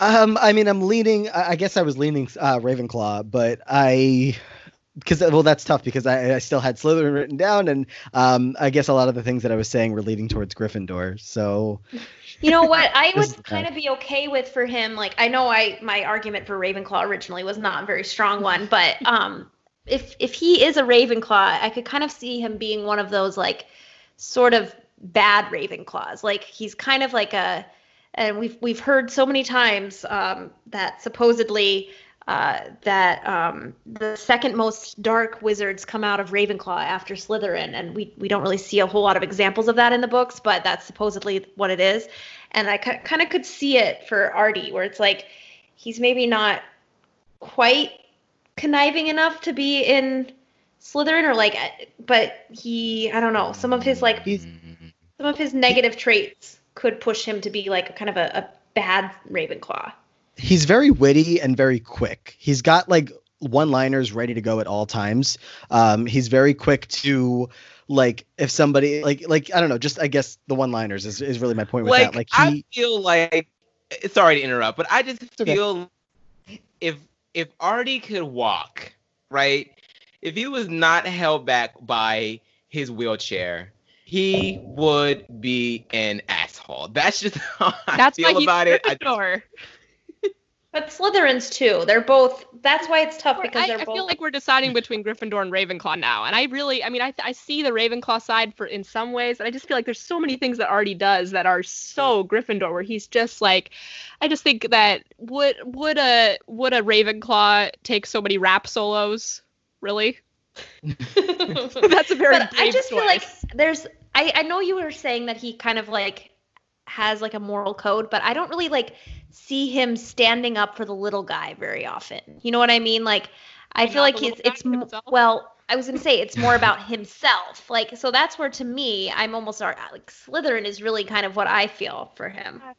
Um, I mean, I'm leaning. I I guess I was leaning uh, Ravenclaw, but I, because well, that's tough because I, I still had Slytherin written down, and um, I guess a lot of the things that I was saying were leading towards Gryffindor. So (laughs) You know what? I would kind of be okay with for him. Like I know I my argument for Ravenclaw originally was not a very strong one, but (laughs) um, if if he is a Ravenclaw, I could kind of see him being one of those like sort of bad Ravenclaws. Like he's kind of like a, and we've we've heard so many times um, that supposedly. Uh, that um, the second most dark wizards come out of Ravenclaw after Slytherin, and we, we don't really see a whole lot of examples of that in the books, but that's supposedly what it is. And I kind of could see it for Artie, where it's like he's maybe not quite conniving enough to be in Slytherin, or like, but he, I don't know, some of his like He's- some of his negative traits could push him to be like a kind of a, a bad Ravenclaw. He's very witty and very quick. He's got like one-liners ready to go at all times. Um, he's very quick to like if somebody like like I don't know, just I guess the one-liners is, is really my point with like, that. Like I feel like sorry to interrupt, but I just okay. feel if if Artie could walk, right? If he was not held back by his wheelchair, he would be an asshole. That's just (laughs) how I That's feel why he's about it. I, Gryffindor. But Slytherins too. They're both. That's why it's tough because I, they're I both. I feel like we're deciding between Gryffindor and Ravenclaw now, and I really, I mean, I, I see the Ravenclaw side for in some ways, and I just feel like there's so many things that Artie does that are so Gryffindor, where he's just like, I just think that would would a would a Ravenclaw take so many rap solos, really? (laughs) That's a very but I just feel like there's. I I know you were saying that he kind of like has like a moral code, but I don't really like see him standing up for the little guy very often. You know what I mean? Like I Not feel like he's it's little guy it's mo- himself? well, I was gonna say it's more about himself. Like so that's where to me I'm almost ar- like Slytherin is really kind of what I feel for him. Uh,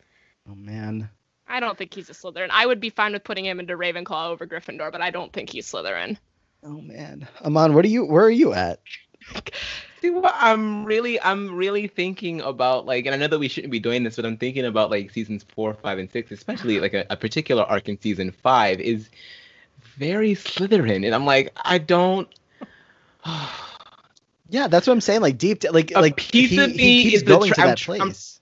oh man. I don't think he's a Slytherin. I would be fine with putting him into Ravenclaw over Gryffindor, but I don't think he's Slytherin. Oh man. Aman, what are you where are you at? See, what I'm really, I'm really thinking about like, and I know that we shouldn't be doing this, but I'm thinking about like seasons four, five, and six, especially like a, a particular arc in season five is very Slytherin, and I'm like, I don't. (sighs) Yeah, that's what I'm saying. Like deep, like A like piece he, of me is going tra- to I'm that I'm- place.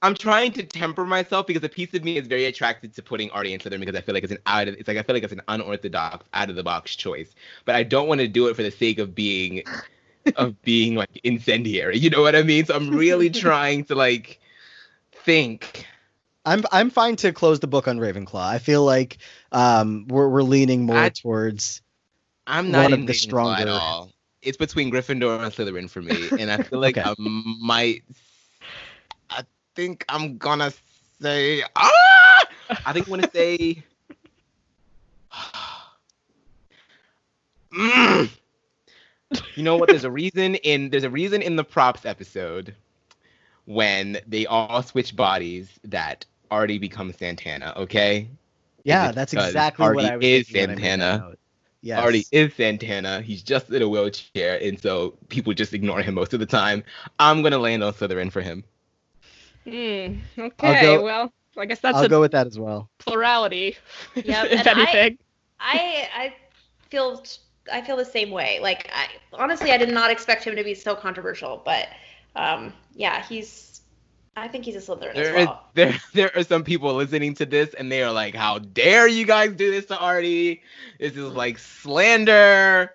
I'm trying to temper myself because a piece of me is very attracted to putting Artie in Slytherin because I feel like it's an out of, it's like I feel like it's an unorthodox, out of the box choice. But I don't want to do it for the sake of being, of being like incendiary. You know what I mean? So I'm really (laughs) trying to like think. I'm I'm fine to close the book on Ravenclaw. I feel like um we're we're leaning more I- towards I'm not One of the stronger- at all. It's between Gryffindor and Slytherin for me, and I (laughs) feel like Okay. I might. I think I'm gonna say. Ah! I think I'm gonna say. (sighs) (sighs) Mm. You know what? There's a reason in there's a reason in the props episode when they all switch bodies that Artie becomes Santana. Okay, Yeah, that's because exactly what Artie I was is thinking when I made Santana. note. Yes. Artie is Santana. He's just in a wheelchair, and so people just ignore him most of the time. I'm gonna land on Slytherin for him. Hmm. Okay. go- well, I guess that's I'll a go with that as well. plurality. (laughs) Yep, if and I- anything. I I feel I feel the same way. Like I honestly I did not expect him to be so controversial, but um yeah, he's I think he's a Slytherin There as is well. there (laughs) there are some people listening to this, and they are like, "How dare you guys do this to Artie? This is like slander."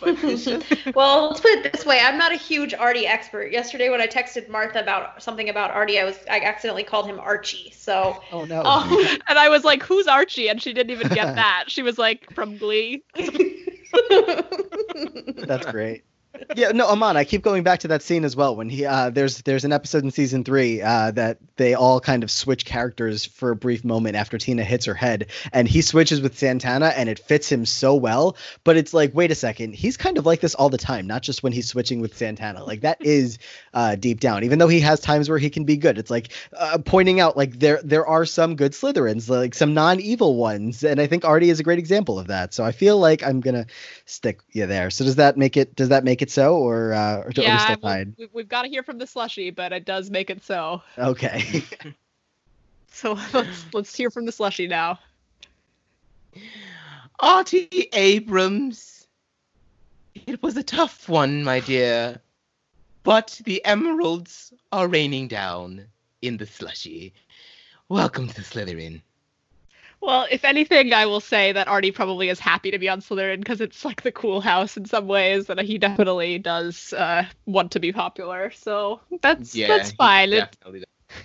But (laughs) (laughs) well, let's put it this way. I'm not a huge Artie expert. Yesterday when I texted Martha about something about Artie, I was I accidentally called him Archie. So Oh no. um, And I was like, "Who's Archie?" And she didn't even get that. She was like, "From Glee." (laughs) That's great. (laughs) Yeah, no, Aman, I keep going back to that scene as well when he uh there's there's an episode in season three uh that they all kind of switch characters for a brief moment after Tina hits her head and he switches with Santana and it fits him so well, but it's like, wait a second, he's kind of like this all the time, not just when he's switching with Santana. Like that (laughs) is uh deep down, even though he has times where he can be good. It's like uh, pointing out like there there are some good Slytherins, like some non-evil ones, and I think Artie is a great example of that. So I feel like I'm gonna stick you there. So does that make it does that make it so or uh or do we yeah, still well, tied? we- we've got to hear from the slushy, but it does make it so. Okay. (laughs) (laughs) So (laughs) let's let's hear from the slushy now. Artie Abrams. It was a tough one, my dear. But the emeralds are raining down in the slushy. Welcome to Slytherin. Well, if anything, I will say that Artie probably is happy to be on Slytherin because it's like the cool house in some ways, and he definitely does uh, want to be popular. So that's that's fine. It-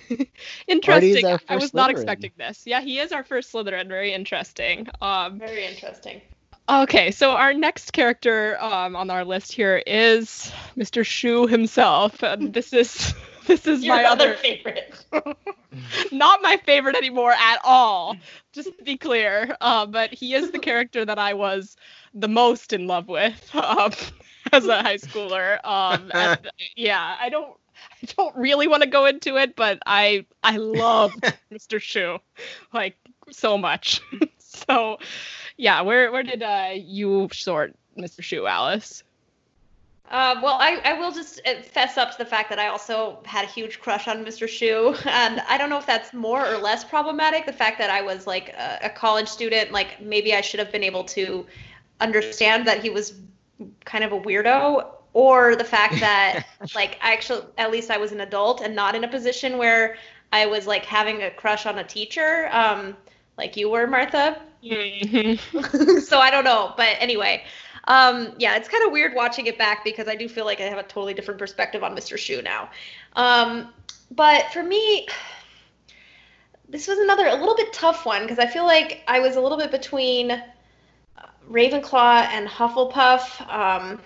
(laughs) interesting. our I was first not expecting this. Yeah, he is our first Slytherin. Very interesting. Um, very interesting. okay, so our next character um, on our list here is Mr. Schue himself, and this is (laughs) (laughs) this is Your my other other favorite. (laughs) not my favorite anymore at all. Just to be clear, uh, but he is the character that I was the most in love with (laughs) um, as a high schooler. Um, and, yeah, I don't, I don't really want to go into it, but I, I loved Mr. Schue, like so much. so, yeah, where, where did uh, you sort Mr. Schue, Alice? Uh, well, I, I will just uh, fess up to the fact that I also had a huge crush on Mr. Schue, and I don't know if that's more or less problematic. The fact that I was like a, a college student, like maybe I should have been able to understand that he was kind of a weirdo, or the fact that (laughs) like I actually, at least I was an adult and not in a position where I was like having a crush on a teacher, um, like you were, Martha. (laughs) so I don't know, but anyway, um, yeah, it's kind of weird watching it back because I do feel like I have a totally different perspective on Mr. Schue now. Um, but for me, (sighs) this was another a little bit tough one because I feel like I was a little bit between uh, Ravenclaw and Hufflepuff. Um,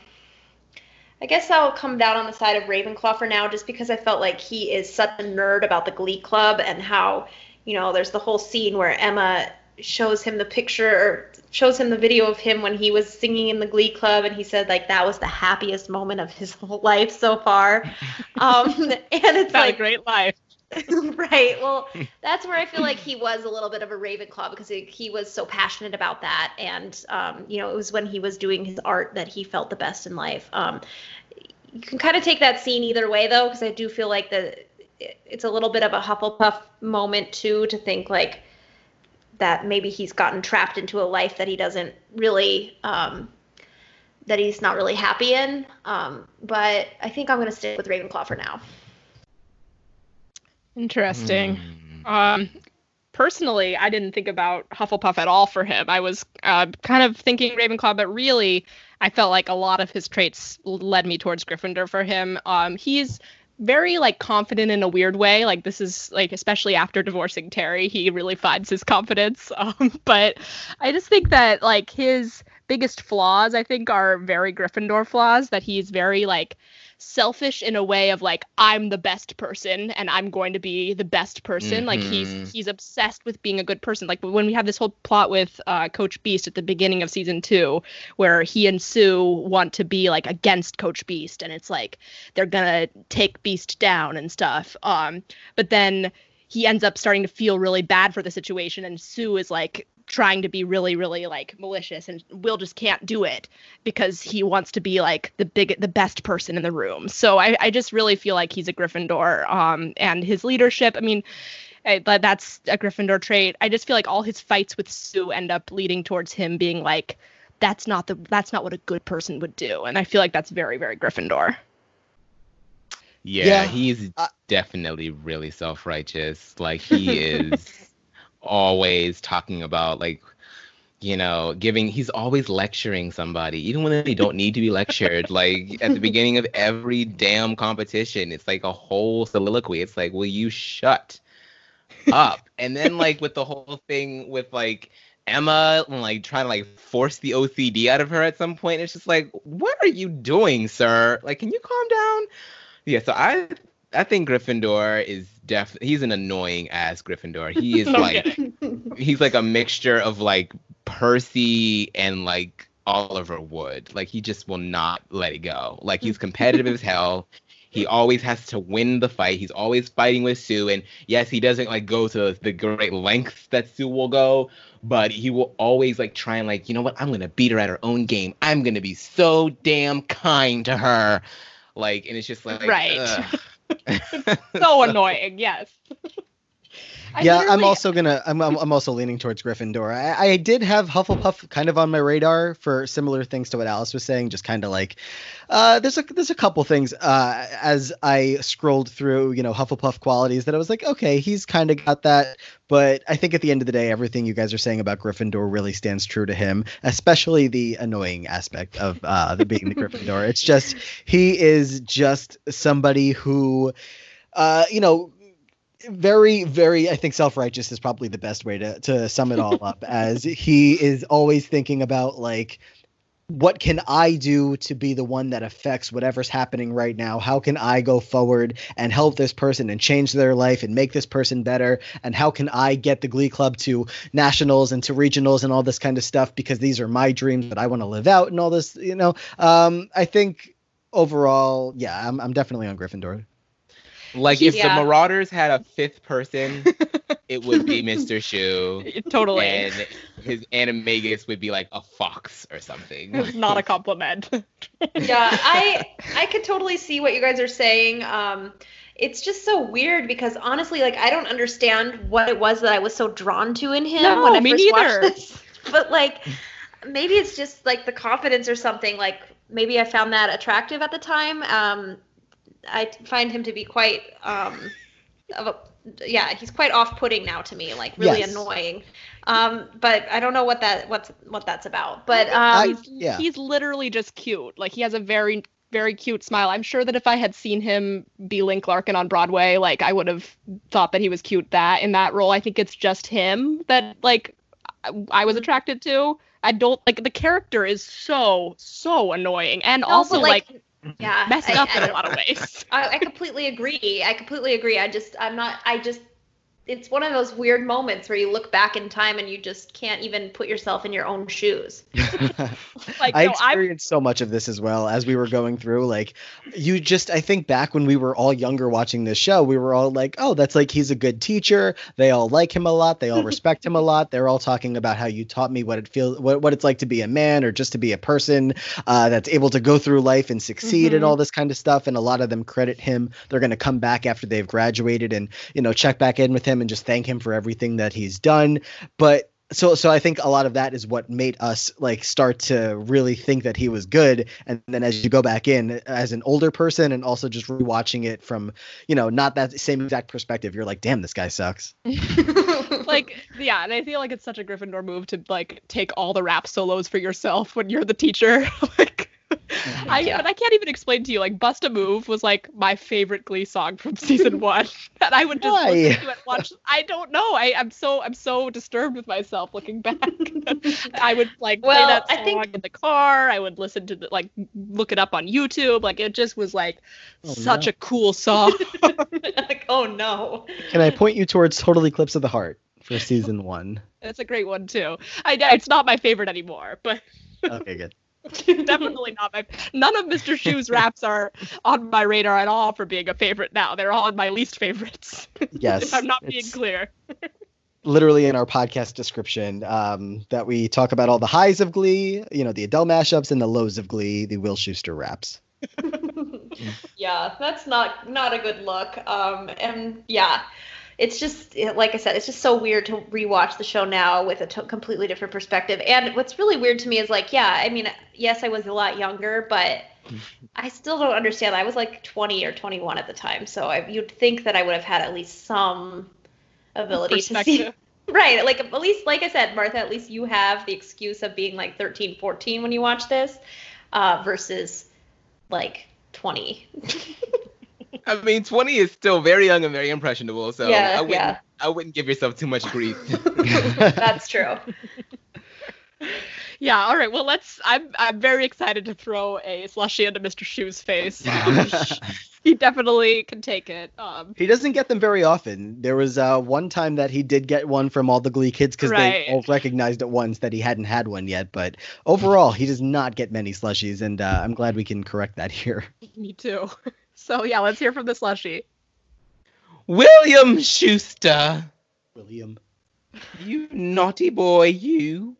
I guess I'll come down on the side of Ravenclaw for now, just because I felt like he is such a nerd about the Glee Club and how, you know, there's the whole scene where Emma shows him the picture or shows him the video of him when he was singing in the Glee Club, and he said like that was the happiest moment of his (laughs) whole life so far. (laughs) Um, (laughs) and it's like a great life. right. Well, that's where I feel like he was a little bit of a Ravenclaw because he, he was so passionate about that, and um, you know, it was when he was doing his art that he felt the best in life. Um, you can kind of take that scene either way, though, because I do feel like the it's a little bit of a Hufflepuff moment too to think like that maybe he's gotten trapped into a life that he doesn't really um, that he's not really happy in. Um, but I think I'm going to stick with Ravenclaw for now. Interesting. Hmm. Um, personally, I didn't think about Hufflepuff at all for him. I was uh, kind of thinking Ravenclaw, but really, I felt like a lot of his traits led me towards Gryffindor for him. Um, he's very like confident in a weird way. Like this is like especially after divorcing Terri, he really finds his confidence. (laughs) Um, but I just think that like his biggest flaws, I think, are very Gryffindor flaws. That he's very like selfish in a way of like I'm the best person and I'm going to be the best person. Like he's Mhm. he's obsessed with being a good person. Like when we have this whole plot with uh, Coach Beiste at the beginning of season two, where he and Sue want to be like against Coach Beiste, and it's like they're gonna take Beiste down and stuff. Um, but then he ends up starting to feel really bad for the situation, and Sue is like trying to be really really like malicious and will just can't do it because he wants to be like the big the best person in the room. So i, I just really feel like he's a gryffindor um and his leadership i mean I, but that's a gryffindor trait. I just feel like all his fights with sue end up leading towards him being like that's not the that's not what a good person would do. And i feel like that's very very gryffindor. Yeah, Yeah, he's I- definitely really self-righteous. Like he (laughs) is always talking about like you know, giving he's always lecturing somebody even when they don't need to be lectured. like at the beginning of every damn competition, it's like a whole soliloquy. It's like, "Will you shut up?" And then like with the whole thing with like Emma and like trying to like force the OCD out of her at some point. It's just like, what are you doing, sir? Like, can you calm down? Yeah, so I I think Gryffindor is def he's an annoying ass Gryffindor. He is (laughs) No like kidding. he's like a mixture of like Percy and like Oliver Wood. Like he just will not let it go. Like he's competitive as hell. He always has to win the fight. He's always fighting with Sue. And yes, he doesn't like go to the great lengths that Sue will go, but he will always like try and like, you know what? I'm gonna beat her at her own game. I'm gonna be so damn kind to her. Like, and it's just like Right. (laughs) so annoying yes (laughs) I yeah, I'm also gonna. I'm, I'm I'm also leaning towards Gryffindor. I, I did have Hufflepuff kind of on my radar for similar things to what Alice was saying. Just kind of like, uh, there's a there's a couple things uh, as I scrolled through, you know, Hufflepuff qualities that I was like, okay, he's kind of got that. But I think at the end of the day, everything you guys are saying about Gryffindor really stands true to him, especially the annoying aspect of uh, the being the Gryffindor. It's just he is just somebody who, uh, you know, very very i think self-righteous is probably the best way to to sum it all up (laughs) as he is always thinking about like what can i do to be the one that affects whatever's happening right now? How can i go forward and help this person and change their life and make this person better? And how can i get the glee club to nationals and to regionals and all this kind of stuff? Because these are my dreams that i want to live out and all this you know? Um i think overall yeah i'm, I'm definitely on gryffindor Like if Yeah. the Marauders had a fifth person, (laughs) it would be Mr. Schue. (laughs) totally And his animagus would be like a fox or something. (laughs) not a compliment yeah, I I could totally see what you guys are saying. Um, it's just so weird because honestly, like I don't understand what it was that I was so drawn to in him No, when I me first neither. watched this. But like, maybe it's just like the confidence or something. Like maybe I found that attractive at the time. Um, I find him to be quite um, of a yeah, he's quite off-putting now to me, like really Yes. annoying. Um, but I don't know what that what's what that's about. But I- um, he's, yeah. he's literally just cute. Like he has a very very cute smile. I'm sure that if I had seen him be Link Larkin on Broadway, like I would have thought that he was cute that in that role. I think it's just him that like I, I was attracted to. I don't like the character is so so annoying and No, also but, like, Mm-hmm. Yeah. messed I- up in I- a lot of ways. (laughs) I, I completely agree. I completely agree. I just, I'm not, I just, it's one of those weird moments where you look back in time and you just can't even put yourself in your own shoes. (laughs) Like, I no, I'm experienced so much of this as well as we were going through. Like, you just, I think back when we were all younger watching this show, we were all like, oh, that's like he's a good teacher. They all like him a lot. They all (laughs) respect him a lot. They're all talking about how you taught me what it feels, what, what it's like to be a man or just to be a person uh, that's able to go through life and succeed and Mhm. all this kind of stuff. And a lot of them credit him. They're going to come back after they've graduated and, you know, check back in with him and just thank him for everything that he's done. But so so I think a lot of that is what made us like start to really think that he was good. And then as you go back in as an older person and also just rewatching it from, you know, not that same exact perspective, you're like, damn, this guy sucks. (laughs) like yeah, and I feel like it's such a Gryffindor move to like take all the rap solos for yourself when you're the teacher. (laughs) like (laughs) I Yeah. but I can't even explain to you. Like Bust a Move was like my favorite Glee song from (laughs) season (laughs) one. that I would just Why? listen to it, watch. I don't know. I I'm so I'm so disturbed with myself looking back. I would like play Well, that I song think- in the car. I would listen to the like look it up on YouTube. Like it just was like Oh, such no. a cool song. like, oh no. Can I point you towards Total Eclipse of the Heart for season one? That's a great one too. I it's not my favorite anymore, but. Okay, good. (laughs) definitely not my none of mr schue's raps are on my radar at all for being a favorite now they're all in my least favorites (laughs) Yes. if i'm not being clear Literally in our podcast description, um, that we talk about all the highs of Glee, you know, the Adele mashups and the lows of Glee, the Will Schuester raps. (laughs) yeah, that's not not a good look. Um, and yeah, it's just like I said, it's just so weird to rewatch the show now with a completely different perspective. And what's really weird to me is like, yeah, I mean, yes, I was a lot younger, but (laughs) I still don't understand. I was like 20 or 21 at the time, so I, you'd think that I would have had at least some ability to see. (laughs) Right, like at least, like I said, Martha, at least you have the excuse of being like 13, 14 when you watch this, uh, versus like 20. (laughs) I mean, 20 is still very young and very impressionable, so Yeah, I, wouldn't, yeah. I wouldn't give yourself too much grief. (laughs) That's true. (laughs) yeah all right well let's i'm i'm very excited to throw a slushy into mr schue's face (laughs) Um, he definitely can take it um He doesn't get them very often. There was uh, one time that he did get one from all the Glee kids because Right. they all recognized at once that he hadn't had one yet. But overall, he does not get many slushies, and uh, I'm glad we can correct that here. me too so yeah let's hear from the slushy William Schuester, William. you naughty boy, you.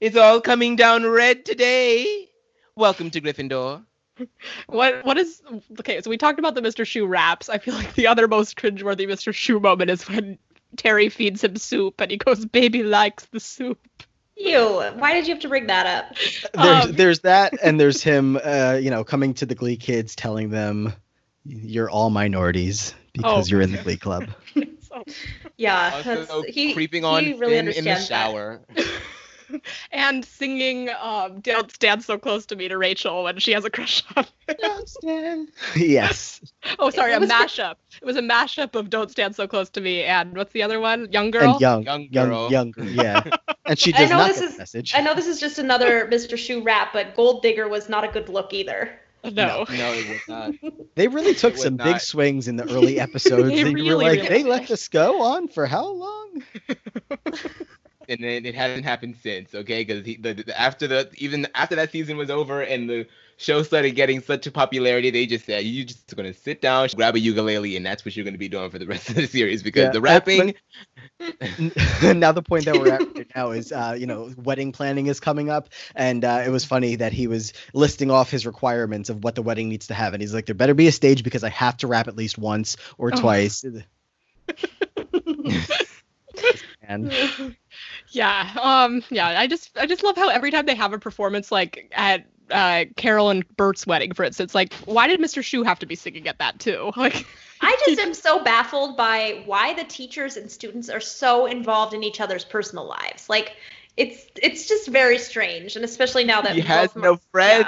It's all coming down red today. Welcome to Gryffindor. What what is okay? So we talked about the Mr. Schue raps. I feel like the other most cringeworthy Mr. Schue moment is when Terri feeds him soup and he goes, "Baby likes the soup." Ew, why did you have to bring that up? There's, Um, there's that, and there's him, uh, you know, coming to the Glee kids, telling them, "You're all minorities because Oh. you're in the Glee club." (laughs) So- Yeah, Also he, creeping on he really Finn in the understands that. shower. (laughs) (laughs) and singing um, "Don't Stand So Close to Me" to Rachel when she has a crush on. him. (laughs) yes, (laughs) oh, sorry, It a was- mashup. It was a mashup of "Don't Stand So Close to Me" and what's the other one? "Young Girl." and young, Young young, girl. younger, yeah. And she I does know not this get is- message. I know this is just another Mr. Schue rap, but Gold Digger was not a good look either. No. No, it was not. They really took would some big swings in the early episodes. They they really, were like, really they let this go on for how long? And then it hasn't happened since. Okay, because the, the, after the even after that season was over and the show started getting such a popularity, they just said you're just gonna sit down, grab a ukulele, and that's what you're gonna be doing for the (laughs) rest of the series because Yeah, the that's rapping. (laughs) now the point that we're at right now is, uh, you know, wedding planning is coming up, and uh, it was funny that he was listing off his requirements of what the wedding needs to have, and he's like, there better be a stage because I have to rap at least once or Oh. twice. (laughs) and Yeah. Um. Yeah. I just I just love how every time they have a performance like at uh, Carole and Burt's wedding, for instance, like why did Mr. Schue have to be singing at that too? (laughs) Like. I just (laughs) am so baffled by why the teachers and students are so involved in each other's personal lives. Like, it's it's just very strange, and especially now that He has no friends.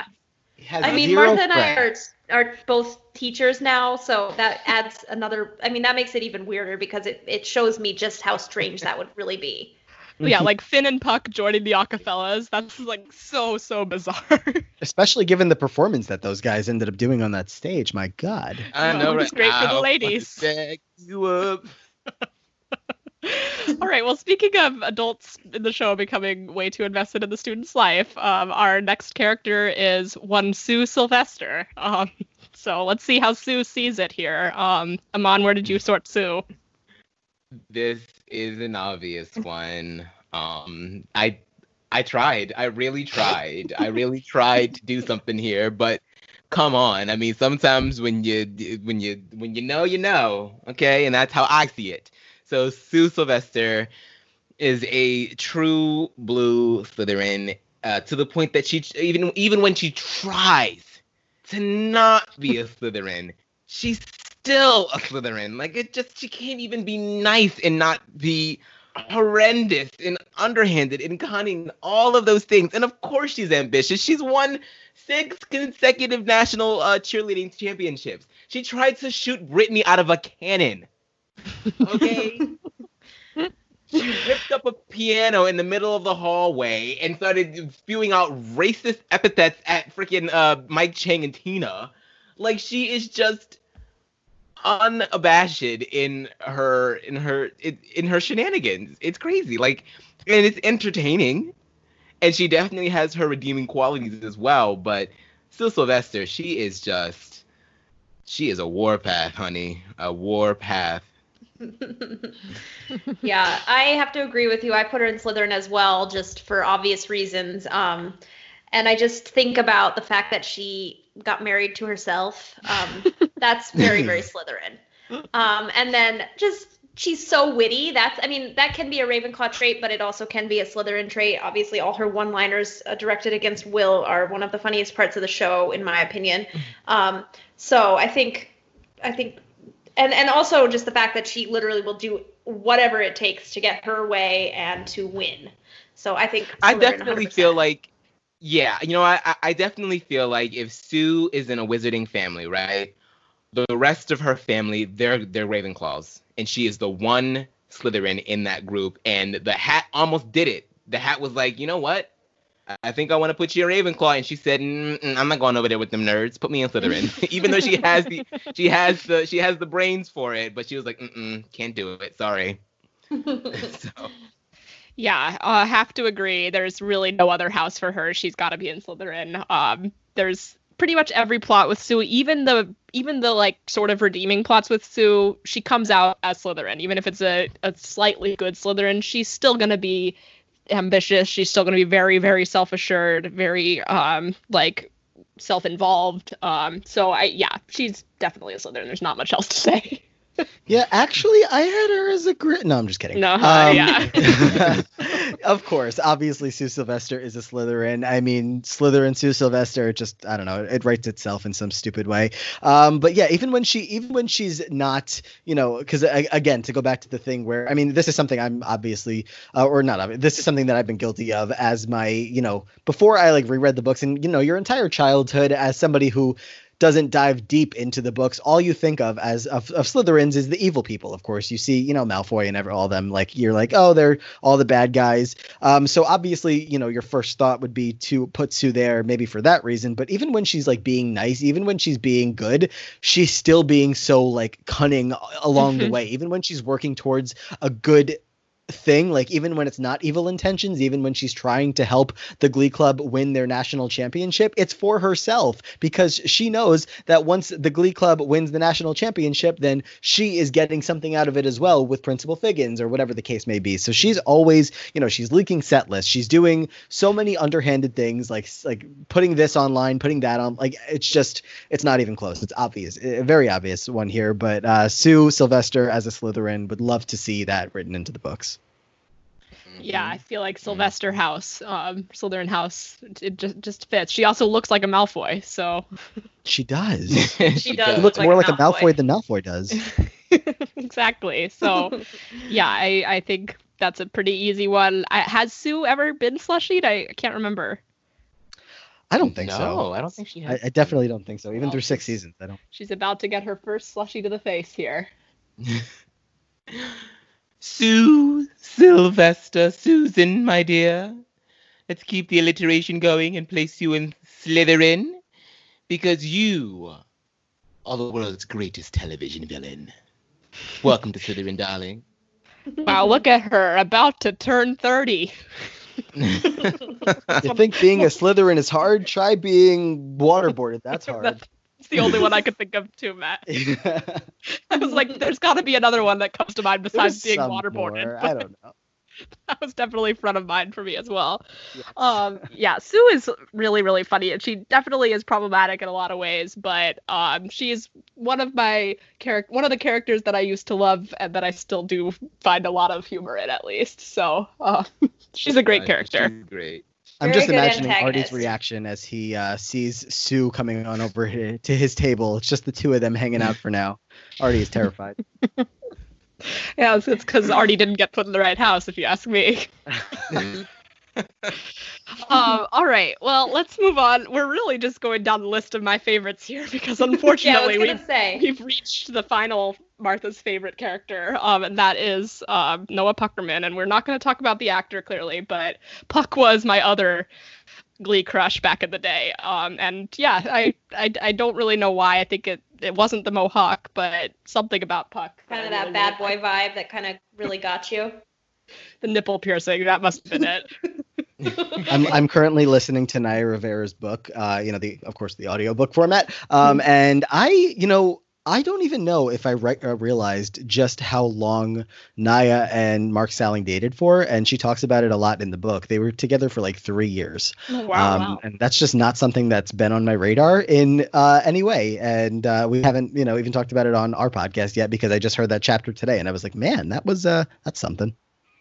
Yeah. I mean, Martha and I are are both teachers now, so that adds another. I mean, that makes it even weirder because it it shows me just how strange that would really be. Yeah, like Finn and Puck joining the Acafellas. That's like so so bizarre. (laughs) Especially given the performance that those guys ended up doing on that stage. My God. I Well, know, it's right? great for the ladies. back you up. (laughs) All right. Well, speaking of adults in the show becoming way too invested in the student's life, um, our next character is one Sue Sylvester. Um, (laughs) so let's see how Sue sees it here. Um, Aman, where did you sort Sue? This is an obvious one. Um, I I tried. I really tried. I really (laughs) tried to do something here, but come on. I mean, sometimes when you when you when you know, you know. Okay, and that's how I see it. So Sue Sylvester is a true blue Slytherin uh, to the point that she even even when she tries to not be a Slytherin, she's still a Slytherin. Like it just she can't even be nice and not be horrendous and underhanded and cunning, all of those things. And of course she's ambitious. She's won six consecutive national uh, cheerleading championships. She tried to shoot Brittany out of a cannon. Okay. (laughs) she ripped up a piano in the middle of the hallway and started spewing out racist epithets at freaking uh, Mike Chang and Tina. Like she is just unabashed in her in her in, her shenanigans. It's crazy. Like and it's entertaining. And she definitely has her redeeming qualities as well, but still Sylvester, she is just she is a warpath, honey. A warpath. (laughs) yeah, I have to agree with you. I put her in Slytherin as well, just for obvious reasons. Um, and I just think about the fact that she got married to herself. Um, (laughs) that's very, very (laughs) Slytherin. Um, and then just she's so witty. That's, I mean, that can be a Ravenclaw trait, but it also can be a Slytherin trait. Obviously, all her one-liners uh, directed against Will are one of the funniest parts of the show, in my opinion. (laughs) Um, so I think, I think and and also just the fact that she literally will do whatever it takes to get her way and to win. So I think I definitely 100%. feel like, yeah, you know, I I- definitely feel like if Sue is in a wizarding family, right, the rest of her family they're they're Ravenclaws, and she is the one Slytherin in that group, and the hat almost did it. The hat was like, you know what? I- I think I want to put you in Ravenclaw, and she said, "I'm not going over there with them nerds. Put me in Slytherin." (laughs) Even though she has the she has the she has the brains for it, but she was like, Mm-mm, "Can't do it. Sorry." (laughs) (laughs) so. Yeah, I have to agree. There's really no other house for her. She's got to be in Slytherin. Um, there's pretty much every plot with Sue, even the even the like sort of redeeming plots with Sue, she comes out as Slytherin. Even if it's a, a slightly good Slytherin, she's still gonna be ambitious. She's still gonna be very, very self-assured, very um like self-involved. Um, so I yeah, she's definitely a Slytherin. There's not much else to say. (laughs) Yeah, actually, I had her as a grit. No, I'm just kidding. No, Um, (laughs) yeah. (laughs) of course, obviously, Sue Sylvester is a Slytherin. I mean, Slytherin, Sue Sylvester, just I don't know, it writes itself in some stupid way. Um, but yeah, even when she, even when she's not, you know, because again, to go back to the thing where I mean, this is something I'm obviously, uh, or not, this is something that I've been guilty of as my, you know, before I like reread the books and you know, your entire childhood as somebody who doesn't dive deep into the books. All you think of as of, of Slytherins is the evil people. Of course, you see, you know, Malfoy and ever all them. Like you're like, oh, they're all the bad guys. Um, so obviously, you know, your first thought would be to put Sue there, maybe for that reason. But even when she's like being nice, even when she's being good, she's still being so like cunning along the way. Even when she's working towards a good thing like even when it's not evil intentions even when she's trying to help the glee club win their national championship it's for herself because she knows that once the glee club wins the national championship then she is getting something out of it as well with principal figgins or whatever the case may be. So she's always you know she's leaking set lists. She's doing so many underhanded things like like putting this online putting that on like it's just it's not even close. It's obvious a very obvious one here but uh sue sylvester as a slytherin would love to see that written into the books Yeah, I feel like Sylvester House, um, Slytherin House, it just just fits. She also looks like a Malfoy, so (laughs) She does. (laughs) She does. She looks like more a like a Malfoy. Malfoy than Malfoy does. (laughs) exactly. So, yeah, I I think that's a pretty easy one. I, has Sue ever been slushied? I can't remember. I don't think no, so. I don't think she has. I definitely don't think so. Even Well, through six seasons, I don't. She's about to get her first slushie to the face here. Sue, Sylvester, Susan, my dear. Let's keep the alliteration going and place you in Slytherin because you are the world's greatest television villain. Welcome to Slytherin, darling. Wow, look at her, about to turn 30. (laughs) You think being a Slytherin is hard? Try being waterboarded. That's hard. (laughs) It's the only one I could think of too, Matt. (laughs) I was like, there's got to be another one that comes to mind besides There's being some waterboarded. more, I don't know. (laughs) that was definitely front of mind for me as well. Yes. Um, yeah, Sue is really, really funny, and she definitely is problematic in a lot of ways. But um, she's one of my character, one of the characters that I used to love, and that I still do find a lot of humor in, at least. So uh, (laughs) she's a great character. she's Great. I'm just imagining Artie's reaction as he uh, sees Sue coming on over to his table. It's just the two of them hanging out for now. Artie is terrified. (laughs) Yeah, it's because Artie didn't get put in the right house, if you ask me. (laughs) um, all right, well, let's move on. We're really just going down the list of my favorites here because (laughs) yeah, unfortunately we've say. we've reached the final Martha's favorite character, um, and that is um, Noah Puckerman. And we're not going to talk about the actor clearly, but Puck was my other Glee crush back in the day. Um, and yeah, I, I I don't really know why. I think it it wasn't the mohawk, but something about Puck. Kind of that really bad liked. boy vibe that kind of really got you. The nipple piercing. That must have been it. (laughs) I'm I'm currently listening to Naya Rivera's book, uh, you know, the of course the audiobook format. Um, and I, you know, I don't even know if I re- uh, realized just how long Naya and Mark Salling dated for, and she talks about it a lot in the book. They were together for like three years, Oh, wow, um, wow. and that's just not something that's been on my radar in uh, any way. And uh, we haven't, you know, even talked about it on our podcast yet because I just heard that chapter today, and I was like, man, that was uh, that's something.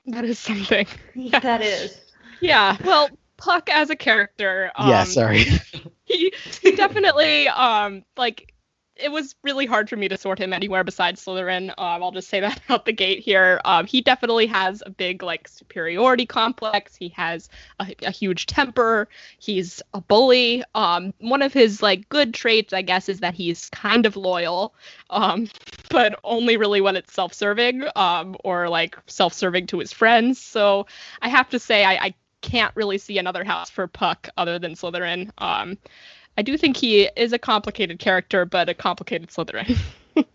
That is something. (laughs) that is. Yeah. Well, Puck as a character. Um, yeah, sorry. (laughs) he, he definitely um like it was really hard for me to sort him anywhere besides Slytherin. Um, I'll just say that (laughs) out the gate here. Um, he definitely has a big like superiority complex. He has a, a huge temper. He's a bully. Um, one of his like good traits, I guess, is that he's kind of loyal. Um, (laughs) but only really when it's self-serving. Um, or like self-serving to his friends. So I have to say I, I can't really see another house for Puck other than Slytherin. I do think he is a complicated character, but a complicated Slytherin. (laughs)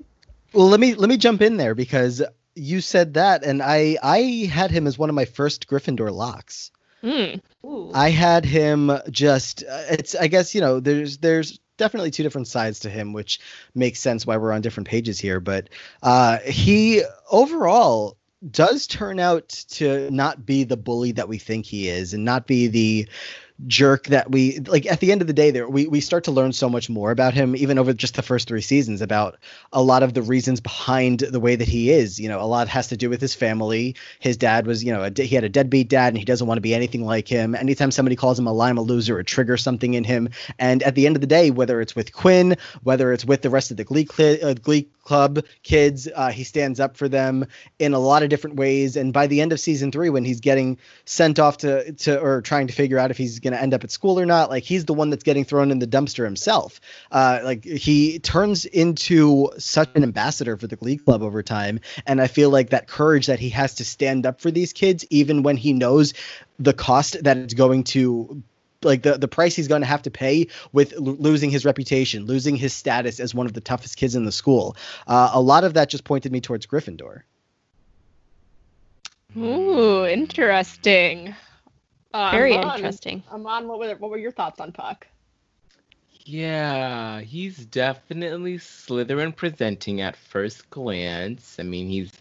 Well, let me let me jump in there because you said that, and I I had him as one of my first Gryffindor locks. Ooh. I had him just uh, it's I guess you know there's there's definitely two different sides to him, which makes sense why we're on different pages here. But uh, he overall does turn out to not be the bully that we think he is, and not be the jerk that we like at the end of the day there we, we start to learn so much more about him even over just the first three seasons about a lot of the reasons behind the way that he is. You know a lot has to do with his family. His dad was you know a, he had a deadbeat dad and he doesn't want to be anything like him. Anytime somebody calls him a lime a loser it triggers something in him. And at the end of the day whether it's with quinn whether it's with the rest of the glee, cl- uh, glee club kids uh, he stands up for them in a lot of different ways. And by the end of season three when he's getting sent off to to or trying to figure out if he's going to end up at school or not like he's the one that's getting thrown in the dumpster himself uh like he turns into such an ambassador for the glee club over time and i feel like that courage that he has to stand up for these kids even when he knows the cost that it's going to like the, the price he's going to have to pay with losing his reputation, losing his status as one of the toughest kids in the school. Uh, a lot of that just pointed me towards Gryffindor. Ooh, interesting. Uh, Very Aman- interesting. Aman, what were what were your thoughts on Puck? Yeah, he's definitely Slytherin presenting at first glance. I mean, he's,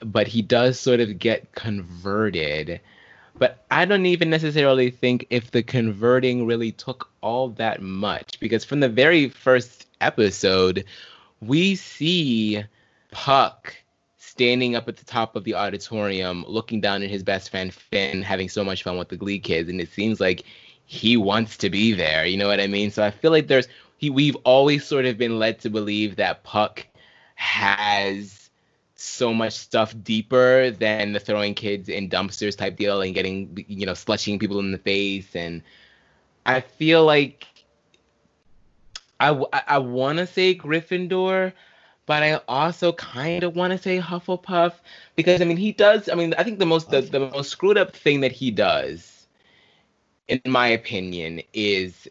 but he does sort of get converted. But I don't even necessarily think if the converting really took all that much, because from the very first episode, we see Puck standing up at the top of the auditorium, looking down at his best friend Finn, having so much fun with the Glee kids, and it seems like he wants to be there. You know what I mean? So I feel like there's he we've always sort of been led to believe that Puck has so much stuff deeper than the throwing kids in dumpsters type deal and getting you know slushing people in the face and I feel like I I want to say Gryffindor, but I also kind of want to say Hufflepuff because I mean he does. I mean I think the most the, the most screwed up thing that he does, in my opinion, is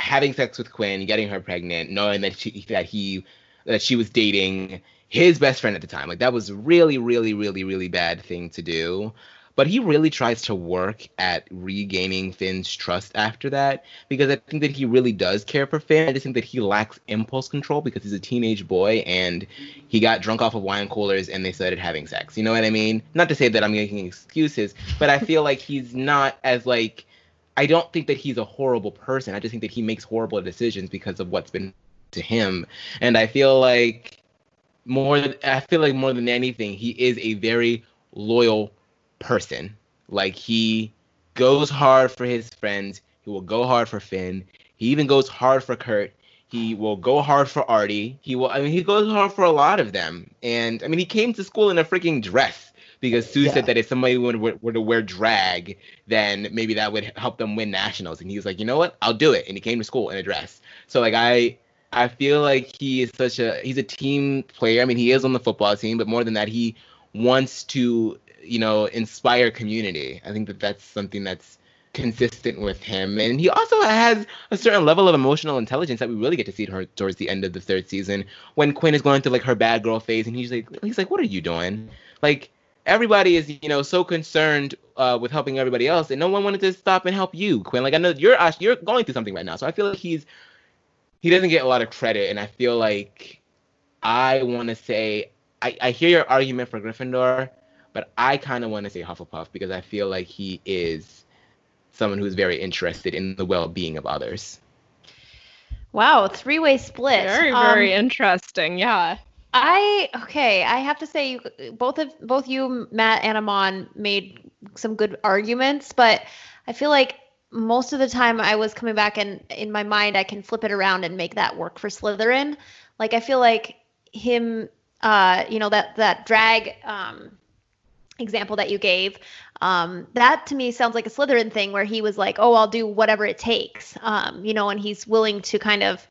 having sex with Quinn, getting her pregnant, knowing that she that he that she was dating his best friend at the time. Like that was really, really, really, really bad thing to do. But he really tries to work at regaining Finn's trust after that because I think that he really does care for Finn. I just think that he lacks impulse control because he's a teenage boy and he got drunk off of wine coolers and they started having sex. You know what I mean? Not to say that I'm making excuses, but I feel like he's not as like I don't think that he's a horrible person. I just think that he makes horrible decisions because of what's been to him. And I feel like more I feel like more than anything, he is a very loyal person. Like he goes hard for his friends. He will go hard for Finn. He even goes hard for Kurt. He will go hard for Artie. He will. I mean, he goes hard for a lot of them. And I mean, he came to school in a freaking dress because Sue yeah. said that if somebody were, were to wear drag, then maybe that would help them win nationals. And he was like, you know what? I'll do it. And he came to school in a dress. So like I I feel like he is such a he's a team player. I mean, he is on the football team, but more than that, he wants to you know inspire community. I think that that's something that's consistent with him, and he also has a certain level of emotional intelligence that we really get to see towards the end of the third season when Quinn is going through like her bad girl phase, and he's like he's like, what are you doing? Like everybody is you know so concerned uh, with helping everybody else, and no one wanted to stop and help you, Quinn. Like I know you're you're going through something right now, so I feel like he's he doesn't get a lot of credit, and I feel like I want to say I, I hear your argument for Gryffindor, but I kind of want to say Hufflepuff because I feel like he is someone who's very interested in the well-being of others. Wow, three-way split. Very, very um, interesting. Yeah. I okay. I have to say, both of both you, Matt and Aman, made some good arguments, but I feel like most of the time I was coming back and in my mind I can flip it around and make that work for Slytherin. Like I feel like him uh you know that that drag um example that you gave um that to me sounds like a Slytherin thing where he was like, "Oh, I'll do whatever it takes." Um you know, and he's willing to kind of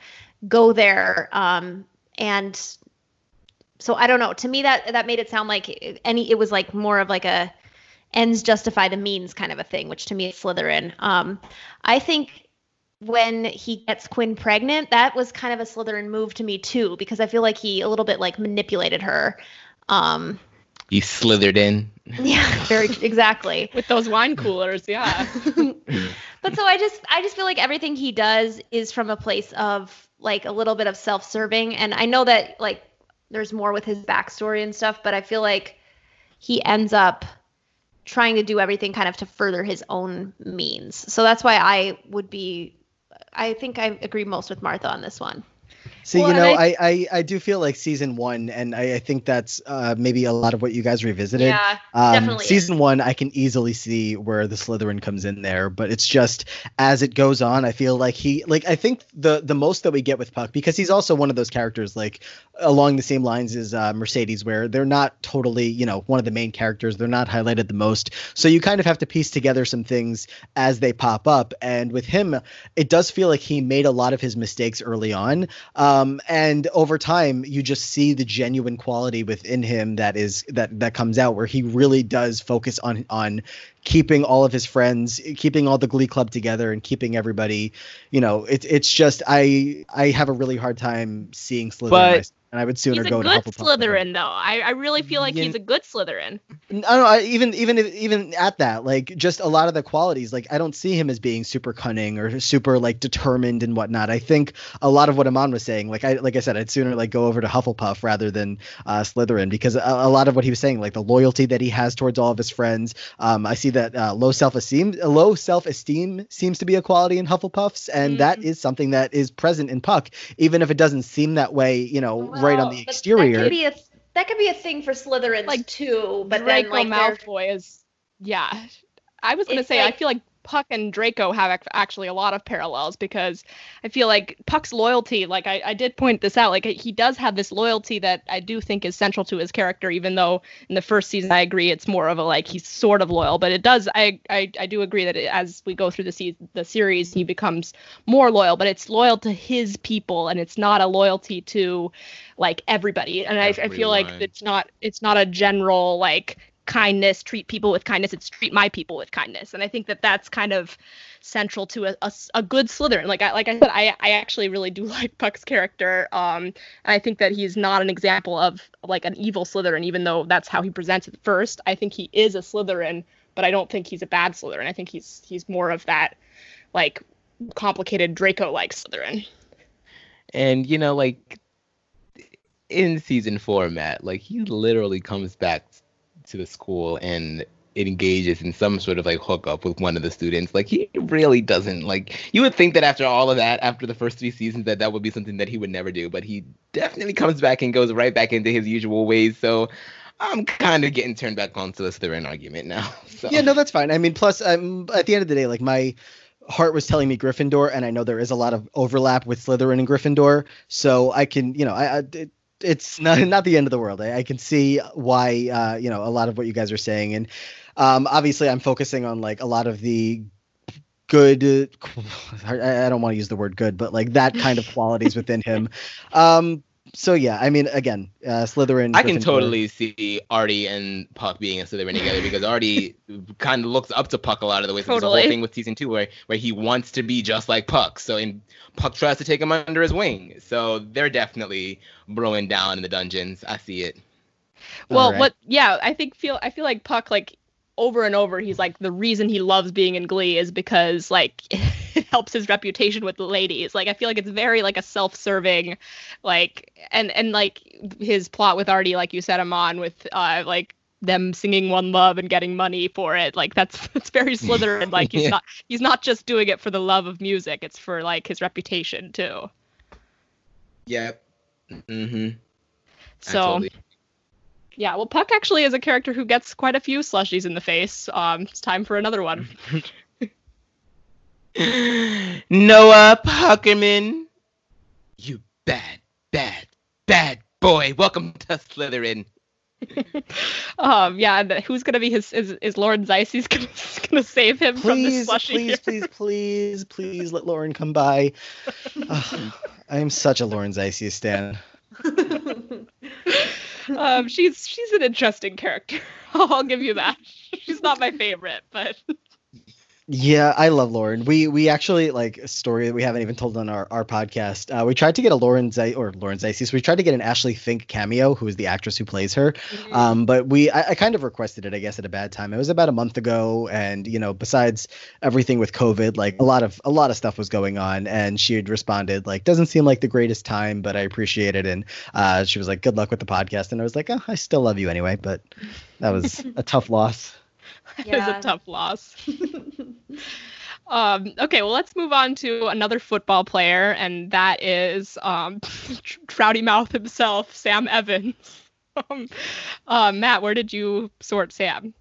go there um and so I don't know. To me that that made it sound like any it was like more of like a ends justify the means kind of a thing, which to me is Slytherin. Um, I think when he gets Quinn pregnant, that was kind of a Slytherin move to me too, because I feel like he a little bit like manipulated her. Um, he slithered in. (laughs) Yeah, very exactly. (laughs) With those wine coolers, yeah. (laughs) but so I just I just feel like everything he does is from a place of like a little bit of self-serving, and I know that like there's more with his backstory and stuff, but I feel like he ends up trying to do everything kind of to further his own means. So that's why I would be I think I agree most with Martha on this one. See, well, you know, I, I, I do feel like season one, and I, I think that's uh, maybe a lot of what you guys revisited. Yeah, um, definitely. Season one, I can easily see where the Slytherin comes in there, but it's just as it goes on, I feel like he, like, I think the the most that we get with Puck, because he's also one of those characters, like, along the same lines as uh, Mercedes, where they're not totally, you know, one of the main characters. They're not highlighted the most, so you kind of have to piece together some things as they pop up. And with him, it does feel like he made a lot of his mistakes early on. Um, Um, and over time, you just see the genuine quality within him that is that that comes out, where he really does focus on on keeping all of his friends, keeping all the Glee Club together, and keeping everybody. You know, it's it's just I I have a really hard time seeing Slytherin. But, and I would sooner he's go to Hufflepuff. Slytherin, though. I, I really feel like he's a good Slytherin. I don't know. Even even even at that, like just a lot of the qualities, like I don't see him as being super cunning or super like determined and whatnot. I think a lot of what Aman was saying, like I like I said, I'd sooner like go over to Hufflepuff rather than uh, Slytherin because a, a, lot of what he was saying, like the loyalty that he has towards all of his friends. Um, I see that uh, low self esteem, low self esteem seems to be a quality in Hufflepuffs, and mm. that is something that is present in Puck, even if it doesn't seem that way, you know, well, right on the exterior that could be a that could be a thing for Slytherin like too. But Draco then like Malfoy is yeah. I was gonna say like, I feel like Puck and Draco have ac- actually a lot of parallels because I feel like Puck's loyalty, like I, I did point this out, like he does have this loyalty that I do think is central to his character, even though in the first season I agree it's more of a like he's sort of loyal, but it does I I, I do agree that it, as we go through the se- the series he becomes more loyal, but it's loyal to his people and it's not a loyalty to like everybody. And I, I feel like it's not it's not a general like kindness treat people with kindness it's treat my people with kindness. And i think that that's kind of central to a good slytherin. Like I, like i said I, I actually really do (laughs) like puck's character um i think that he's not an example of like an evil slytherin even though that's how he presents it first. I think he is a slytherin but i don't think he's a bad slytherin. I think he's he's more of that like complicated draco like slytherin. And you know, like in season four, Matt, like he literally comes back to the school and engages in some sort of like hookup with one of the students. Like he really doesn't like. You would think that after all of that, after the first three seasons, that that would be something that he would never do. But he definitely comes back and goes right back into his usual ways. So. I'm kind of getting turned back onto the Slytherin argument now. (laughs) So. Yeah, no, that's fine. I mean, plus, um, at the end of the day, like my heart was telling me Gryffindor, and I know there is a lot of overlap with Slytherin and Gryffindor, so I can, you know, I, I it, it's (laughs) not not the end of the world. I, I can see why, uh, you know, a lot of what you guys are saying, and um, obviously, I'm focusing on like a lot of the good. (laughs) I, I don't want to use the word good, but like that kind of qualities within him. (laughs) Um, so yeah, I mean, again, uh, Slytherin. I can Gryffindor. totally see Artie and Puck being a Slytherin together because Artie (laughs) kind of looks up to Puck a lot of the ways. There's a whole thing with season two where where he wants to be just like Puck. So and Puck tries to take him under his wing. So they're definitely broing down in the dungeons. I see it. Well, Alright. what? Yeah, I think feel I feel like Puck like over and over he's like the reason he loves being in Glee is because like (laughs) it helps his reputation with the ladies. Like I feel like it's very like a self-serving, like and and like his plot with Artie, like you set him on with uh like them singing One Love and getting money for it. Like that's (laughs) that's very (laughs) Slytherin. Like he's Yeah. not he's not just doing it for the love of music. It's for like his reputation too. Yep. Mm-hmm. So. Yeah, well, Puck actually is a character who gets quite a few slushies in the face. Um, it's time for another one. (laughs) (laughs) Noah Puckerman, you bad, bad, bad boy. Welcome to Slytherin. (laughs) um, yeah, and who's gonna be his? Is, is Lauren Zizes gonna (laughs) gonna save him from this please, slushy? please, please, please, please let Lauren come by. Ugh, I am such a Lauren Zizes stan. um, she's she's an interesting character. I'll give you that. She's not my favorite, but Yeah, I love Lauren. We we actually like a story that we haven't even told on our, our podcast. Uh, we tried to get a Lauren Zei or Lauren Zizes. So we tried to get an Ashley Fink cameo, who is the actress who plays her. Um, but we I, I kind of requested it, I guess, at a bad time. It was about a month ago, and you know, besides everything with COVID, like a lot of a lot of stuff was going on, and she had responded like, "Doesn't seem like the greatest time, but I appreciate it." And uh, she was like, "Good luck with the podcast," and I was like, "Oh, I still love you anyway." But that was (laughs) a tough loss. (laughs) it was a tough loss. (laughs) Um, okay, well, let's move on to another football player, and that is um, (laughs) Trouty Mouth himself, Sam Evans. um, uh, Matt, where did you sort Sam?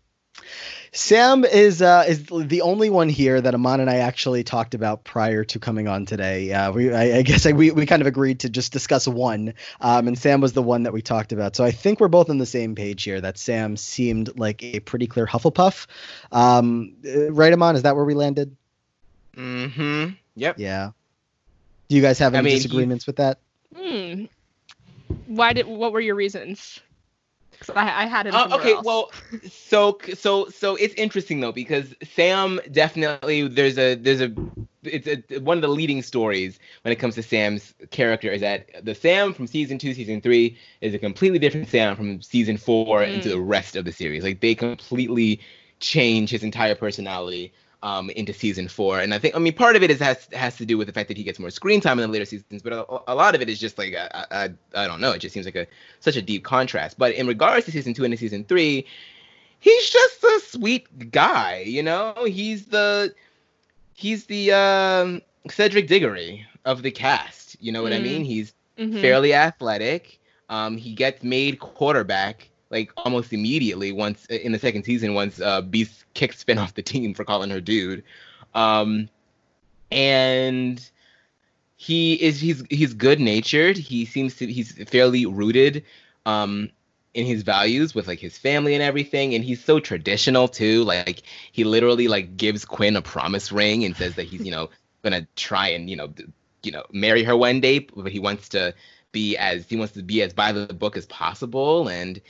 Sam is uh, is the only one here that Aman and I actually talked about prior to coming on today. Uh, we I, I guess I, we we kind of agreed to just discuss one, um, and Sam was the one that we talked about. So I think we're both on the same page here. That Sam seemed like a pretty clear Hufflepuff. Um, uh, right, Aman? Is that where we landed? Mm-hmm. Yep. Yeah. Do you guys have I any mean, he- disagreements with that? Hmm. Why did? What were your reasons? I, I had it. Uh, okay, else. well, so so so it's interesting though because Sam definitely there's a there's a it's a, one of the leading stories when it comes to Sam's character is that the Sam from season two, season three is a completely different Sam from season four Mm. into the rest of the series. Like they completely change his entire personality um, into season four, and I think I mean part of it is has has to do with the fact that he gets more screen time in the later seasons, but a, a lot of it is just like I, I I don't know. It just seems like a such a deep contrast. But in regards to season two and season three, he's just a sweet guy, you know. He's the he's the um, Cedric Diggory of the cast. You know what I Mm. mean? He's Mhm. fairly athletic. Um, he gets made quarterback like almost immediately once in the second season once uh, Beiste kicks Finn off the team for calling her dude. Um, and he is he's he's good natured. He seems to he's fairly rooted um in his values with like his family and everything and he's so traditional too like he literally like gives quinn a promise ring and says that he's you know (laughs) gonna try and you know you know marry her one day but he wants to be as he wants to be as by the book as possible and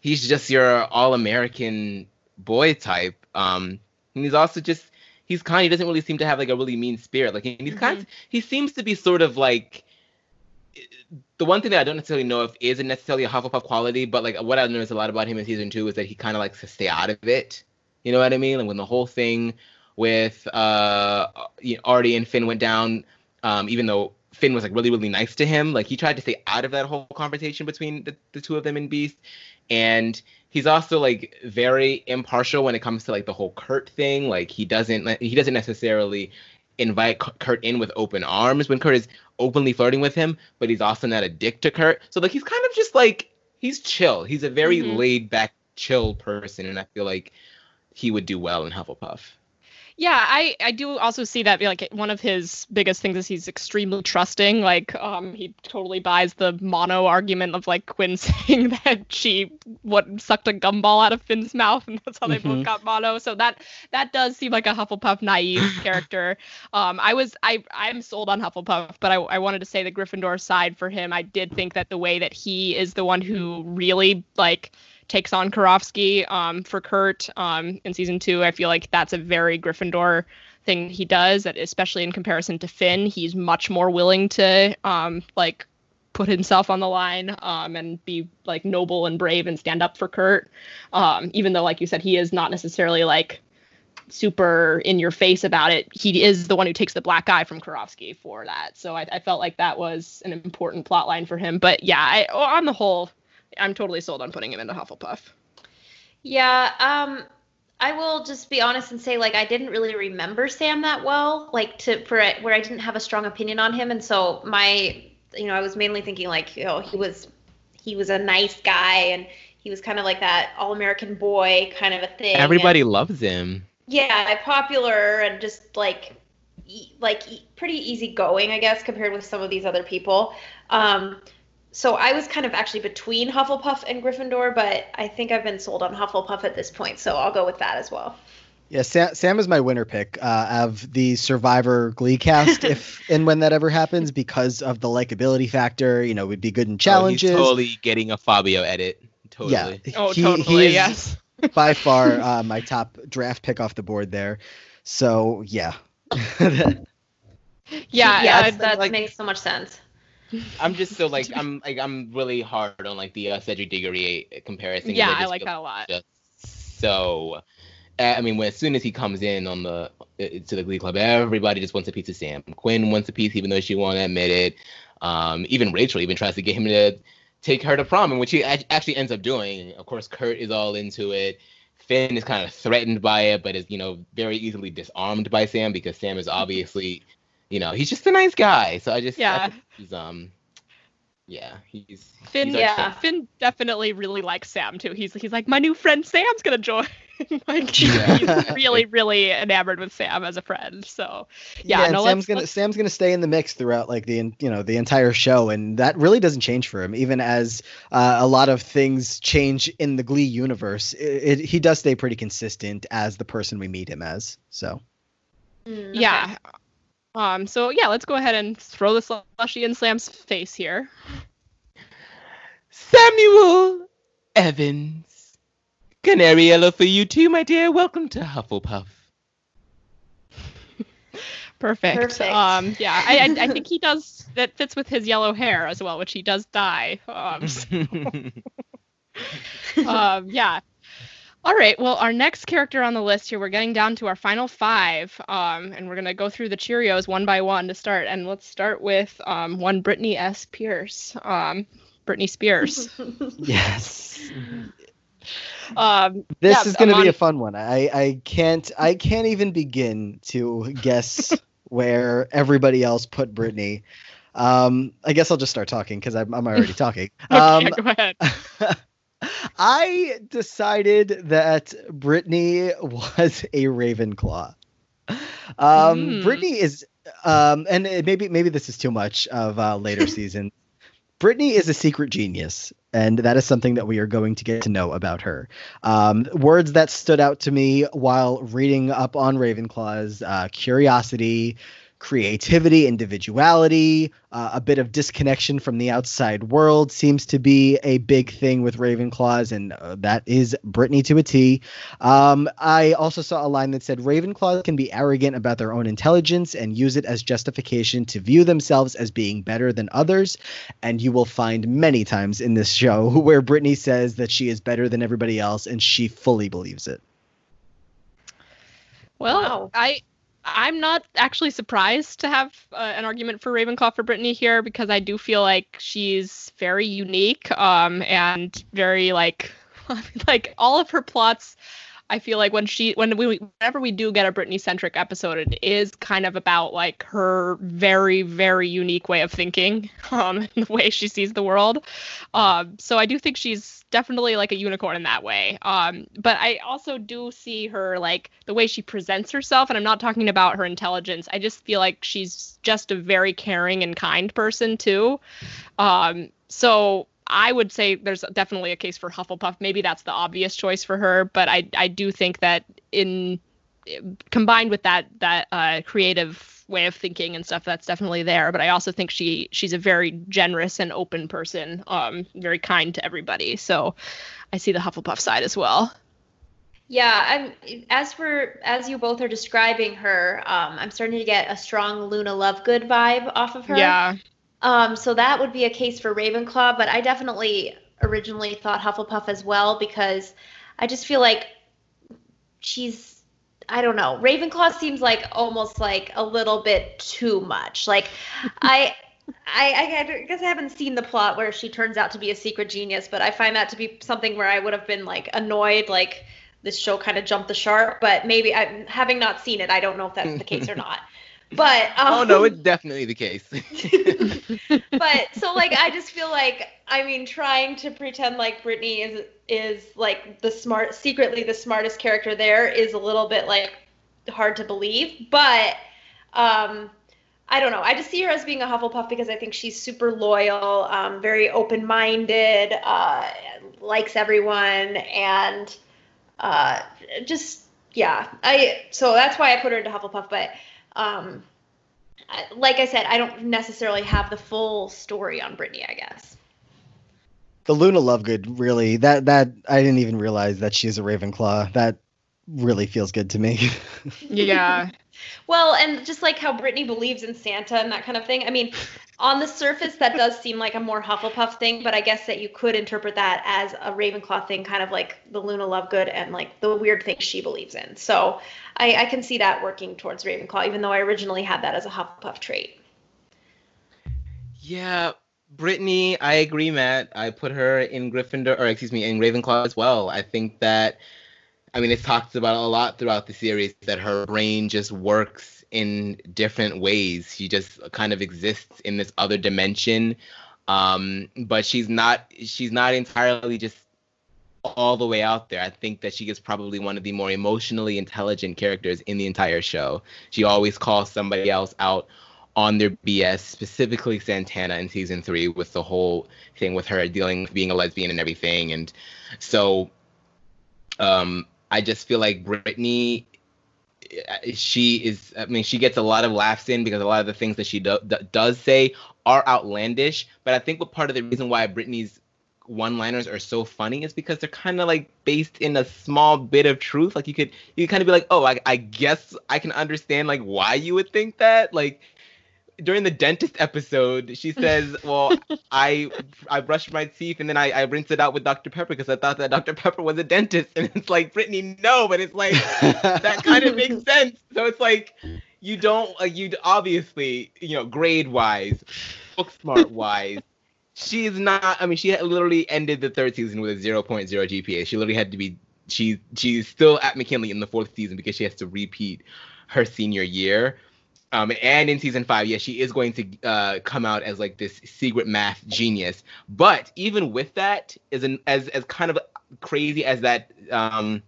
he's just your all-american boy type um and he's also just he's kind he doesn't really seem to have like a really mean spirit like and he's kind of, he seems to be sort of like the one thing that I don't necessarily know if isn't necessarily a Hufflepuff quality, but like what I noticed a lot about him in season two is that he kind of likes to stay out of it. You know what I mean? Like when the whole thing with uh you know, Artie and Finn went down, um, even though Finn was like really really nice to him, like he tried to stay out of that whole conversation between the, the two of them in Beiste, and he's also like very impartial when it comes to like the whole Kurt thing. Like he doesn't he doesn't necessarily invite Kurt in with open arms when Kurt is openly flirting with him, but he's also not a dick to Kurt. So like he's kind of just like he's chill. He's a very Mhm. laid back, chill person, and I feel like he would do well in Hufflepuff. Yeah, I I do also see that like one of his biggest things is he's extremely trusting. Like um he totally buys the mono argument of like Quinn (laughs) saying that she what sucked a gumball out of Finn's mouth and that's how they Mhm. both got mono. So that that does seem like a Hufflepuff naive (laughs) character. Um I was I I'm sold on Hufflepuff, but I I wanted to say the Gryffindor side for him. I did think that the way that he is the one who really like takes on Karofsky um, for Kurt um, in season two. I feel like that's a very Gryffindor thing he does, that especially in comparison to Finn, he's much more willing to um, like put himself on the line um, and be like noble and brave and stand up for Kurt. Um, even though, like you said, he is not necessarily like super in your face about it. He is the one who takes the black eye from Karofsky for that. So I, I felt like that was an important plot line for him. But yeah, I, on the whole, I'm totally sold on putting him into Hufflepuff. Yeah, um I will just be honest and say like I didn't really remember Sam that well, like to for it where I didn't have a strong opinion on him and so my you know, I was mainly thinking like, you know, he was he was a nice guy and he was kind of like that all-American boy kind of a thing. Everybody and, loves him. yeah, popular and just like e- like e- pretty easygoing, I guess, compared with some of these other people. Um so I was kind of actually between Hufflepuff and Gryffindor, but I think I've been sold on Hufflepuff at this point, so I'll go with that as well. Yeah, Sam, Sam is my winner pick uh, of the Survivor Glee cast, if (laughs) and when that ever happens, because of the likability factor. You know, we'd be good in challenges. Oh, he's totally getting a Fabio edit. Totally. Yeah, Oh, he- totally. he yes. (laughs) by far (laughs) uh, my top draft pick off the board there. So yeah, Yeah. yes, uh, that like- makes so much sense. I'm just so like I'm like I'm really hard on like the uh, Cedric Diggory comparison. yeah, just I like that a lot. so uh, I mean, when as soon as he comes in on the uh, to the Glee Club, everybody just wants a piece of Sam. Quinn wants a piece, even though she won't admit it. Um, even Rachel even tries to get him to take her to prom, and which he actually ends up doing. Of course, Kurt is all into it. Finn is kind of threatened by it, but is you know very easily disarmed by Sam because Sam is obviously, you know, he's just a nice guy. So I just Yeah. think he's um, yeah, he's Finn, he's yeah. champ. Finn definitely really likes Sam too. He's he's like my new friend Sam's gonna join. (laughs) like Yeah. he's really really enamored with Sam as a friend. So Yeah, and no, Sam's let's- gonna let's- Sam's gonna stay in the mix throughout like the you know the entire show, and that really doesn't change for him, even as uh, a lot of things change in the Glee universe. It, it, he does stay pretty consistent as the person we meet him as. So Mm, okay. yeah. Um. So yeah, let's go ahead and throw the slushy in Slam's face here. Samuel Evans. Canary yellow for you too, my dear. Welcome to Hufflepuff. (laughs) Perfect. Perfect. Um. Yeah. I, I I think he does. That fits with his yellow hair as well, which he does dye. Um. so- (laughs) um, yeah. All right. Well, our next character on the list here, we're getting down to our final five, um, and we're gonna go through the Cheerios one by one to start. And let's start with um, one Brittany S. Pierce, um, Britney Spears. (laughs) yes, (laughs) um, this Yeah, is gonna be a fun one. I I can't I can't even begin to guess (laughs) where everybody else put Brittany. Um, I guess I'll just start talking because I'm I'm already talking. okay, Um, go ahead. I decided that Brittany was a Ravenclaw. Um, Mm. Brittany is, um, and it- maybe maybe this is too much of uh, later (laughs) season. Brittany is a secret genius, and that is something that we are going to get to know about her. Um, words that stood out to me while reading up on Ravenclaw's uh, curiosity, creativity, individuality, uh, a bit of disconnection from the outside world seems to be a big thing with Ravenclaws, and uh, that is Brittany to a T. Um, I also saw a line that said Ravenclaws can be arrogant about their own intelligence and use it as justification to view themselves as being better than others. And you will find many times in this show (laughs) where Brittany says that she is better than everybody else, and she fully believes it. Well, Wow. I I'm not actually surprised to have uh, an argument for Ravenclaw for Brittany here because I do feel like she's very unique um and very like (laughs) like all of her plots I feel like when she when we whenever we do get a Brittany centric episode, it is kind of about like her very very unique way of thinking, (laughs) um, the way she sees the world. Um, so I do think she's definitely like a unicorn in that way. Um, but I also do see her like the way she presents herself, and I'm not talking about her intelligence. I just feel like she's just a very caring and kind person too. Um, so I would say there's definitely a case for Hufflepuff. Maybe that's the obvious choice for her, but I I do think that in combined with that that uh, creative way of thinking and stuff, that's definitely there. But I also think she she's a very generous and open person, um, very kind to everybody. So I see the Hufflepuff side as well. Yeah, I'm as for as you both are describing her, um, I'm starting to get a strong Luna Lovegood vibe off of her. Yeah, Um, so that would be a case for Ravenclaw, but I definitely originally thought Hufflepuff as well because I just feel like she's I don't know. Ravenclaw seems like almost like a little bit too much. Like (laughs) I I, I guess I haven't seen the plot where she turns out to be a secret genius, but I find that to be something where I would have been like annoyed, like this show kind of jumped the shark. But maybe I, having not seen it, I don't know if that's the case or (laughs) not. But um, oh no, it's definitely the case. (laughs) (laughs) but so like I just feel like I mean trying to pretend like Brittany is is like the smart secretly the smartest character there is a little bit like hard to believe but um I don't know. I just see her as being a Hufflepuff because I think she's super loyal, um, very open-minded, uh, likes everyone, and uh, just yeah. I so that's why I put her into Hufflepuff. But um, like I said, I don't necessarily have the full story on Brittany. I guess. The Luna Lovegood really that that I didn't even realize that she's a Ravenclaw. That really feels good to me. (laughs) yeah, Well, and just like how Brittany believes in Santa and that kind of thing. I mean, on the surface, that does seem like a more Hufflepuff thing, but I guess that you could interpret that as a Ravenclaw thing, kind of like the Luna Lovegood and like the weird things she believes in. So I, I can see that working towards Ravenclaw, even though I originally had that as a Hufflepuff trait. Yeah, Brittany, I agree, Matt. I put her in Gryffindor, or excuse me, in Ravenclaw as well. I think that, I mean, it's talked about a lot throughout the series that her brain just works in different ways. She just kind of exists in this other dimension, um, but she's not. She's not entirely just all the way out there. I think that she is probably one of the more emotionally intelligent characters in the entire show. She always calls somebody else out on their BS, specifically Santana in season three, with the whole thing with her dealing with being a lesbian and everything. And so um, I just feel like Brittany, uh, she is, I mean, she gets a lot of laughs in because a lot of the things that she do, does say are outlandish. But I think what part of the reason why Brittany's one liners are so funny is because they're kind of like based in a small bit of truth. Like you could, you kind of be like, oh, I, I guess I can understand like why you would think that. Like, during the dentist episode, she says, (laughs) "Well, I I brushed my teeth and then I, I rinsed it out with Dr. Pepper because I thought that Dr. Pepper was a dentist." And it's like, Brittany, no, but it's like that kind of makes (laughs) sense. So it's like you don't like you obviously you know grade wise, book smart wise. She's not. I mean, she literally ended the third season with a 0.0 GPA. She literally had to be. She she's still at McKinley in the fourth season because she has to repeat her senior year. Um, and in season five, yeah, she is going to uh, come out as like this secret math genius. But even with that, is an as as kind of crazy as that um,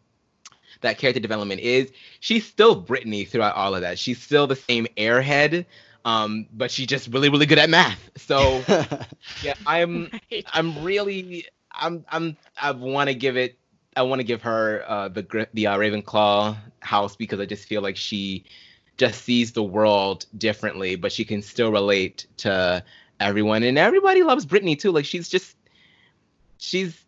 that character development is, she's still Brittany throughout all of that. She's still the same airhead, um, but she's just really, really good at math. So (laughs) yeah, I'm Right. I'm really I'm I'm I want to give it I want to give her uh, the Gri- the uh, Ravenclaw house because I just feel like she just sees the world differently, but she can still relate to everyone, and everybody loves Brittany too. Like she's just she's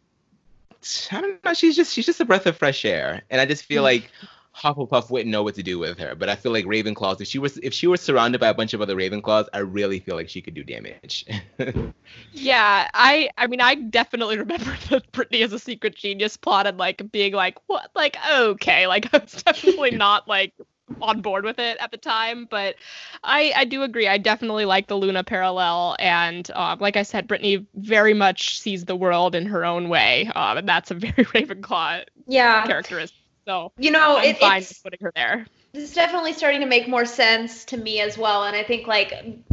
I don't know she's just she's just a breath of fresh air, and I just feel mm. like. Hufflepuff wouldn't know what to do with her, but I feel like Ravenclaws. If she was, if she was surrounded by a bunch of other Ravenclaws, I really feel like she could do damage. (laughs) Yeah, I I mean I definitely remember (laughs) the Brittany as a secret genius plot and like being like what like okay like (laughs) I was definitely not like on board with it at the time but I I do agree I definitely like the Luna parallel and um, like I said Brittany very much sees the world in her own way um, and that's a very (laughs) Ravenclaw Yeah. characteristic so You know, I'm it, fine it's putting her there it's definitely starting to make more sense to me as well. And I think, like,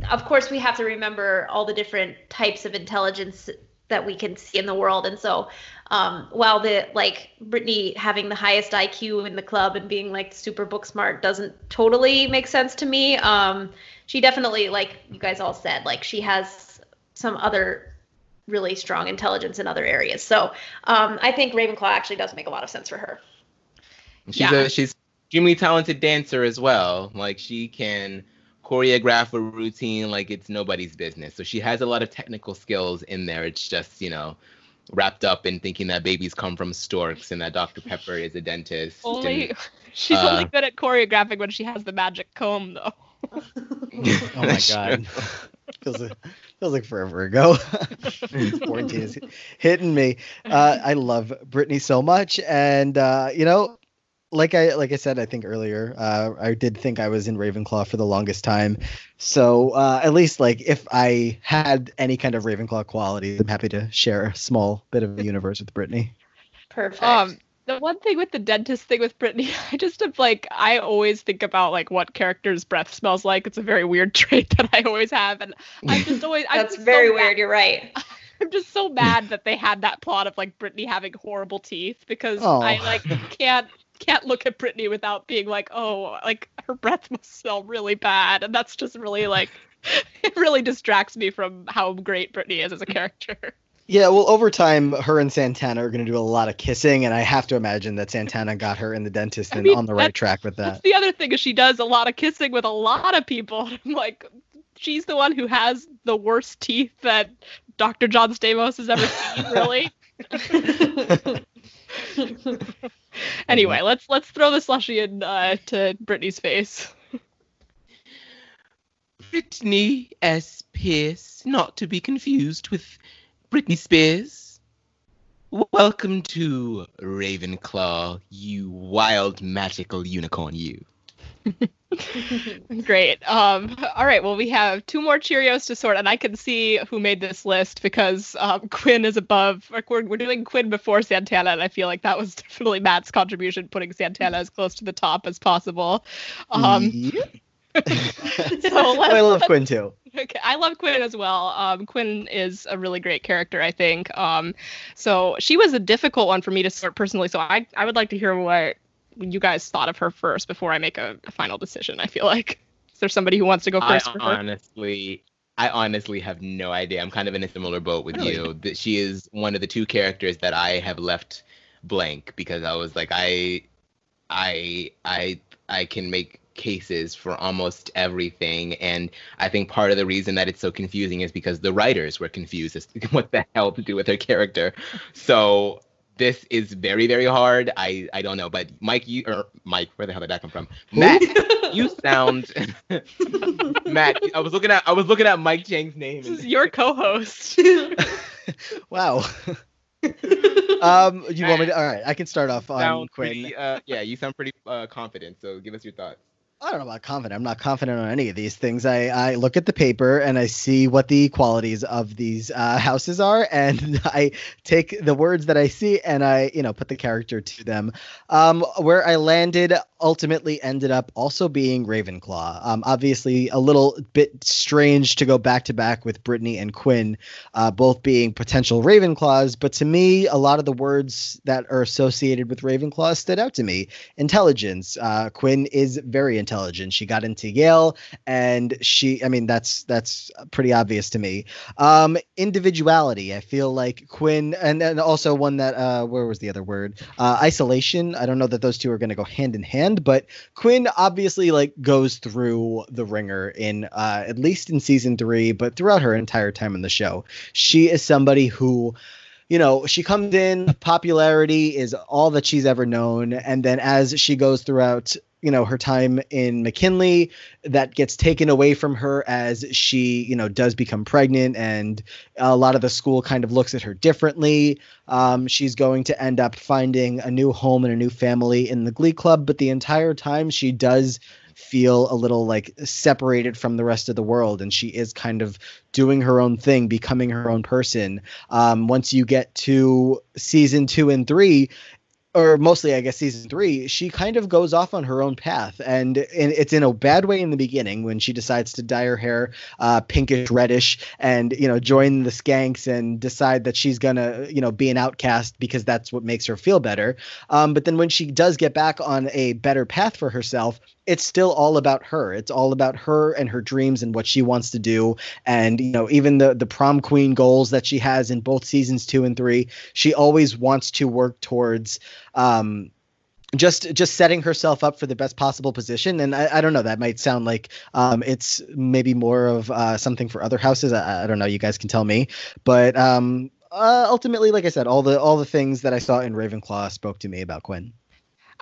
of course, we have to remember all the different types of intelligence that we can see in the world. And so, um, while the like Brittany having the highest IQ in the club and being like super book smart doesn't totally make sense to me, um, she definitely, like you guys all said, like she has some other really strong intelligence in other areas. So um, I think Ravenclaw actually does make a lot of sense for her. She's Yeah. a she's extremely talented dancer as well. Like she can choreograph a routine like it's nobody's business. So she has a lot of technical skills in there. It's just, you know, wrapped up in thinking that babies come from storks and that Dr. Pepper is a dentist. only and- (laughs) she's uh, only good at choreographing when she has the magic comb though Oh my god. (laughs) feels like, feels like forever ago. (laughs) Quarantine is hitting me. Uh, I love Brittany so much, and uh, you know, like I like I said, I think earlier, uh, I did think I was in Ravenclaw for the longest time. So uh, at least like if I had any kind of Ravenclaw quality, I'm happy to share a small bit of the universe with Brittany. Perfect. Um, the one thing with the dentist thing with Brittany, (laughs) I just have like I always think about like what character's breath smells like. It's a very weird (laughs) trait that I always have, and I'm just always I'm That's just very so mad- weird. You're right. (laughs) I'm just so mad that they had that plot of like Brittany having horrible teeth because Oh. I like can't can't look at Brittany without being like, oh, like her breath must smell really bad, and that's just really like (laughs) it really distracts me from how great Brittany is as a character. Yeah, well, over time, her and Santana are going to do a lot of kissing, and I have to imagine that Santana got her in the dentist I and mean, on the right track with that. the other thing is she does a lot of kissing with a lot of people. (laughs) I'm like, she's the one who has the worst teeth that Dr. John Stamos has ever seen, really. (laughs) (laughs) anyway, let's let's throw the slushy in uh, to Brittany's face. Brittany S. Pierce, not to be confused with Britney Spears. Welcome to Ravenclaw, you wild magical unicorn, you. (laughs) Great. Um, all right. Well, we have two more Cheerios to sort, and I can see who made this list because um, Quinn is above. Like we're, we're doing Quinn before Santana, and I feel like that was (laughs) definitely Matt's contribution, putting Santana as close to the top as possible. Um, Yep. (laughs) so I love Quinn too. Okay, I love Quinn as well. Um, Quinn is a really great character, I think. Um, so she was a difficult one for me to sort personally. So I, I would like to hear what you guys thought of her first before I make a, a final decision. I feel like is there somebody who wants to go I first her? honestly, I honestly have no idea. I'm kind of in a similar boat with Really? you. That she is one of the two characters that I have left blank because I was like, I, I, I, I can make cases for almost everything, and I think part of the reason that it's so confusing is because the writers were confused as to (laughs) what the hell to do with her character. So this is very, very hard. I, I don't know, but Mike, you or Mike, where the hell did that come from? Matt, you (laughs) sound (laughs) Matt. I was looking at I was looking at Mike Chang's name. This is your co-host. (laughs) Wow. um, you want me to? All right, I can start off on sound Quinn. pretty, uh, yeah, you sound pretty uh, confident. So give us your thoughts. I don't know about confident. I'm not confident on any of these things. I, I look at the paper and I see what the qualities of these uh, houses are, (laughs) and I take the words that I see and I, you know, put the character to them. Um, where I landed ultimately ended up also being Ravenclaw. Um, obviously, a little bit strange to go back to back with Brittany and Quinn, uh, both being potential Ravenclaws. But to me, a lot of the words that are associated with Ravenclaw stood out to me. Intelligence. Uh, Quinn is very intelligent. She got into Yale, and she, I mean, that's that's pretty obvious to me. Um, individuality. I feel like Quinn, and, and also one that, uh, where was the other word? Uh, isolation. I don't know that those two are going to go hand in hand, but Quinn obviously like goes through the wringer in uh, at least in season three, but throughout her entire time in the show, she is somebody who you know, she comes in, popularity is all that she's ever known. And then as she goes throughout, you know, her time in McKinley, that gets taken away from her as she, you know, does become pregnant. And a lot of the school kind of looks at her differently. Um, she's going to end up finding a new home and a new family in the Glee Club. But the entire time, she does feel a little like separated from the rest of the world and she is kind of doing her own thing becoming her own person um, once you get to season two and three or mostly I guess season three, she kind of goes off on her own path, and, it's in a bad way in the beginning when she decides to dye her hair uh, pinkish reddish and you know join the skanks and decide that she's gonna you know be an outcast because that's what makes her feel better. Um, but then when she does get back on a better path for herself, it's still all about her. It's all about her and her dreams and what she wants to do. And you know, even the the prom queen goals that she has in both seasons two and three, she always wants to work towards. Um, just just setting herself up for the best possible position and i, I don't know that might sound like um, it's maybe more of uh, something for other houses I, I, don't know you guys can tell me but um, uh, ultimately like i said all the all the things that i saw in ravenclaw spoke to me about quinn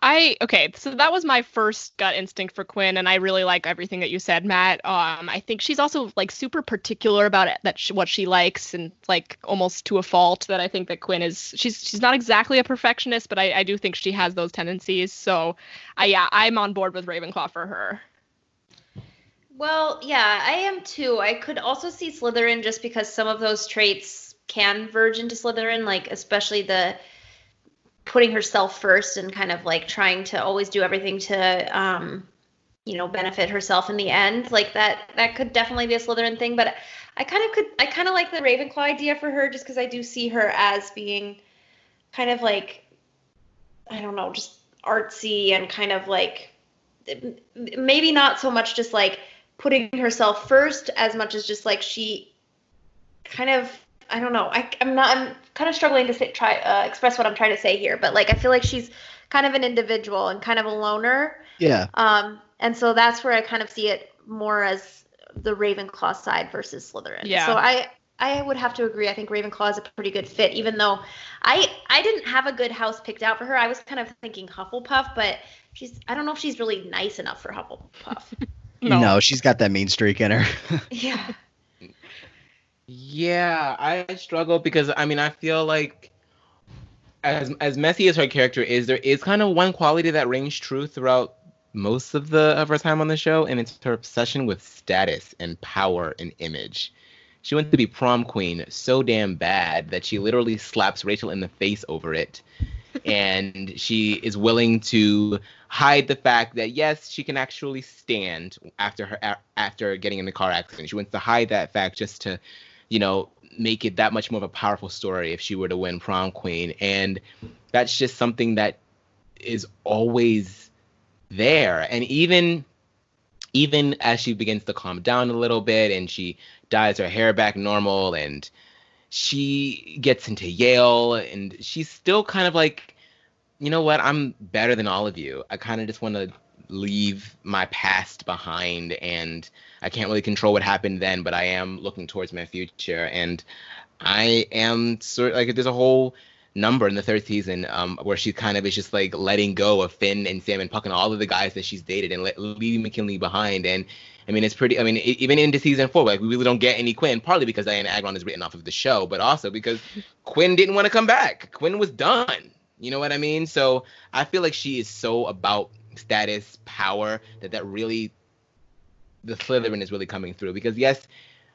I okay, so that was my first gut instinct for Quinn, and I really like everything that you said, Matt. Um, I think she's also like super particular about it, that she, what she likes, and like almost to a fault. That I think that Quinn is she's she's not exactly a perfectionist, but I, I do think she has those tendencies. So, I yeah, I'm on board with Ravenclaw for her. Well, yeah, I am too. I could also see Slytherin just because some of those traits can verge into Slytherin, like especially the putting herself first and kind of like trying to always do everything to um you know benefit herself in the end like that that could definitely be a slytherin thing. But i kind of could i kind of like the ravenclaw idea for her just because i do see her as being kind of like i don't know just artsy and kind of like maybe not so much just like putting herself first as much as just like she kind of I don't know. I, I'm not. I'm kind of struggling to say, try uh, express what I'm trying to say here, but like I feel like she's kind of an individual and kind of a loner. Yeah. Um, and so that's where I kind of see it more as the Ravenclaw side versus Slytherin. Yeah. So I I would have to agree. I think Ravenclaw is a pretty good fit, even though I I didn't have a good house picked out for her. I was kind of thinking Hufflepuff, but she's I don't know if she's really nice enough for Hufflepuff. no. (laughs) no, she's got that mean streak in her. (laughs) yeah. Yeah, I struggle because I mean I feel like as as messy as her character is, there is kind of one quality that rings true throughout most of the of her time on the show, and it's her obsession with status and power and image. She wants to be prom queen so damn bad that she literally slaps Rachel in the face over it. (laughs) and she is willing to hide the fact that yes, she can actually stand after her after getting in the car accident. She wants to hide that fact just to you know, make it that much more of a powerful story if she were to win prom queen. And that's just something that is always there. And even even as she begins to calm down a little bit and she dyes her hair back normal and she gets into Yale and she's still kind of like, you know what, I'm better than all of you. I kind of just want to leave my past behind and I can't really control what happened then, but I am looking towards my future and I am sort of like there's a whole number in the third season um, where she kind of is just like letting go of Finn and Sam and Puck and all of the guys that she's dated and let, leaving McKinley behind. And I mean, it's pretty. I mean, it, even into season four, like we really don't get any Quinn. Partly because Dianna Agron is written off of the show, but also because (laughs) Quinn didn't want to come back. Quinn was done. You know what I mean? So I feel like she is so about status, power, that that really the Slytherin is really coming through. Because yes,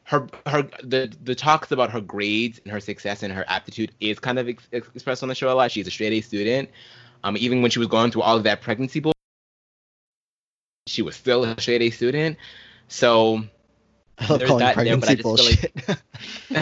her her the the talks about her grades and her success and her aptitude is kind of ex- expressed on the show a lot. She's a straight A student. Um, even when she was going through all of that pregnancy bull, she was still a straight A student. So I love There's calling that there, but I pregnancy just feel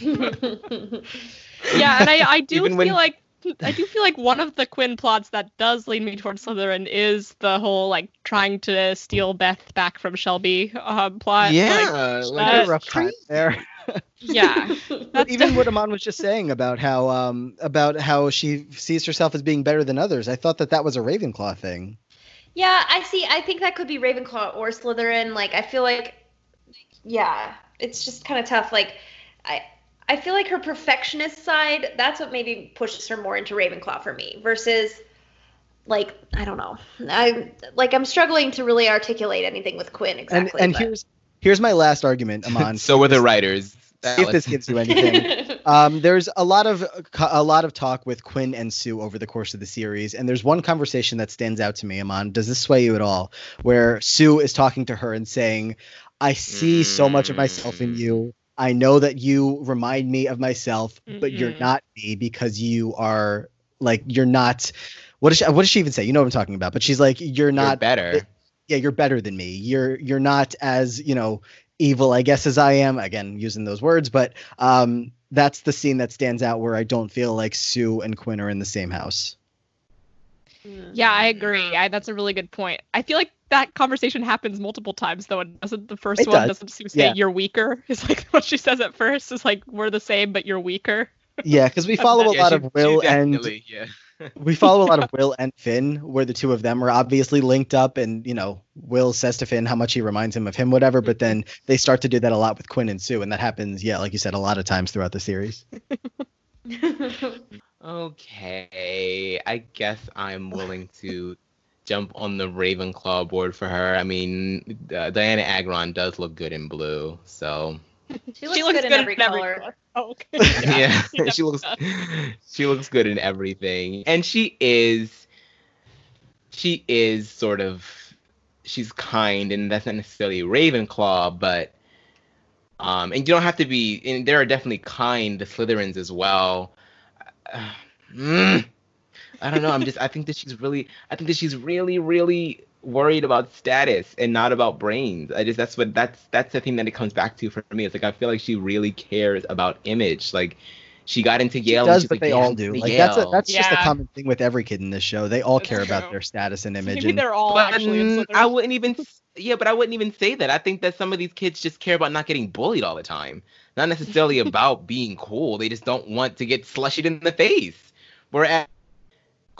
bullshit. (laughs) (laughs) Yeah, and I, I do Even feel when- like I do feel like one of the Quinn plots that does lead me towards Slytherin is the whole like trying to steal Beth back from Shelby uh, plot. Yeah, Like, like, a rough time there. yeah. (laughs) But even what Aman was just saying about how um about how she sees herself as being better than others, I thought that that was a Ravenclaw thing. Yeah, I see. I think that could be Ravenclaw or Slytherin. Like, I feel like, yeah, it's just kind of tough. Like, I, I feel like her perfectionist side. That's what maybe pushes her more into Ravenclaw for me. Versus, like, I don't know. I like I'm struggling to really articulate anything with Quinn exactly. and and here's here's my last argument, Aman. (laughs) so were the writers. See if this gives you anything. (laughs) Um, there's a lot of a lot of talk with Quinn and Sue over the course of the series, and there's one conversation that stands out to me. Aman, does this sway you at all? Where Sue is talking to her and saying, "I see so much of myself in you. I know that you remind me of myself, but you're Mhm. not me because you are like you're not." What does she, what does she even say? You know what I'm talking about. But she's like, "You're You're not better. yeah, you're better than me. You're you're not as you know evil, I guess, as I am. Again, using those words, but um, that's the scene that stands out where I don't feel like Sue and Quinn are in the same house. Yeah, I agree. I, that's a really good point. I feel like that conversation happens multiple times though. And doesn't the first It one does. doesn't Sue say Yeah. you're weaker? (laughs) Is like what she says at first. Is like we're the same, but you're weaker. Yeah, because we (laughs) follow a Yeah, lot she- of Will and yeah. (laughs) we follow a lot of Will and Finn, where the two of them are obviously linked up, and you know, Will says to Finn how much he reminds him of him, whatever. But then they start to do that a lot with Quinn and Sue, and that happens, yeah, like you said, a lot of times throughout the series. Okay, I guess I'm willing to jump on the Ravenclaw board for her. I mean, uh, Dianna Agron does look good in blue, so (laughs) she looks, good, in every color. Oh, okay. (laughs) yeah, (laughs) she she looks she looks good in everything, and she is she is sort of she's kind, and that's not necessarily Ravenclaw, but um, and you don't have to be. And there are definitely kind Slytherins as well. Uh, (sighs) mm, I don't know. I'm just. I think that she's really. I think that she's really, really worried about status and not about brains. I just. That's what. That's that's the thing that it comes back to for me. It's like I feel like she really cares about image. Like she got into Yale. She and does, she's but like, they all do. going to Like that's a, Yale." that's just a common thing with every kid in this show. They all That's care about their status and image. Maybe and they're all But, actually in Slytherin. I wouldn't even. Yeah, but I wouldn't even say that. I think that some of these kids just care about not getting bullied all the time. Not necessarily (laughs) about being cool. They just don't want to get slushied in the face. Whereas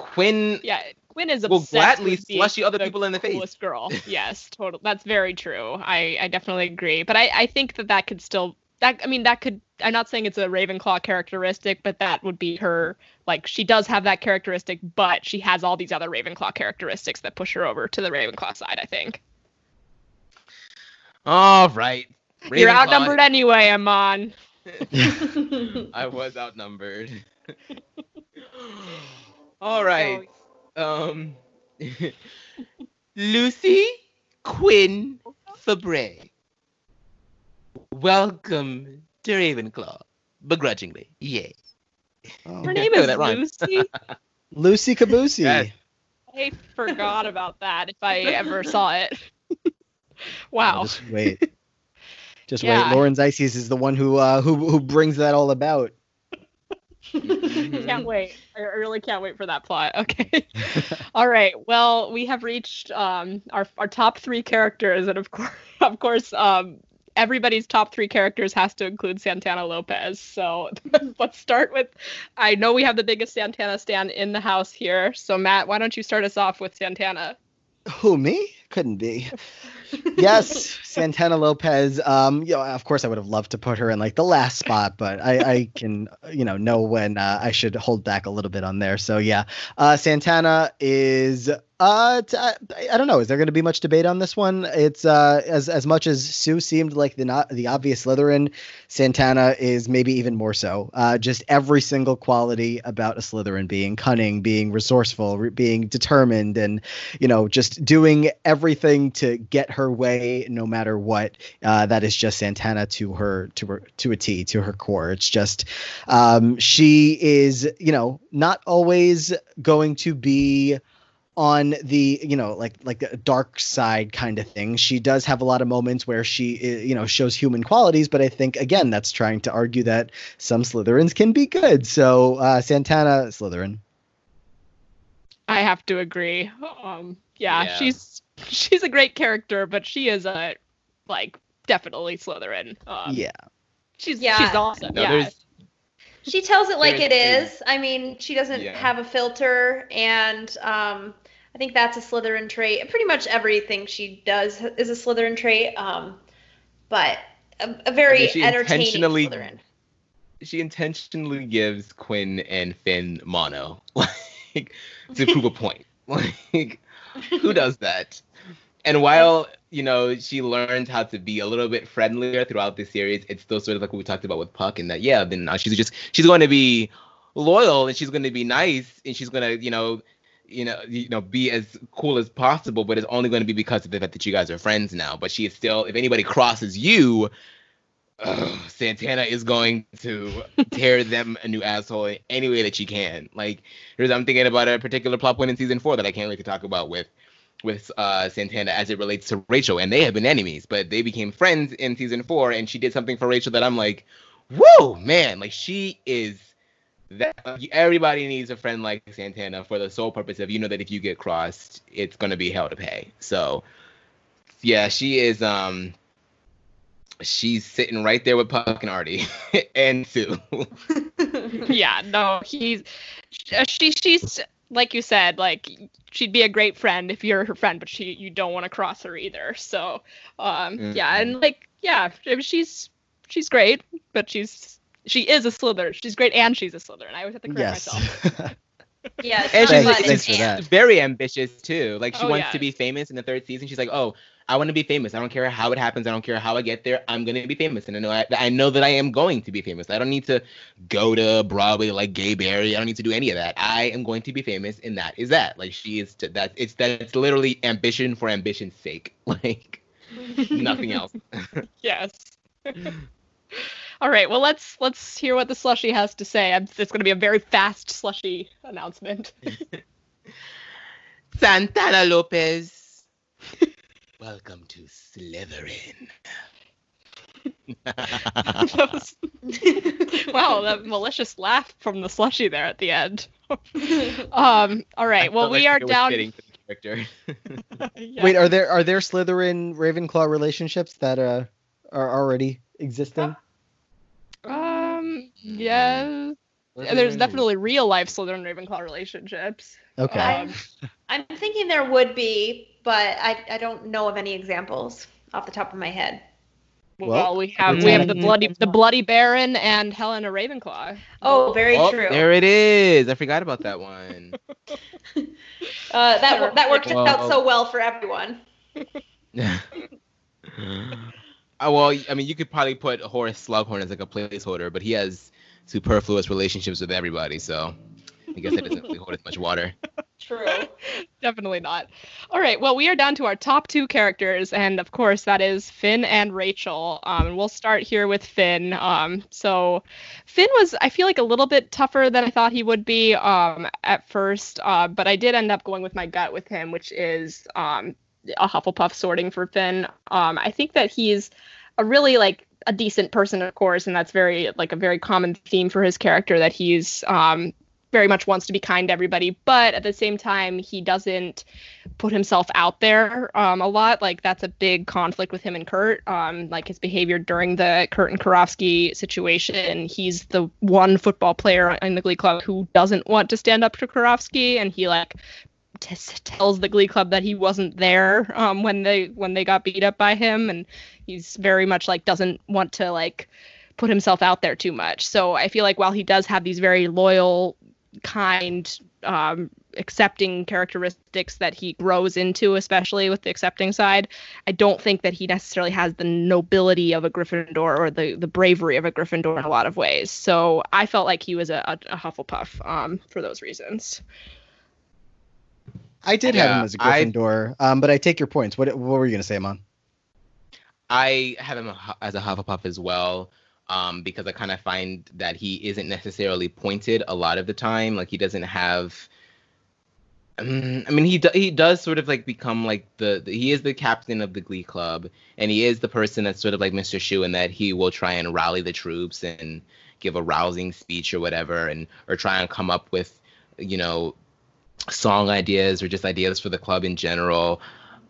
Quinn Yeah, Quinn is will obsessed gladly with being slushy other the people in the face. coolest girl. (laughs) yes, total. That's very true. I I definitely agree. But I I think that that could still that I mean that could. I'm not saying it's a Ravenclaw characteristic, but that would be her. Like she does have that characteristic, but she has all these other Ravenclaw characteristics that push her over to the Ravenclaw side. I think. All right. (laughs) You're outnumbered anyway, Aman. (laughs) I was outnumbered. All right. Um, (laughs) Lucy Quinn Fabray. Welcome to Ravenclaw. Begrudgingly, yay. Oh. Her name is. Lucy. (laughs) Lucy Caboose. Yes. I forgot about that. If I (laughs) ever saw it. Oh, wow. just wait. Just Yeah. wait. Lauren Zizes is the one who uh, who who brings that all about. Can't wait. I I really can't wait for that plot. (laughs) Okay. (laughs) All right. Well, we have reached um, our our top three characters, and of course, (laughs) of course, um, everybody's top three characters has to include Santana Lopez. So let's start with. I know we have the biggest Santana stand in the house here. So Matt, why don't you start us off with Santana? Who me? Couldn't be. (laughs) yes, Santana Lopez. Um, you know, of course, I would have loved to put her in like the last spot, but I, I can, you know, know when uh, I should hold back a little bit on there. So yeah, uh, Santana is uh, t- I, I don't know. Is there going to be much debate on this one? It's uh, as as much as Sue seemed like the not the obvious Slytherin, Santana is maybe even more so. Uh, just every single quality about a Slytherin being cunning, being resourceful, re- being determined, and you know, just doing everything to get her way, no matter what. Uh, that is just Santana to her to her to a T to her core. It's just um, she is you know not always going to be on the you know like like the dark side kind of thing she does have a lot of moments where she you know shows human qualities but i think again that's trying to argue that some slytherins can be good so uh santana slytherin I have to agree. Um, yeah, Yeah. she's (laughs) she's a great character, but she is a like definitely Slytherin. Um, yeah she's Yeah. she's awesome. No, yeah, She tells it like it is. I mean, she doesn't Yeah. have a filter, and um, I think that's a Slytherin trait. Pretty much everything she does is a Slytherin trait. Um, but a, a very I mean, she entertaining intentionally- Slytherin. she intentionally gives Quinn and Finn mono, (laughs) like to prove a point. (laughs) Like, who does that? And while you know she learned how to be a little bit friendlier throughout the series, it's still sort of like what we talked about with Puck, and that yeah, then now she's just she's going to be loyal and she's going to be nice and she's going to you know you know you know be as cool as possible, but it's only going to be because of the fact that you guys are friends now. But she is still if anybody crosses you, ugh, Santana is going to tear (laughs) them a new asshole in any way that she can. Like, here's I'm thinking about a particular plot point in season four that I can't wait to talk about with with uh, Santana as it relates to Rachel, and they have been enemies, but they became friends in season four, and she did something for Rachel that I'm like, whoa, man, like she is. That everybody needs a friend like Santana for the sole purpose of you know that if you get crossed, it's gonna be hell to pay. So, yeah, she is. Um, she's sitting right there with Puck and Artie (laughs) and Sue. (laughs) yeah. No, he's uh, she she's like you said, like she'd be a great friend if you're her friend, but she you don't want to cross her either. So, um, yeah, and like yeah, she's she's great, but she's she is a Slytherin. She's great and she's a Slytherin. I always have to correct yes myself. (laughs) Yeah, And not she's, but, Thanks it's for that. very ambitious too. Like she Oh, wants yeah. to be famous in the third season. She's like, "Oh, I want to be famous. I don't care how it happens. I don't care how I get there. I'm gonna be famous, and I know I, I know that I am going to be famous. I don't need to go to Broadway like Gay Berry. I don't need to do any of that. I am going to be famous, and that is that. Like she is. To, that it's that's literally ambition for ambition's sake. (laughs) Like nothing else. (laughs) yes. All right. Well, let's let's hear what the slushy has to say. I'm- It's going to be a very fast slushy announcement. (laughs) Santana Lopez. Welcome to Slytherin. That was- (laughs) wow, that malicious laugh from the slushy there at the end. (laughs) um. All I right. Well, we like are down. fitting the character. Yeah. (laughs) wait are there are there slytherin ravenclaw relationships that uh are already existing Um. Yeah. There's definitely real life Slytherin Ravenclaw relationships. okay Um, I'm thinking there would be, but I, I don't know of any examples off the top of my head. well, Well, we have we have the bloody the bloody Baron and Helena Ravenclaw. Oh, very Oh, true. there it is. I forgot about that one. (laughs) Uh, that that worked Well- out so well for everyone. (laughs) Uh, well, I mean, you could probably put Horace Slughorn as like a placeholder, but he has superfluous relationships with everybody, so I guess that doesn't really hold as much water. (laughs) True. Definitely not. All right. Well, we are down to our top two characters, and of course, that is Finn and Rachel. Um, and we'll start here with Finn. Um, so Finn was, I feel like, a little bit tougher than I thought he would be um, at first, uh, but I did end up going with my gut with him, which is um, a Hufflepuff sorting for Finn. Um, I think that he's a really like a decent person, of course, and that's very like a very common theme for his character that he's um, very much wants to be kind to everybody, but at the same time, he doesn't put himself out there um, a lot. Like that's a big conflict with him and Kurt. Um, like his behavior during the Kurt and Karofsky situation. He's the one football player in the Glee Club who doesn't want to stand up to Karofsky, and he like t- tells the Glee Club that he wasn't there um, when they when they got beat up by him, and he's very much like doesn't want to like put himself out there too much. So I feel like while he does have these very loyal, kind, um, accepting characteristics that he grows into, especially with the accepting side, I don't think that he necessarily has the nobility of a Gryffindor or the the bravery of a Gryffindor in a lot of ways. So I felt like he was a, a, a Hufflepuff um, for those reasons. I did have him as a Gryffindor, um, but I take your points. What what were you gonna say, Aman? I have him as a Hufflepuff as well, um, because I kind of find that he isn't necessarily pointed a lot of the time. Like he doesn't have. Um, I mean, he do, he does sort of like become like the, the he is the captain of the Glee Club, and he is the person that's sort of like Mr. Schue in that he will try and rally the troops and give a rousing speech or whatever, and or try and come up with, you know, song ideas or just ideas for the club in general.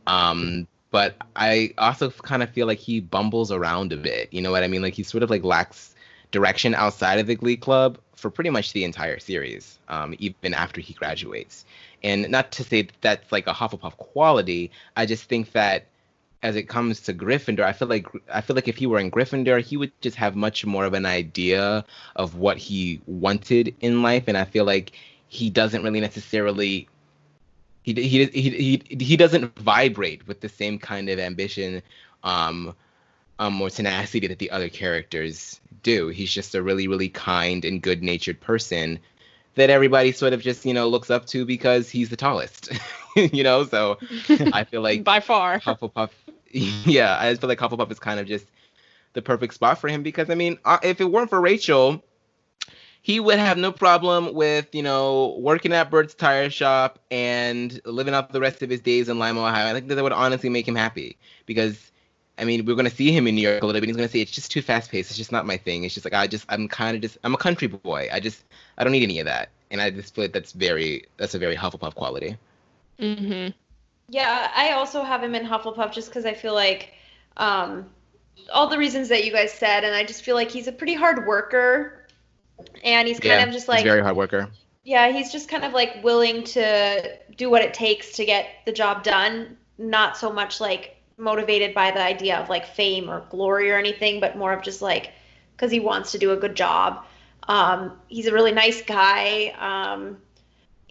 Um, but I also kind of feel like he bumbles around a bit. You know what I mean? Like he sort of like lacks direction outside of the Glee Club for pretty much the entire series, um, even after he graduates. And not to say that that's like a Hufflepuff quality. I just think that as it comes to Gryffindor, I feel like I feel like if he were in Gryffindor, he would just have much more of an idea of what he wanted in life, and I feel like he doesn't really necessarily he he he he, he doesn't vibrate with the same kind of ambition um um or tenacity that the other characters do. He's just a really really kind and good-natured person that everybody sort of just, you know, looks up to because he's the tallest. (laughs) you know, so I feel (laughs) like By far. Hufflepuff. (laughs) Yeah, I just feel like Hufflepuff is kind of just the perfect spot for him because I mean, uh, if it weren't for Rachel, he would have no problem with you know working at Burt's tire shop and living out the rest of his days in Lima, Ohio. I think that would honestly make him happy because. I mean, we're gonna see him in New York a little bit. He's gonna say it's just too fast paced. It's just not my thing. It's just like I just I'm kind of just I'm a country boy. I just I don't need any of that. And I just feel like that's very that's a very Hufflepuff quality. Mm-hmm. Yeah, I also have him in Hufflepuff just because I feel like um, all the reasons that you guys said, and I just feel like he's a pretty hard worker, and he's kind yeah, of just like very hard worker. yeah, he's just kind of like willing to do what it takes to get the job done, not so much like motivated by the idea of like fame or glory or anything, but more of just like because he wants to do a good job. Um, he's a really nice guy. Um,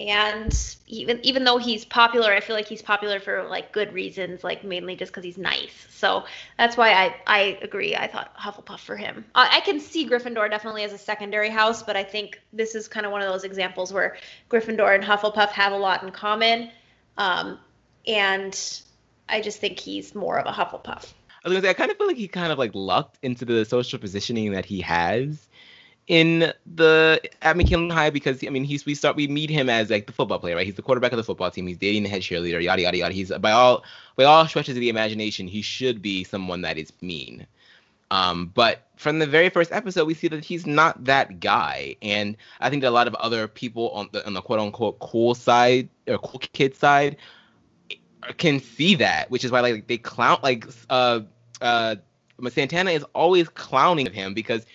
and even even though he's popular, I feel like he's popular for like good reasons, like mainly just because he's nice. So that's why I I agree. I thought Hufflepuff for him. I, I can see Gryffindor definitely as a secondary house, but I think this is kind of one of those examples where Gryffindor and Hufflepuff have a lot in common, um, and I just think he's more of a Hufflepuff. I was gonna say I kind of feel like he kind of like lucked into the social positioning that he has in the at McKinley High because I mean he's we start we meet him as like the football player right? He's the quarterback of the football team. He's dating the head cheerleader yada yada yada. He's by all by all stretches of the imagination he should be someone that is mean. Um but from the very first episode we see that he's not that guy. And I think that a lot of other people on the on the quote unquote cool side or cool kid side can see that, which is why like they clown like uh uh Santana is always clowning him because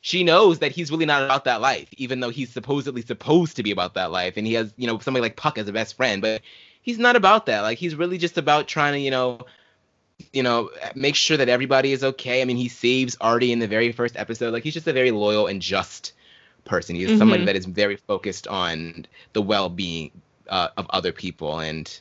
she knows that he's really not about that life, even though he's supposedly supposed to be about that life, and he has you know somebody like Puck as a best friend, but he's not about that. Like he's really just about trying to you know you know make sure that everybody is okay. I mean, he saves Artie in the very first episode. Like he's just a very loyal and just person. He's somebody Mhm. that is very focused on the well-being uh, of other people and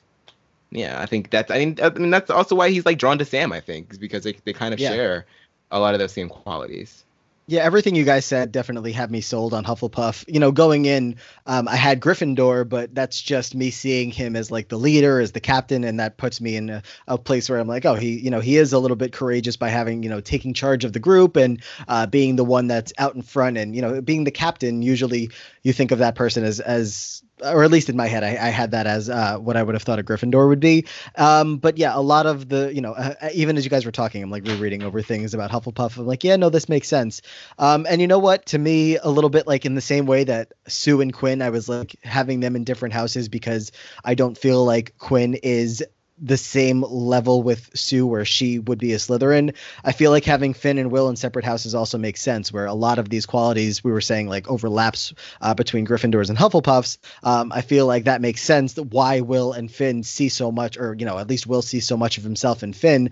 yeah, I think that's I think I mean that's also why he's like drawn to Sam. I think is because they they kind of Yeah. share a lot of those same qualities. Yeah, everything you guys said definitely had me sold on Hufflepuff. You know, going in, um, I had Gryffindor, but that's just me seeing him as like the leader, as the captain, and that puts me in a, a place where I'm like, oh, he, you know, he is a little bit courageous by having, you know, taking charge of the group and uh, being the one that's out in front, and you know, being the captain. Usually, you think of that person as as or at least in my head, I, I had that as uh, what I would have thought a Gryffindor would be. Um, but yeah, a lot of the, you know, uh, even as you guys were talking, I'm like rereading over things about Hufflepuff. I'm like, yeah, no, this makes sense. Um, and you know what? To me, a little bit like in the same way that Sue and Quinn, I was like having them in different houses because I don't feel like Quinn is the same level with Sue where she would be a Slytherin. I feel like having Finn and Will in separate houses also makes sense where a lot of these qualities we were saying like overlaps uh, between Gryffindors and Hufflepuffs. Um, I feel like that makes sense that why Will and Finn see so much or you know at least Will see so much of himself in Finn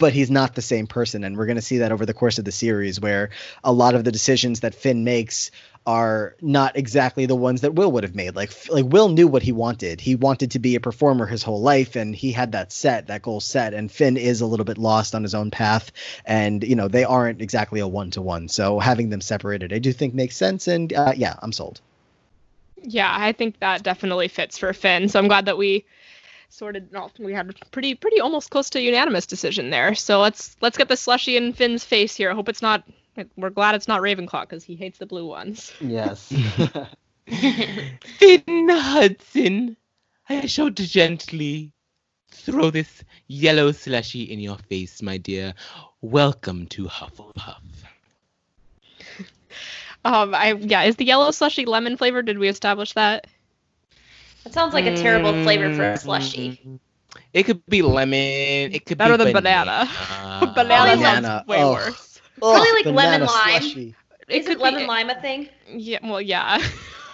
but he's not the same person and we're going to see that over the course of the series where a lot of the decisions that Finn makes are not exactly the ones that Will would have made. Like like Will knew what he wanted. He wanted to be a performer his whole life and he had that set, that goal set and Finn is a little bit lost on his own path and you know, they aren't exactly a one to one. So having them separated I do think makes sense and uh, yeah, I'm sold. Yeah, I think that definitely fits for Finn. So I'm glad that we sorted no, we had a pretty pretty almost close to unanimous decision there. So let's let's get the slushy in Finn's face here. I hope it's not we're glad it's not Ravenclaw because he hates the blue ones. Yes. (laughs) (laughs) Finn Hudson, I shall gently throw this yellow slushy in your face, my dear. Welcome to Hufflepuff. (laughs) Um, I yeah, is the yellow slushy lemon flavored? Did we establish that? That sounds like a terrible flavor for a slushy. It could be lemon. It could be. Better be than banana. banana. banana, banana. sounds way Oh. worse. Probably like banana lemon lime. slushy. Is could it be- lemon lime a thing? Yeah, well, yeah. (laughs)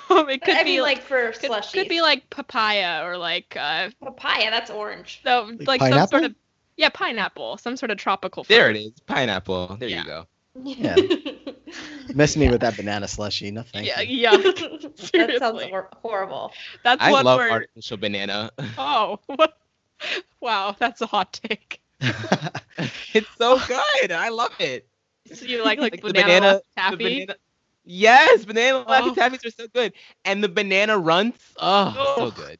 It could I be mean, like for could, slushies. could be like papaya or like uh, papaya. That's orange. so, like some sort of yeah, pineapple, some sort of tropical. There it is. Pineapple. There Yeah. you go. Yeah. (laughs) Miss me with that banana slushy. Nothing. Yeah, yeah. that (laughs) sounds hor- horrible. That's I one love word. artificial banana. Oh, what? Wow, that's a hot take. it's so good. I love it. So you like like, Like the banana, banana- taffy? The banana. Yes, banana Laffy Oh. Taffies are so good, and the banana runts. Oh, Oh. so good.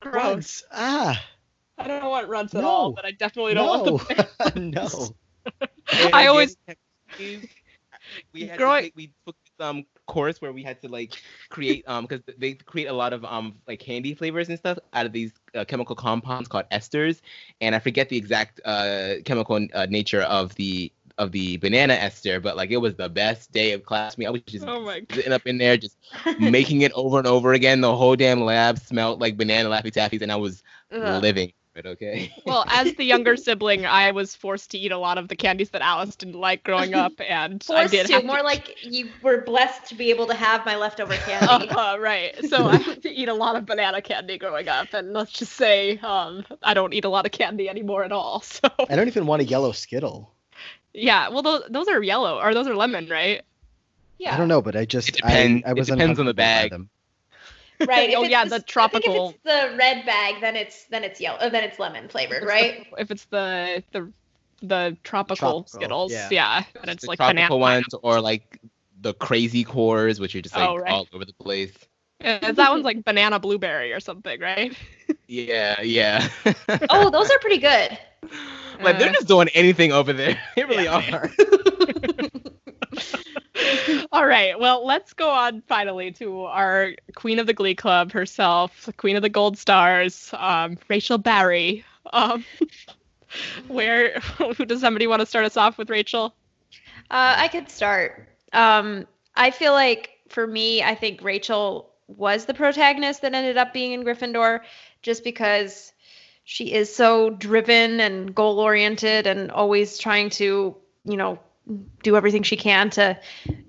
Gross. Runs. Ah, I don't want runts at No. all, but I definitely don't want no, them. (laughs) no. I always we had Growing- to we took this um course where we had to like create um because they create a lot of um like candy flavors and stuff out of these uh, chemical compounds called esters and I forget the exact uh chemical uh, nature of the of the banana ester but like it was the best day of class me I was just Oh my god. sitting up in there just (laughs) making it over and over again the whole damn lab smelled like banana laffy taffies and I was Ugh. living it okay (laughs) Well, as the younger sibling, I was forced to eat a lot of the candies that Alice didn't like growing up, (laughs) and I Forced did to. have More like you were blessed to be able to have my leftover candy. Uh, right. So I had to eat a lot of banana candy growing up, and let's just say um, I don't eat a lot of candy anymore at all. So I don't even want a yellow Skittle. Yeah, well those, those are yellow or those are lemon, right? yeah. I don't know, but I just It depend- I, I it depends on the bag. them. Right. Oh, yeah, s- the I think tropical- if it's the red bag, then it's then it's yellow. Then it's lemon flavored, right? (laughs) If it's the the the tropical, Tropical, Skittles, yeah. yeah, and it's the like tropical banana. ones or like the crazy cores which are just like Oh, right. all over the place Uh, that one's like banana blueberry or something, right? (laughs) yeah yeah (laughs) Oh, those are pretty good. Like they're Uh, just doing anything over there (laughs) they really Yeah, are (laughs) All right. Well, let's go on finally to our queen of the Glee Club herself, the queen of the Gold Stars, um, Rachel Berry. Um, (laughs) where who does somebody want to start us off with, Rachel? Uh, I could start. Um, I feel like for me, I think Rachel was the protagonist that ended up being in Gryffindor, just because she is so driven and goal oriented and always trying to, you know, do everything she can to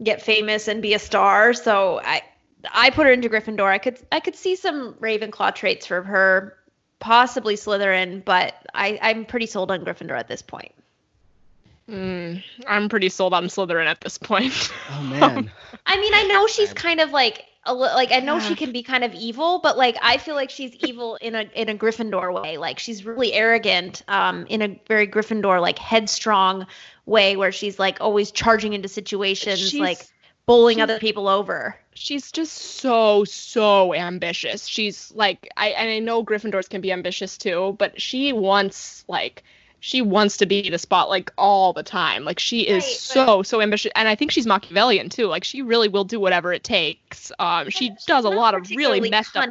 get famous and be a star. So I, I put her into Gryffindor. I could, I could see some Ravenclaw traits for her, possibly Slytherin, but I, I'm pretty sold on Gryffindor at this point. Mm, I'm pretty sold on Slytherin at this point. Oh man. (laughs) I mean, I know she's kind of like a li- like I know she can be kind of evil, but like I feel like she's evil in a in a Gryffindor way. Like she's really arrogant, um, in a very Gryffindor like headstrong way, where she's like always charging into situations, She's- like bowling other people over. she's just so so ambitious. She's like I and I know Gryffindors can be ambitious too, but she wants like she wants to be the spot like all the time. Like she is Right, but- so so ambitious, and I think she's Machiavellian too. Like she really will do whatever it takes. Um, she But does a lot of really particularly messed up.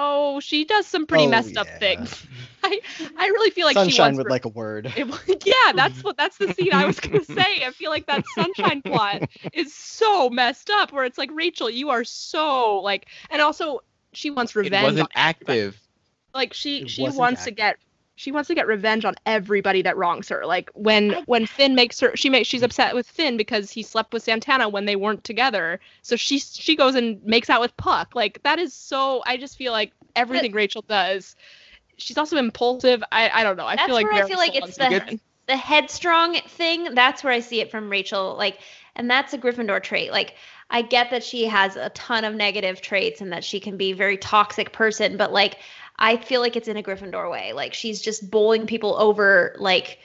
Oh, she does some pretty Oh, messed up things. (laughs) I I really feel like she Sunshine wants would her- like a word. (laughs) it, yeah, that's what that's the (laughs) scene I was gonna say. I feel like that sunshine plot is so messed up. Where it's like Rachel, you are so like, and also she wants revenge. it revenge. wasn't active Like she It she wasn't wants to get she wants to get revenge on everybody that wrongs her. Like when I- when Finn makes her she makes she's upset with Finn because he slept with Santana when they weren't together. So she she goes and makes out with Puck. Like that is so I just feel like everything Rachel does. She's also impulsive. I I don't know. I That's feel like where I feel like it's the- the headstrong thing that's where i see it from rachel like and that's a gryffindor trait like i get that she has a ton of negative traits and that she can be a very toxic person but like i feel like it's in a gryffindor way. Like she's just bowling people over like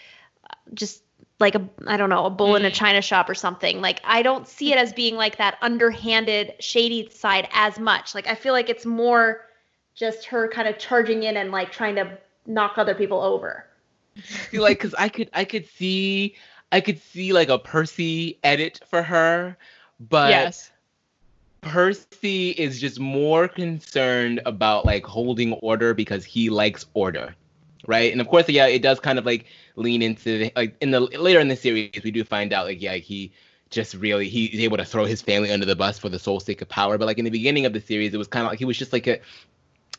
just like a i don't know a bull in a mm. china shop or something. Like i don't see it as being like that underhanded shady side as much. Like i feel like it's more just her kind of charging in and like trying to knock other people over. (laughs) Feel like because I could I could see I could see like a Percy edit for her, but yes. Percy is just more concerned about like holding order because he likes order, right? And of course, yeah, it does kind of like lean into like in the later in the series we do find out like yeah he just really he's able to throw his family under the bus for the sole sake of power. But like in the beginning of the series, it was kind of like he was just like a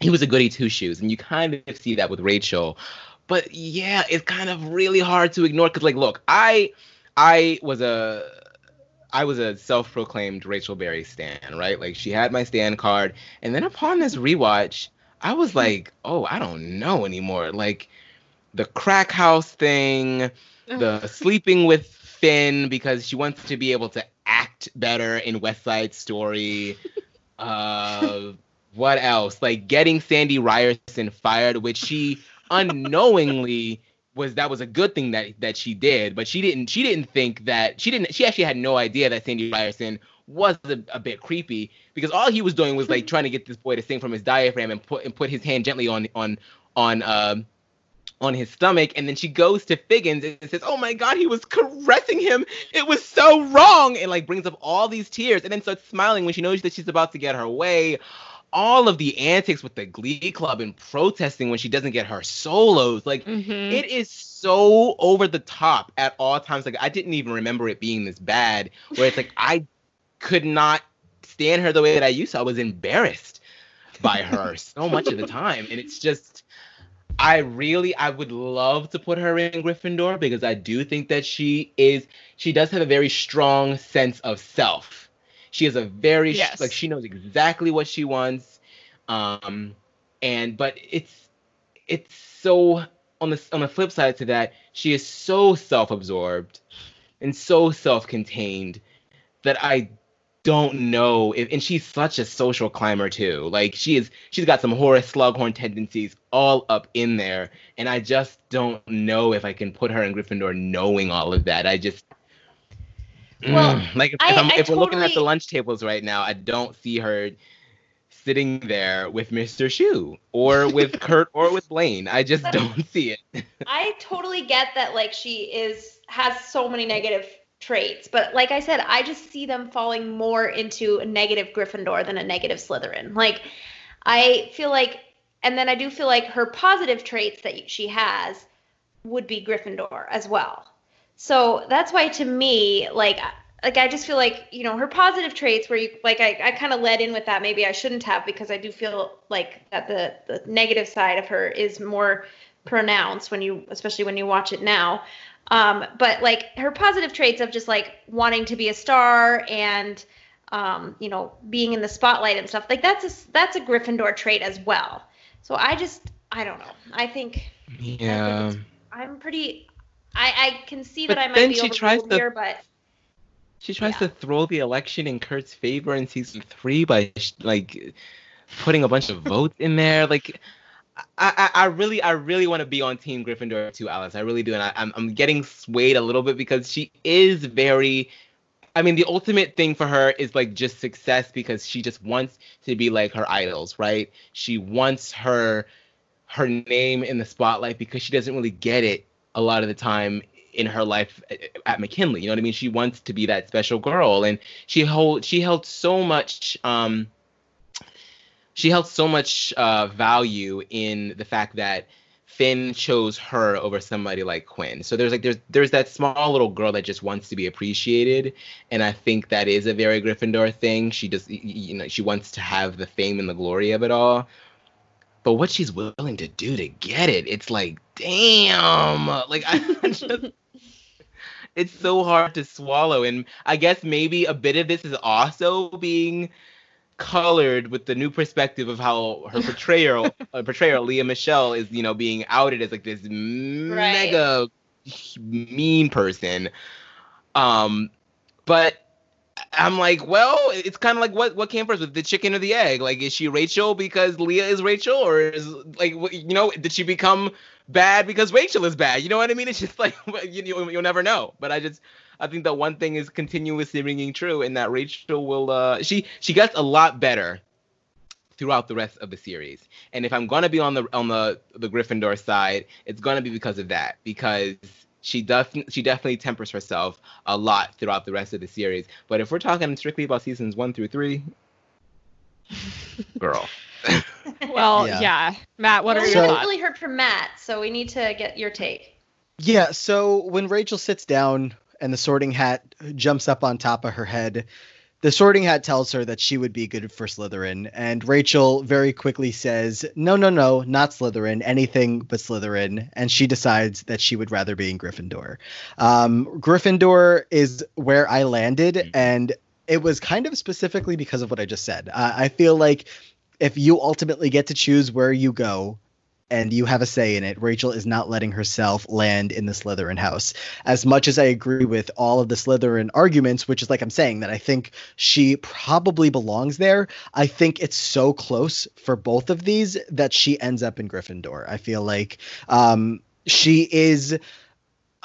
he was a goody two shoes, and you kind of see that with Rachel. But yeah, it's kind of really hard to ignore because like look, I I was a I was a self-proclaimed Rachel Berry stan, right? Like she had my stan card, and then upon this rewatch, I was like, oh, I don't know anymore. Like the crack house thing, the sleeping with Finn because she wants to be able to act better in West Side Story. (laughs) Uh, what else? Like getting Sandy Ryerson fired, which she (laughs) unknowingly was that was a good thing that that she did, but she didn't she didn't think that she didn't she actually had no idea that Sandy Ryerson was a, a bit creepy because all he was doing was like trying to get this boy to sing from his diaphragm and put and put his hand gently on on on um on his stomach and then she goes to Figgins and says, "Oh my god, he was caressing him. It was so wrong." And like brings up all these tears and then starts smiling when she knows that she's about to get her way. All of the antics with the glee club and protesting when she doesn't get her solos. Like Mhm. it is so over the top at all times. Like I didn't even remember it being this bad. Where it's like (laughs) I could not stand her the way that I used to. I was embarrassed by her so (laughs) much of the time, and it's just. I really, I would love to put her in Gryffindor because I do think that she is, she does have a very strong sense of self. She has a very, Yes. like, she knows exactly what she wants. Um, and, but it's, it's so, on the, on the flip side to that, she is so self absorbed and so self contained that I don't know if, and she's such a social climber too. Like she is, she's got some Horace Slughorn tendencies all up in there, and I just don't know if I can put her in Gryffindor knowing all of that. I just. Well, Mm, like if, I- if, I'm, I if we're looking at the lunch tables right now, I don't see her sitting there with Mr. Schue or with (laughs) Kurt or with Blaine. I just don't see it. (laughs) I totally get that like she is has so many negative traits, but like I said, I just see them falling more into a negative Gryffindor than a negative Slytherin. Like I feel like and then I do feel like her positive traits that she has would be Gryffindor as well. So that's why to me, like like I just feel like, you know, her positive traits where you like I, I kind of led in with that. Maybe I shouldn't have because I do feel like that the the negative side of her is more pronounced when you especially when you watch it now. Um, but like her positive traits of just like wanting to be a star and um, you know, being in the spotlight and stuff, like that's a that's a Gryffindor trait as well. So I just I don't know. I think Yeah. I'm pretty I, I can see But that I might be she tries to- here, but She tries Yeah. to throw the election in Kurt's favor in season three by like putting a bunch of votes in there. Like, I, I, I really, I really want to be on Team Gryffindor too, Alice. I really do, and I, I'm, I'm getting swayed a little bit because she is very. I mean, the ultimate thing for her is like just success because she just wants to be like her idols, right? She wants her her name in the spotlight because she doesn't really get it a lot of the time in her life at McKinley. You know what I mean? She wants to be that special girl, and she hold she held so much. Um, she held so much uh, value in the fact that Finn chose her over somebody like Quinn. So there's like there's there's that small little girl that just wants to be appreciated, and I think that is a very Gryffindor thing. She just you know she wants to have the fame and the glory of it all. But what she's willing to do to get it, it's like, damn. Like I (laughs) just it's so hard to swallow. And I guess maybe a bit of this is also being colored with the new perspective of how her (laughs) portrayal uh, portrayal Lea Michele is, you know, being outed as like this mega mean person. Um, but I'm like, well, it's kind of like what what came first, with the chicken or the egg? Like, is she Rachel because Lea is Rachel, or is like, you know, did she become bad because Rachel is bad? You know what I mean? It's just (laughs) like you, you you'll never know. But I just I think that one thing is continuously ringing true, and that Rachel will uh she she gets a lot better throughout the rest of the series. And if I'm gonna be on the on the the Gryffindor side, it's gonna be because of that because she does she definitely tempers herself a lot throughout the rest of the series. But if we're talking strictly about seasons one through three, girl. (laughs) well, yeah. yeah. Matt, what well, are your thoughts? We haven't really heard from Matt, so we need to get your take. Yeah, so when Rachel sits down and the sorting hat jumps up on top of her head, the sorting hat tells her that she would be good for Slytherin, and Rachel very quickly says, No, no, no, not Slytherin, anything but Slytherin. And she decides that she would rather be in Gryffindor. Um, Gryffindor is where I landed, and it was kind of specifically because of what I just said. Uh, I feel like if you ultimately get to choose where you go, and you have a say in it. Rachel is not letting herself land in the Slytherin house. As much as I agree with all of the Slytherin arguments, which is like I'm saying that I think she probably belongs there, I think it's so close for both of these that she ends up in Gryffindor. I feel like um, she is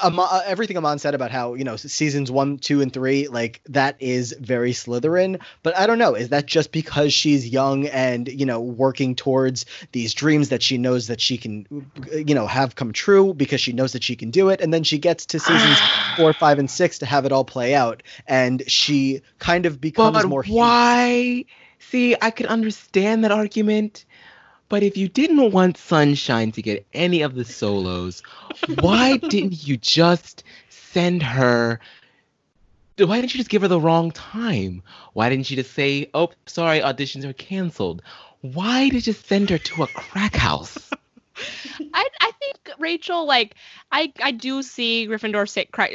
um, uh, everything Aman said about how you know seasons one, two, and three, like that is very Slytherin. But I don't know, is that just because she's young and you know working towards these dreams that she knows that she can, you know, have come true because she knows that she can do it, and then she gets to seasons (sighs) four, five, and six to have it all play out, and she kind of becomes but more. Why? See, I could understand that argument. But if you didn't want Sunshine to get any of the solos, why (laughs) didn't you just send her? Why didn't you just give her the wrong time? Why didn't you just say, "Oh, sorry, auditions are canceled"? Why did you send her to a crack house? (laughs) I, Rachel like I I do see Gryffindor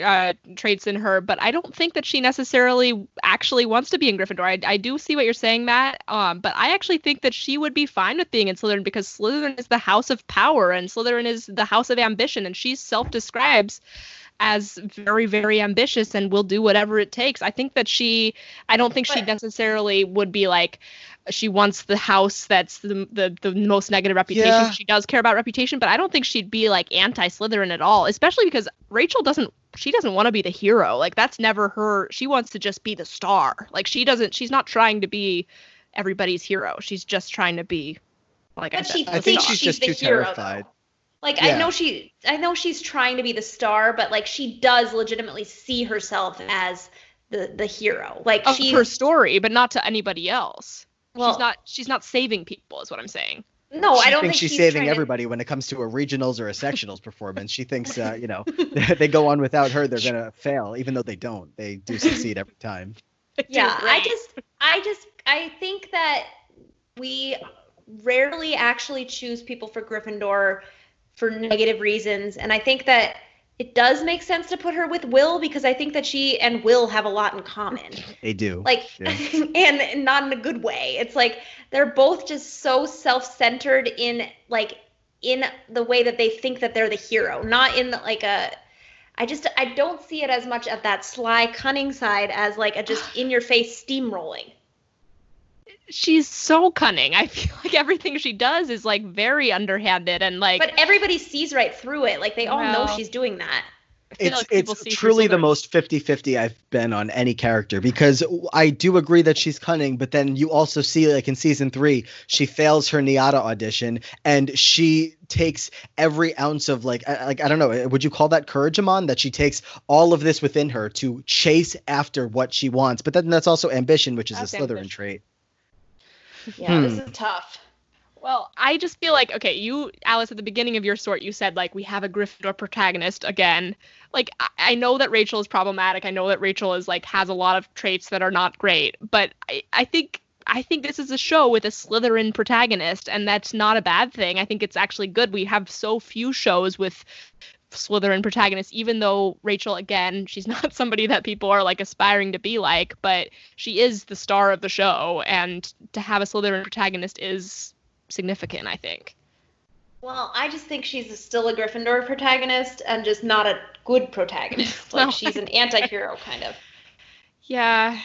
uh, traits in her, but I don't think that she necessarily actually wants to be in Gryffindor. I, I do see what you're saying, Matt. Um, but I actually think that she would be fine with being in Slytherin because Slytherin is the house of power and Slytherin is the house of ambition, and she self-describes as very very ambitious and will do whatever it takes. I think that she I don't think she necessarily would be like she wants the house that's the the, the most negative reputation. Yeah. She does care about reputation, but I don't think she'd be like anti Slytherin at all, especially because Rachel doesn't she doesn't want to be the hero. Like that's never her. She wants to just be the star. Like she doesn't she's not trying to be everybody's hero. She's just trying to be like but I said. I think she's, she's just too hero, terrified. Though. Like yeah. I know she I know she's trying to be the star, but like she does legitimately see herself as the the hero. Like of she's, her story, but not to anybody else. Well, she's not she's not saving people, is what I'm saying. No, she I don't think think she's saving everybody to... when it comes to a regionals or a sectionals (laughs) performance. She thinks, uh, you know, (laughs) (laughs) they go on without her, they're gonna fail, even though they don't. They do succeed every time. Yeah, I just, I just, I think that we rarely actually choose people for Gryffindor for negative reasons, and I think that it does make sense to put her with Will because I think that she and Will have a lot in common. They do. Like yeah. (laughs) and not in a good way. It's like they're both just so self-centered in like in the way that they think that they're the hero, not in the, like a I just I don't see it as much of that sly cunning side as like a just (sighs) in your face steamrolling she's so cunning. I (laughs) feel like everything she does is like very underhanded and like But everybody sees right through it. Like they all well, know she's doing that. It's like it's truly the most 50-50 I've been on any character because I do agree that she's cunning, but then you also see like in season 3, she fails her NYADA audition and she takes every ounce of like like I don't know, eh, would you call that courage Aman that she takes all of this within her to chase after what she wants. But then that's also ambition, which is that's a Slytherin ambition. trait. Yeah, hmm. this is tough. Well, I just feel like okay, you Alice at the beginning of your sort, you said like we have a Gryffindor protagonist again. Like I, I know that Rachel is problematic. I know that Rachel is like has a lot of traits that are not great, but I, I think I think this is a show with a Slytherin protagonist, and that's not a bad thing. I think it's actually good. We have so few shows with Slytherin protagonist, even though Rachel, again, she's (laughs) not somebody that people are like aspiring to be like, but she is the star of the show, and to have a Slytherin protagonist is significant, I think. Well, I just think she's still a Gryffindor protagonist and just not a good protagonist. (laughs) Like Well, she's an anti-hero kind of. Yeah,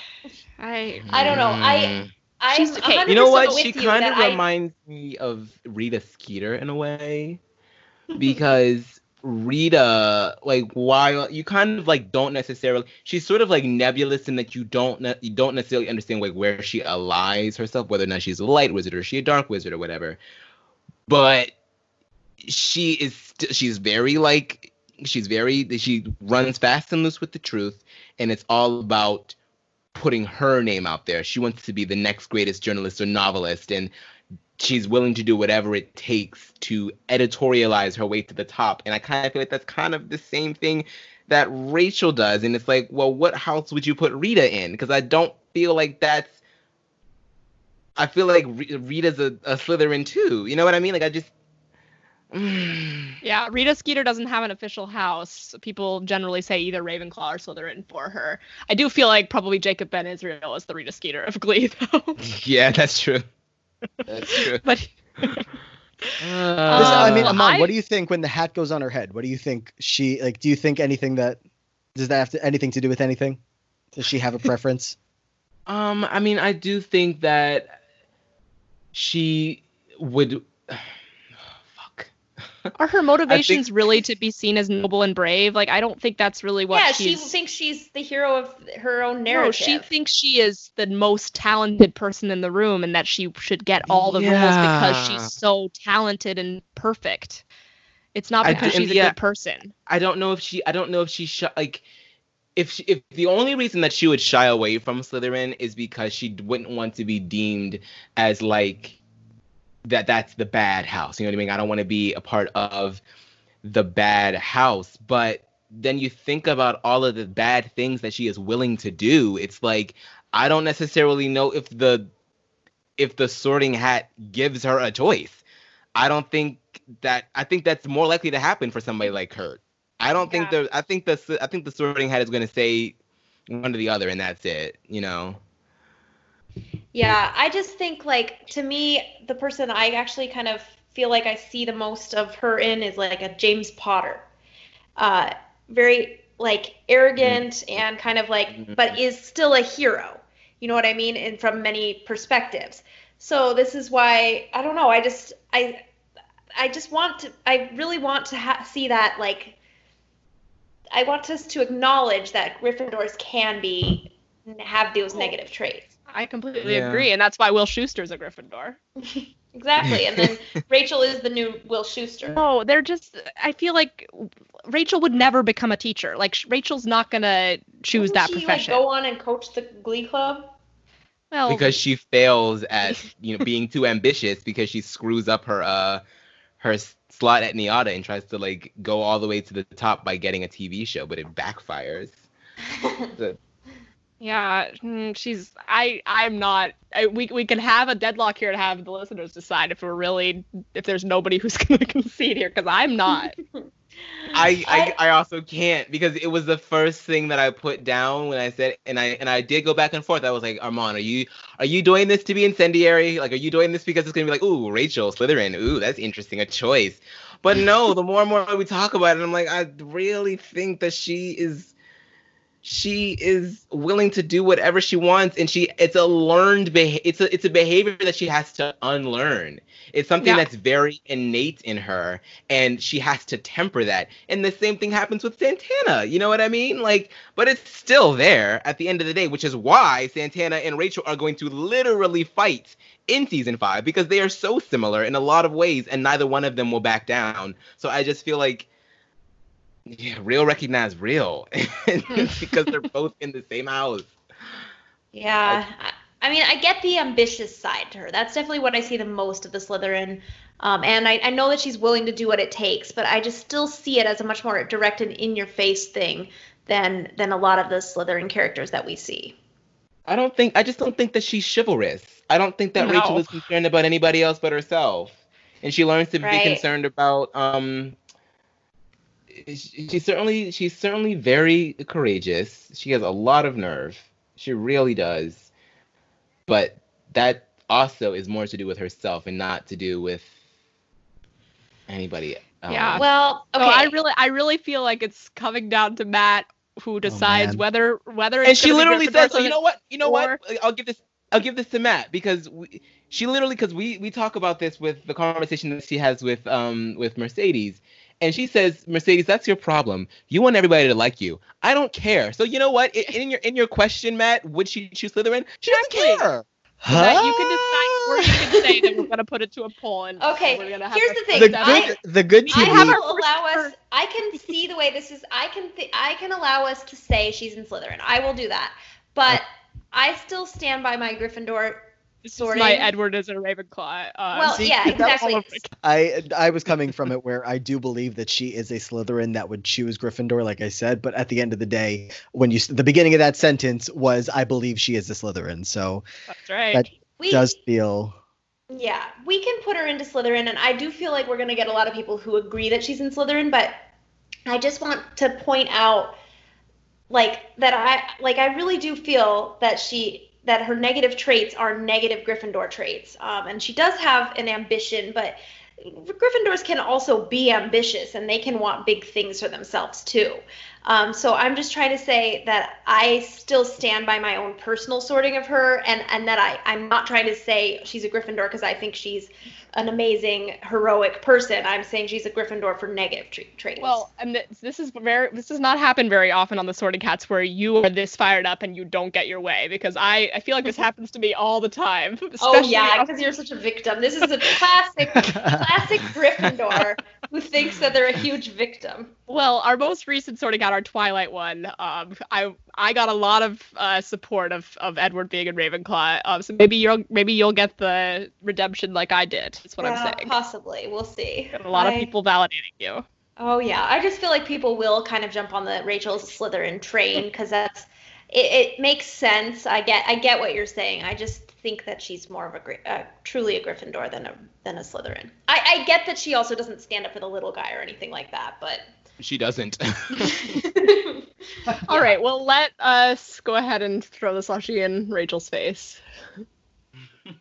I I don't know. I Mm. I'm She's- okay, 100% You know what? She kind that of I- reminds me of Rita Skeeter in a way, because Rita, like, while you kind of like don't necessarily, she's sort of like nebulous in that you don't ne- you don't necessarily understand like where she allies herself, whether or not she's a light wizard or she a dark wizard or whatever. But she is st- she's very like she's very she runs fast and loose with the truth, and it's all about putting her name out there. She wants to be the next greatest journalist or novelist, and she's willing to do whatever it takes to editorialize her way to the top. And I kind of feel like that's kind of the same thing that Rachel does. And it's like, well, what house would you put Rita in? Because I don't feel like that's. I feel like Rita's a, a Slytherin too. You know what I mean? Like I just. (sighs) Yeah, Rita Skeeter doesn't have an official house. People generally say either Ravenclaw or Slytherin for her. I do feel like probably Jacob Ben Israel is the Rita Skeeter of Glee, though. (laughs) yeah, that's true. That's true. (laughs) but This- I mean, Uh, Aman, I- what do you think when the hat goes on her head? What do you think she like? Do you think anything that does that have to, anything to do with anything? Does she have a preference? (laughs) Um, I mean, I do think that she would. Fuck. are her motivations really to be seen as noble and brave? Like, I don't think that's really what yeah, she thinks she's the hero of her own narrative. no, narrative. she thinks she is the most talented person in the room and that she should get all the roles because she's so talented and perfect. It's not because do- she's a yeah. good person. I don't know if she. I don't know if she sh- like. If she, if the only reason that she would shy away from Slytherin is because she wouldn't want to be deemed as like that that's the bad house. You know what I mean? I don't want to be a part of the bad house. But then you think about all of the bad things that she is willing to do. It's like I don't necessarily know if the if the sorting hat gives her a choice. I don't think that I think that's more likely to happen for somebody like her. I don't think Yeah. the I think the I think the sorting hat is going to say one or the other and that's it, you know. Yeah, I just think like to me, the person I actually kind of feel like I see the most of her in is like a James Potter. Uh, very like arrogant and kind of like, but is still a hero. You know what I mean? And from many perspectives. So this is why I don't know. I just I I just want to. I really want to ha- see that like. I want us to acknowledge that Gryffindors can be have those negative traits. I completely Yeah. agree, and that's why Will Schuester's a Gryffindor. (laughs) Exactly. And then (laughs) Rachel is the new Will Schuester. No, they're just. I feel like Rachel would never become a teacher. Like Rachel's not gonna choose Wouldn't that she, profession. Like, go on and coach the Glee Club. well, because she fails at (laughs) you know being too ambitious because she screws up her uh her slot at NYADA and tries to like go all the way to the top by getting a TV show, but it backfires. The- yeah, mm, she's. I. I'm not. I, we we can have a deadlock here to have the listeners decide if we're really if there's nobody who's (laughs) gonna concede here because I'm not. (laughs) I, I I also can't because it was the first thing that I put down when I said and I and I did go back and forth. I was like, Aman, are you are you doing this to be incendiary? Like, are you doing this because it's gonna be like, ooh, Rachel Slytherin, ooh, that's interesting, a choice. But no, the more and more we talk about it, I'm like, I really think that she is she is willing to do whatever she wants and she it's a learned beha- it's a it's a behavior that she has to unlearn. It's something Yeah. that's very innate in her and she has to temper that. And the same thing happens with santana you know what i mean? Like but it's still there at the end of the day which is why santana and rachel are going to literally fight in season five because they are so similar in a lot of ways and neither one of them will back down. So i just feel like yeah, real recognize real (laughs) because they're (laughs) both in the same house. Yeah. I, I mean, I get the ambitious side to her. That's definitely what I see the most of the Slytherin. Um, and I, I know that she's willing to do what it takes, but I just still see it as a much more direct and in your face thing than than a lot of the Slytherin characters that we see. I don't think I just don't think that she's chivalrous. I don't think that No. Rachel is concerned about anybody else but herself. And she learns to Right. be concerned about um she's certainly she's certainly very courageous. She has a lot of nerve. She really does. But that also is more to do with herself and not to do with anybody else. Yeah. Well, okay. So I really, I really feel like it's coming down to Matt who decides man. whether whether and she literally says, so "Oh, you know what? You know or- what? I'll give this. I'll give this to Matt because we, she literally because we we talk about this with the conversation that she has with um with Mercedes, and she says, Mercedes, that's your problem. You want everybody to like you. I don't care. So you know what? I- In your in your question, Matt, would she choose Slytherin? She doesn't care. so that you can decide, or you can say that we're gonna put it to a poll and Okay, we're gonna have here's a- the thing. The I- good, the good I have our will allow us. I can see the way this is. I can. Th- I can allow us to say she's in Slytherin. I will do that. But oh. I still stand by my Gryffindor. This is sorting. my Edward is a Ravenclaw. Uh, Well, see, yeah, exactly. I I was coming from it where I do believe that she is a Slytherin that would choose Gryffindor, like I said. But at the end of the day, when you the beginning of that sentence was, I believe she is a Slytherin. So That's right. That- We, does feel Yeah, we can put her into Slytherin, and I do feel like we're going to get a lot of people who agree that she's in Slytherin. But I just want to point out, like that I like I really do feel that she that her negative traits are negative Gryffindor traits, um, and she does have an ambition, but. Gryffindors can also be ambitious and they can want big things for themselves too. Um, so I'm just trying to say that I still stand by my own personal sorting of her, and and that I I'm not trying to say she's a Gryffindor because I think she's an amazing heroic person. I'm saying she's a Gryffindor for negative tra- traits. Well, and this, this is very this does not happen very often on the Sorting Cats where you are this fired up and you don't get your way because I I feel like this (laughs) happens to me all the time. oh yeah, because you're such a victim. This is a classic classic (laughs) Gryffindor who thinks that they're a huge victim. Well, our most recent sorting out, our Twilight one, um, I I got a lot of uh, support of, of Edward being in Ravenclaw. Um, so maybe you'll maybe you'll get the redemption like I did. That's what Yeah, I'm saying. Possibly, we'll see. Got a lot of people validating you. Oh yeah, I just feel like people will kind of jump on the Rachel's Slytherin train because that's it, it. makes sense. I get I get what you're saying. I just think that she's more of a uh, truly a Gryffindor than a than a Slytherin. I, I get that she also doesn't stand up for the little guy or anything like that, but. She doesn't. (laughs) (laughs) All right, well let us go ahead and throw the slushy in Rachel's face.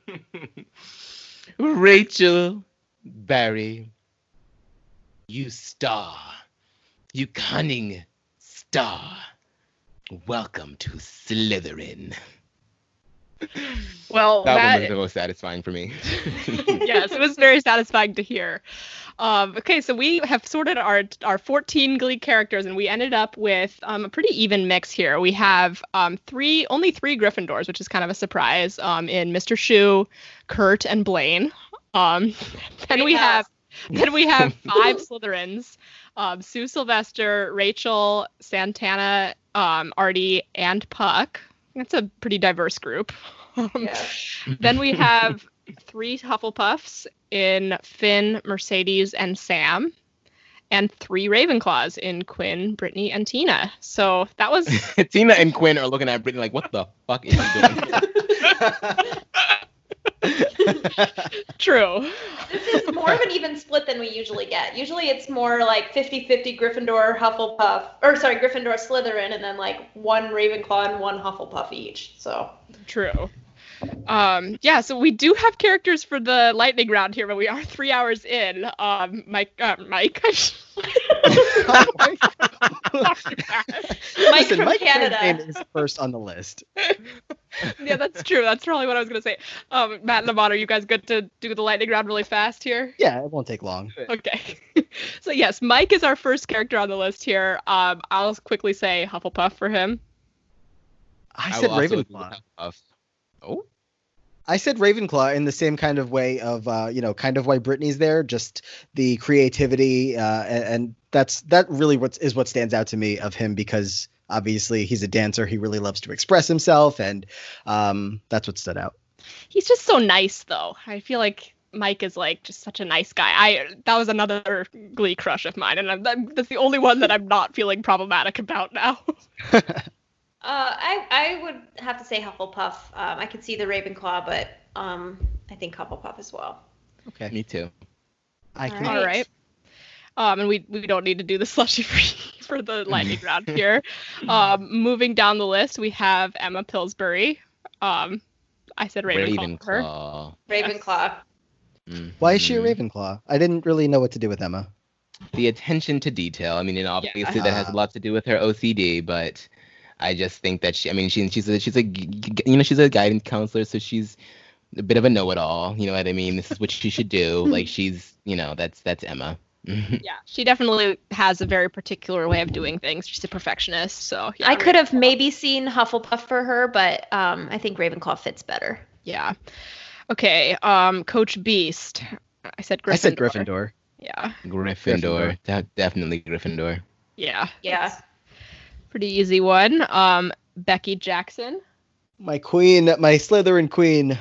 (laughs) Rachel Berry, you star, you cunning star. Welcome to Slytherin. (laughs) Well, That, that, was the most satisfying for me. (laughs) yes, it was (laughs) very satisfying to hear. Um, okay, so we have sorted our our 14 Glee characters, and we ended up with um, a pretty even mix here. We have um, three, only three Gryffindors, which is kind of a surprise. Um, in Mr. Schue, Kurt, and Blaine. Um, then we have then we have five Slytherins: um, Sue Sylvester, Rachel, Santana, um, Artie, and Puck. That's a pretty diverse group. Um, Yeah. (laughs) then we have three Hufflepuffs in Finn, Mercedes, and Sam, and three Ravenclaws in Quinn, Brittany, and Tina. So that was (laughs) Tina and Quinn are looking at Brittany like, what the fuck is she doing? (laughs) true. This is more of an even split than we usually get. Usually it's more like 50-50 Gryffindor, Hufflepuff, or sorry, Gryffindor, Slytherin, and then like one Ravenclaw and one Hufflepuff each. So True. Um, yeah, so we do have characters for the lightning round here, but we are three hours in. Um, Mike, uh, Mike. (laughs) Mike Listen, from Mike's Canada. name is first on the list. (laughs) yeah, that's true. That's probably what I was gonna say. Um, Matt and Aman, are you guys good to do the lightning round really fast here? Yeah, it won't take long. Okay. (laughs) so yes, Mike is our first character on the list here. Um, I'll quickly say Hufflepuff for him. I will said also agree with Ravenclaw. Hufflepuff. Oh, I said Ravenclaw in the same kind of way of uh, you know, kind of why Brittany's there, just the creativity, uh, and, and that's that really what is what stands out to me of him because obviously he's a dancer, he really loves to express himself, and um, that's what stood out. He's just so nice, though. I feel like Mike is like just such a nice guy. I that was another Glee crush of mine, and I'm, that's the only one that I'm not feeling problematic about now. (laughs) (laughs) Uh, I I would have to say Hufflepuff. Um, I could see the Ravenclaw, but um, I think Hufflepuff as well. Okay. Me too. I can. right. All right. Um, and we we don't need to do the slushy for, (laughs) for the lightning round (laughs) here. Um, moving down the list, we have Emma Pillsbury. Um, I said Ravenclaw. for her. Ravenclaw. Ravenclaw. Why is she a. Ravenclaw? I didn't really know what to do with Emma. The attention to detail. I mean, and obviously that has a lot to do with her OCD, but I just think that she. I mean, she, she's a she's a, you know she's a guidance counselor, so she's a bit of a know-it-all. You know what I mean? This is what she should do. (laughs) like she's you know that's that's Emma. (laughs) Yeah, she definitely has a very particular way of doing things. She's a perfectionist, so yeah, I could have maybe seen Hufflepuff for her, but um, I think Ravenclaw fits better. Yeah. Okay. Um, Coach Beiste. I said Gryffindor. I said Gryffindor. Yeah. Gryffindor. De- definitely Gryffindor. Yeah. Yeah. It's a Pretty easy one. Um, Becky Jackson. My queen, my Slytherin queen.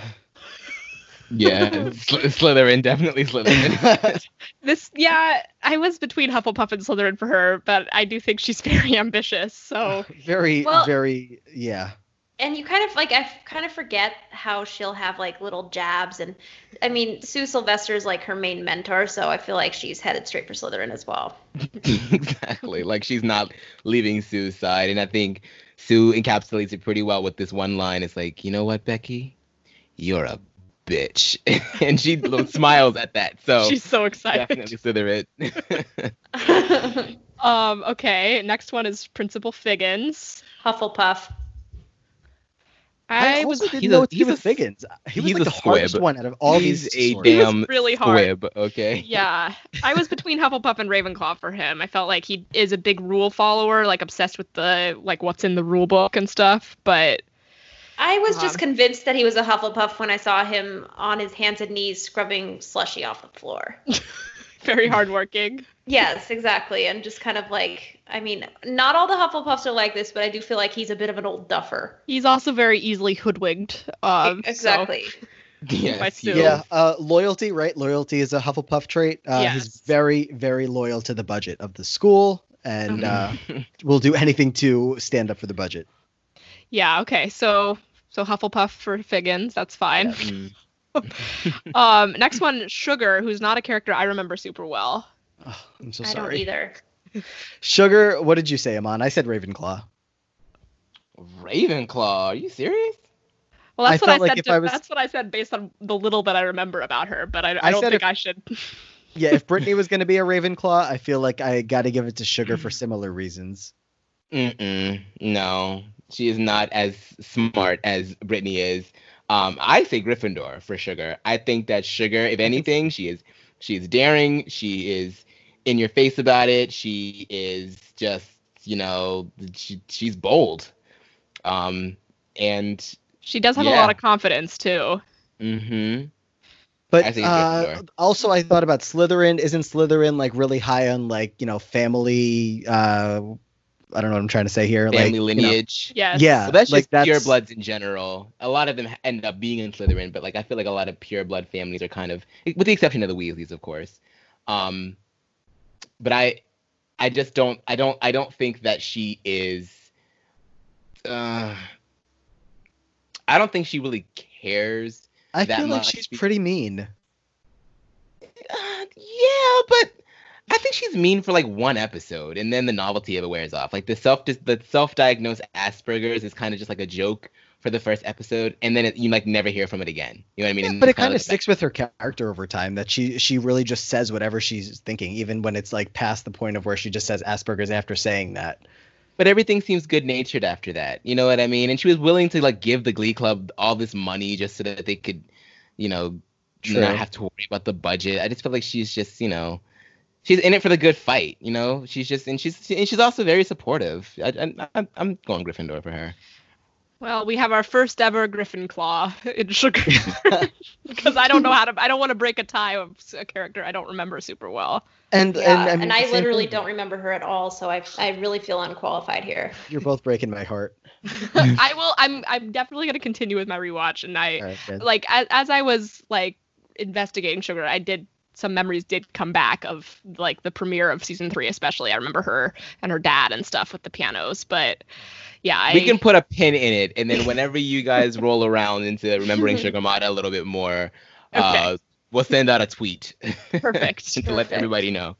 Yeah, (laughs) Sly- Slytherin, definitely Slytherin. (laughs) This, yeah, I was between Hufflepuff and Slytherin for her, but I do think she's (laughs) very ambitious. So very, Well- very, yeah. And you kind of like I kind of forget how she'll have like little jabs and I mean Sue Sylvester is like her main mentor, so I feel like she's headed straight for Slytherin as well. (laughs) exactly. Like she's not leaving Sue's side, and I think Sue encapsulates it pretty well with this one line. It's like, you know what, Becky, you're a bitch, (laughs) and she (laughs) smiles at that. So she's so excited. definitely Slytherin. Um, okay, next one is Principal Figgins. Hufflepuff. I, I was also didn't he's know a- what he's a Figgins. He was like a the hardest one out of all He's these. a stories. He was really hard. squib. Okay. Yeah, I was between Hufflepuff and Ravenclaw for him. I felt like he is a big rule follower, like obsessed with the like what's in the rule book and stuff. But I was just Um, convinced that he was a Hufflepuff when I saw him on his hands and knees scrubbing slushy off the floor. (laughs) very hardworking. Yes, exactly. And just kind of like, I mean, not all the Hufflepuffs are like this, but I do feel like he's a bit of an old duffer. He's also very easily hoodwinked. Um, so- exactly. Yes, (laughs) By he Sue. (laughs) Yeah, uh, loyalty, right? Loyalty is a Hufflepuff trait. Uh, Yes. He's very, very loyal to the budget of the school and uh, (laughs) will do anything to stand up for the budget. yeah. Okay. So so Hufflepuff for Figgins. That's fine. Mm. Um, next one, Sugar, who's not a character I remember super well. Oh, I'm so I don't either. (laughs) Sugar, what did you say, Aman? I said Ravenclaw. Ravenclaw. Are you serious? Well, that's I what I like said. if to- I was- That's what I said based on the little that I remember about her. But I, I, I don't said think if- I should. (laughs) Yeah, if Brittany was going to be a Ravenclaw, I feel like I got to give it to Sugar for (laughs) similar reasons. Mm-mm. No, she is not as smart as Brittany is. Um, I say Gryffindor for Sugar. I think that Sugar, if anything, she is she is daring. She is in your face about it. She is just you know she, she's bold. Um, and She does have a lot of confidence too. Mm-hmm. But I think uh, Gryffindor. also, I thought about Slytherin. Isn't Slytherin like really high on like you know family? Uh, I don't know what I'm trying to say here. family like, you know- lineage. Yes. Yeah. Well, that's like, just that's- pure bloods in general. A lot of them end up being in Slytherin, but like I feel like a lot of pure blood families are kind of, with the exception of the Weasleys, of course. Um, but I, I just don't, I don't, I don't think that she is. Uh, I don't think she really cares. I that feel like she's pretty mean. Uh, yeah, but I think she's mean for like one episode, and then the novelty of it wears off. Like the self, the self-diagnosed Asperger's is kind of just like a joke for the first episode, and then it, you like never hear from it again. You know what I mean? Yeah, but it kind of sticks with her character over time. That she she really just says whatever she's thinking, even when it's like past the point of where she just says Asperger's after saying that. But everything seems good natured after that. You know what I mean? And she was willing to like give the Glee Club all this money just so that they could, you know, True. not have to worry about the budget. I just feel like she's just, you know, she's in it for the good fight. You know, she's just and she's and she's also very supportive. I, I, I'm going Gryffindor for her. Well, we have our first ever Griffin Claw (laughs) in Sugar (laughs) because I don't know how to. I don't want to break a tie of a character I don't remember super well. And Yeah, and, and, I, mean, I literally thing. don't remember her at all, so I I really feel unqualified here. You're both breaking my heart. (laughs) I will. I'm. I'm definitely gonna continue with my rewatch, and I All right, good. like as, as I was like investigating Sugar, I did some memories did come back of like the premiere of season three, especially. I remember her and her dad and stuff with the pianos. But yeah, I, we can put a pin in it, and then whenever you guys (laughs) roll around into remembering Sugar Motta a little bit more, uh, we'll send out a tweet (laughs) Perfect. (laughs) to let everybody know.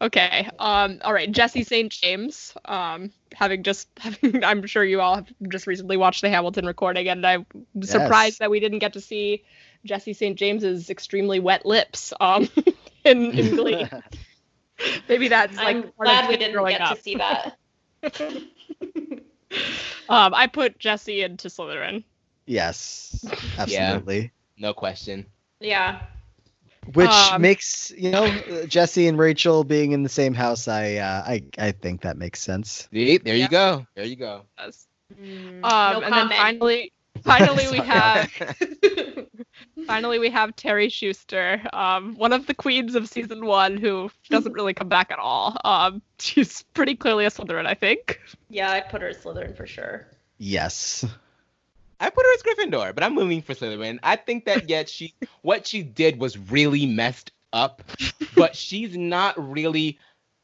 Okay. Um. All right. Jesse St. James. Um. Having just, having, I'm sure you all have just recently watched the Hamilton recording, and I'm surprised Yes. that we didn't get to see Jesse St. James's extremely wet lips. Um. (laughs) In in Glee. (laughs) Maybe that's like I'm part of glad we didn't get up. to see that. (laughs) Um. I put Jesse into Slytherin. yes, absolutely. No question. yeah. Which Um, makes you know Jesse and Rachel being in the same house. I uh, I I think that makes sense. See, there Yeah. you go. There you go. Yes. Mm, Um. no and then finally, finally we have Finally, we have Terri Schuester, um, one of the queens of season one, who doesn't really come back at all. Um, she's pretty clearly a Slytherin, I think. yeah, I put her as Slytherin for sure. Yes. I put her as Gryffindor, but I'm moving for Slytherin. I think that (laughs) yet she what she did was really messed up, but she's not really.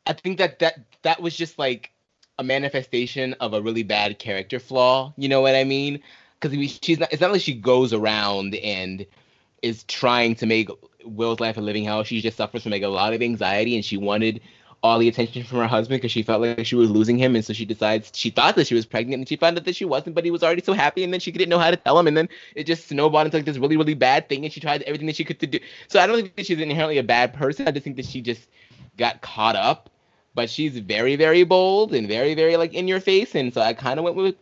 I think that that that was just like a manifestation of a really bad character flaw. You know what I mean? Because she's not. It's not like she goes around and is trying to make Will's life a living hell. She just suffers from like a lot of anxiety, and she wanted all the attention from her husband because she felt like she was losing him, and so she decides she thought that she was pregnant, and she found out that she wasn't, but he was already so happy, and then she didn't know how to tell him, and then it just snowballed into like this really really bad thing, and she tried everything that she could to do. So I don't think that she's inherently a bad person. I just think that she just got caught up, but she's very very bold and very very like in your face, and so I kind of went with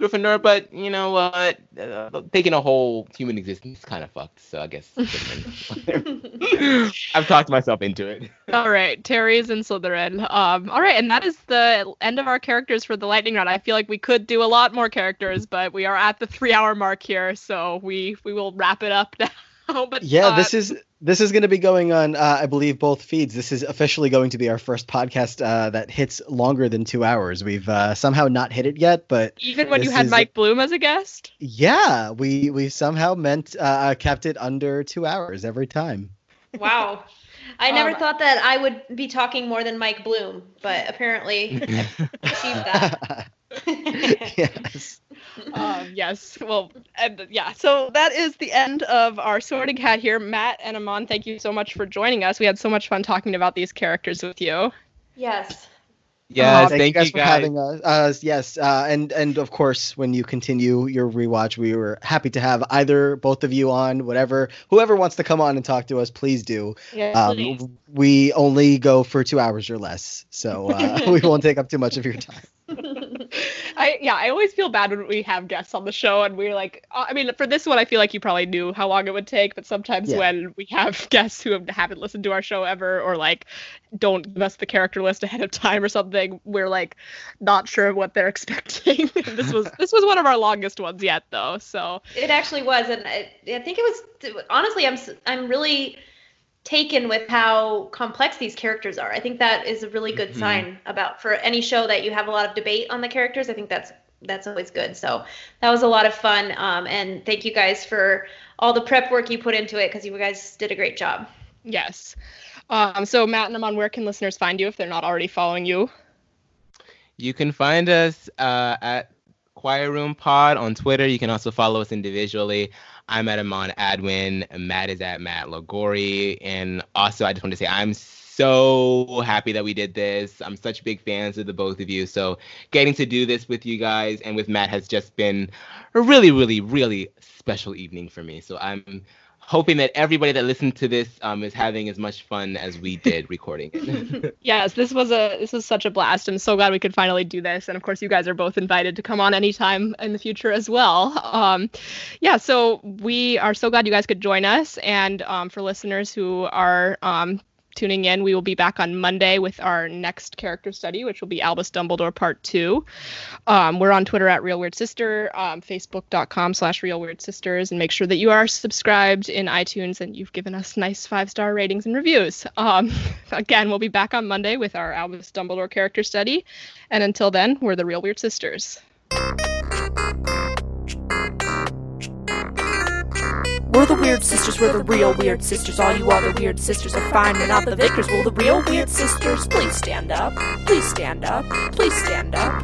Gryffindor, but you know what? Uh, taking a whole human existence kind of fucked. So I guess (laughs) (laughs) I've talked myself into it. All right, Terri's in Slytherin. Um, all right, and that is the end of our characters for the lightning round. I feel like we could do a lot more characters, but we are at the three-hour mark here, so we we will wrap it up now. (laughs) but Yeah, uh, this is this is going to be going on. Uh, I believe both feeds. This is officially going to be our first podcast uh, that hits longer than two hours. We've uh, somehow not hit it yet, but even when you had is- Mike Bloom as a guest. yeah, we we somehow meant uh, kept it under two hours every time. Wow. (laughs) I never Um, thought that I would be talking more than Mike Bloom, but apparently (laughs) I've achieved that. yes. Um, yes. Well, and yeah. So that is the end of our sorting hat here. Matt and Aman, thank you so much for joining us. We had so much fun talking about these characters with you. yes. Yes, Uh, thank, guys you for guys. having us. Uh, yes, uh, and and of course, when you continue your rewatch, we were happy to have either both of you on, whatever, whoever wants to come on and talk to us, please do. Yeah. Um, we only go for two hours or less, so uh, (laughs) we won't take up too much of your time. I yeah, I always feel bad when we have guests on the show and we're like, uh, I mean, for this one, I feel like you probably knew how long it would take, but sometimes Yeah. when we have (laughs) guests who have, haven't listened to our show ever or like don't give us the character list ahead of time or something, we're like not sure what they're (laughs) expecting. (laughs) this was this was one of our longest ones yet, though. So It actually was, and I, I think it was honestly, I'm s- I'm really taken with how complex these characters are. I think that is a really good Mhm. sign about for any show that you have a lot of debate on the characters. I think that's that's always good. So that was a lot of fun, um, and thank you guys for all the prep work you put into it because you guys did a great job. yes. Um, so Matt and Aman, where can listeners find you if they're not already following you? You can find us uh, at Choir Room Pod on Twitter. You can also follow us individually. I'm at Aman Adwin. Matt is at Matt Lagori. And also, I just want to say I'm so happy that we did this. I'm such big fans of the both of you. So getting to do this with you guys and with Matt has just been a really, really, really special evening for me. So I'm hoping that everybody that listened to this um, is having as much fun as we did recording it. (laughs) (laughs) Yes, this was a this was such a blast. I'm so glad we could finally do this. And of course, you guys are both invited to come on anytime in the future as well. Um, yeah, so we are so glad you guys could join us. And um, for listeners who are um, tuning in, we will be back on Monday with our next character study, which will be Albus Dumbledore Part Two. Um, we're on Twitter at Real Weird Sister, um, Facebook.com slash Real Weird Sisters, and make sure that you are subscribed in iTunes and you've given us nice five star ratings and reviews. Um, (laughs) again, we'll be back on Monday with our Albus Dumbledore character study, and until then, we're the Real Weird Sisters. We're the weird sisters, we're the real weird sisters. All you other weird sisters are fine, we're not the victors. Well, the real weird sisters, please stand up. Please stand up. Please stand up.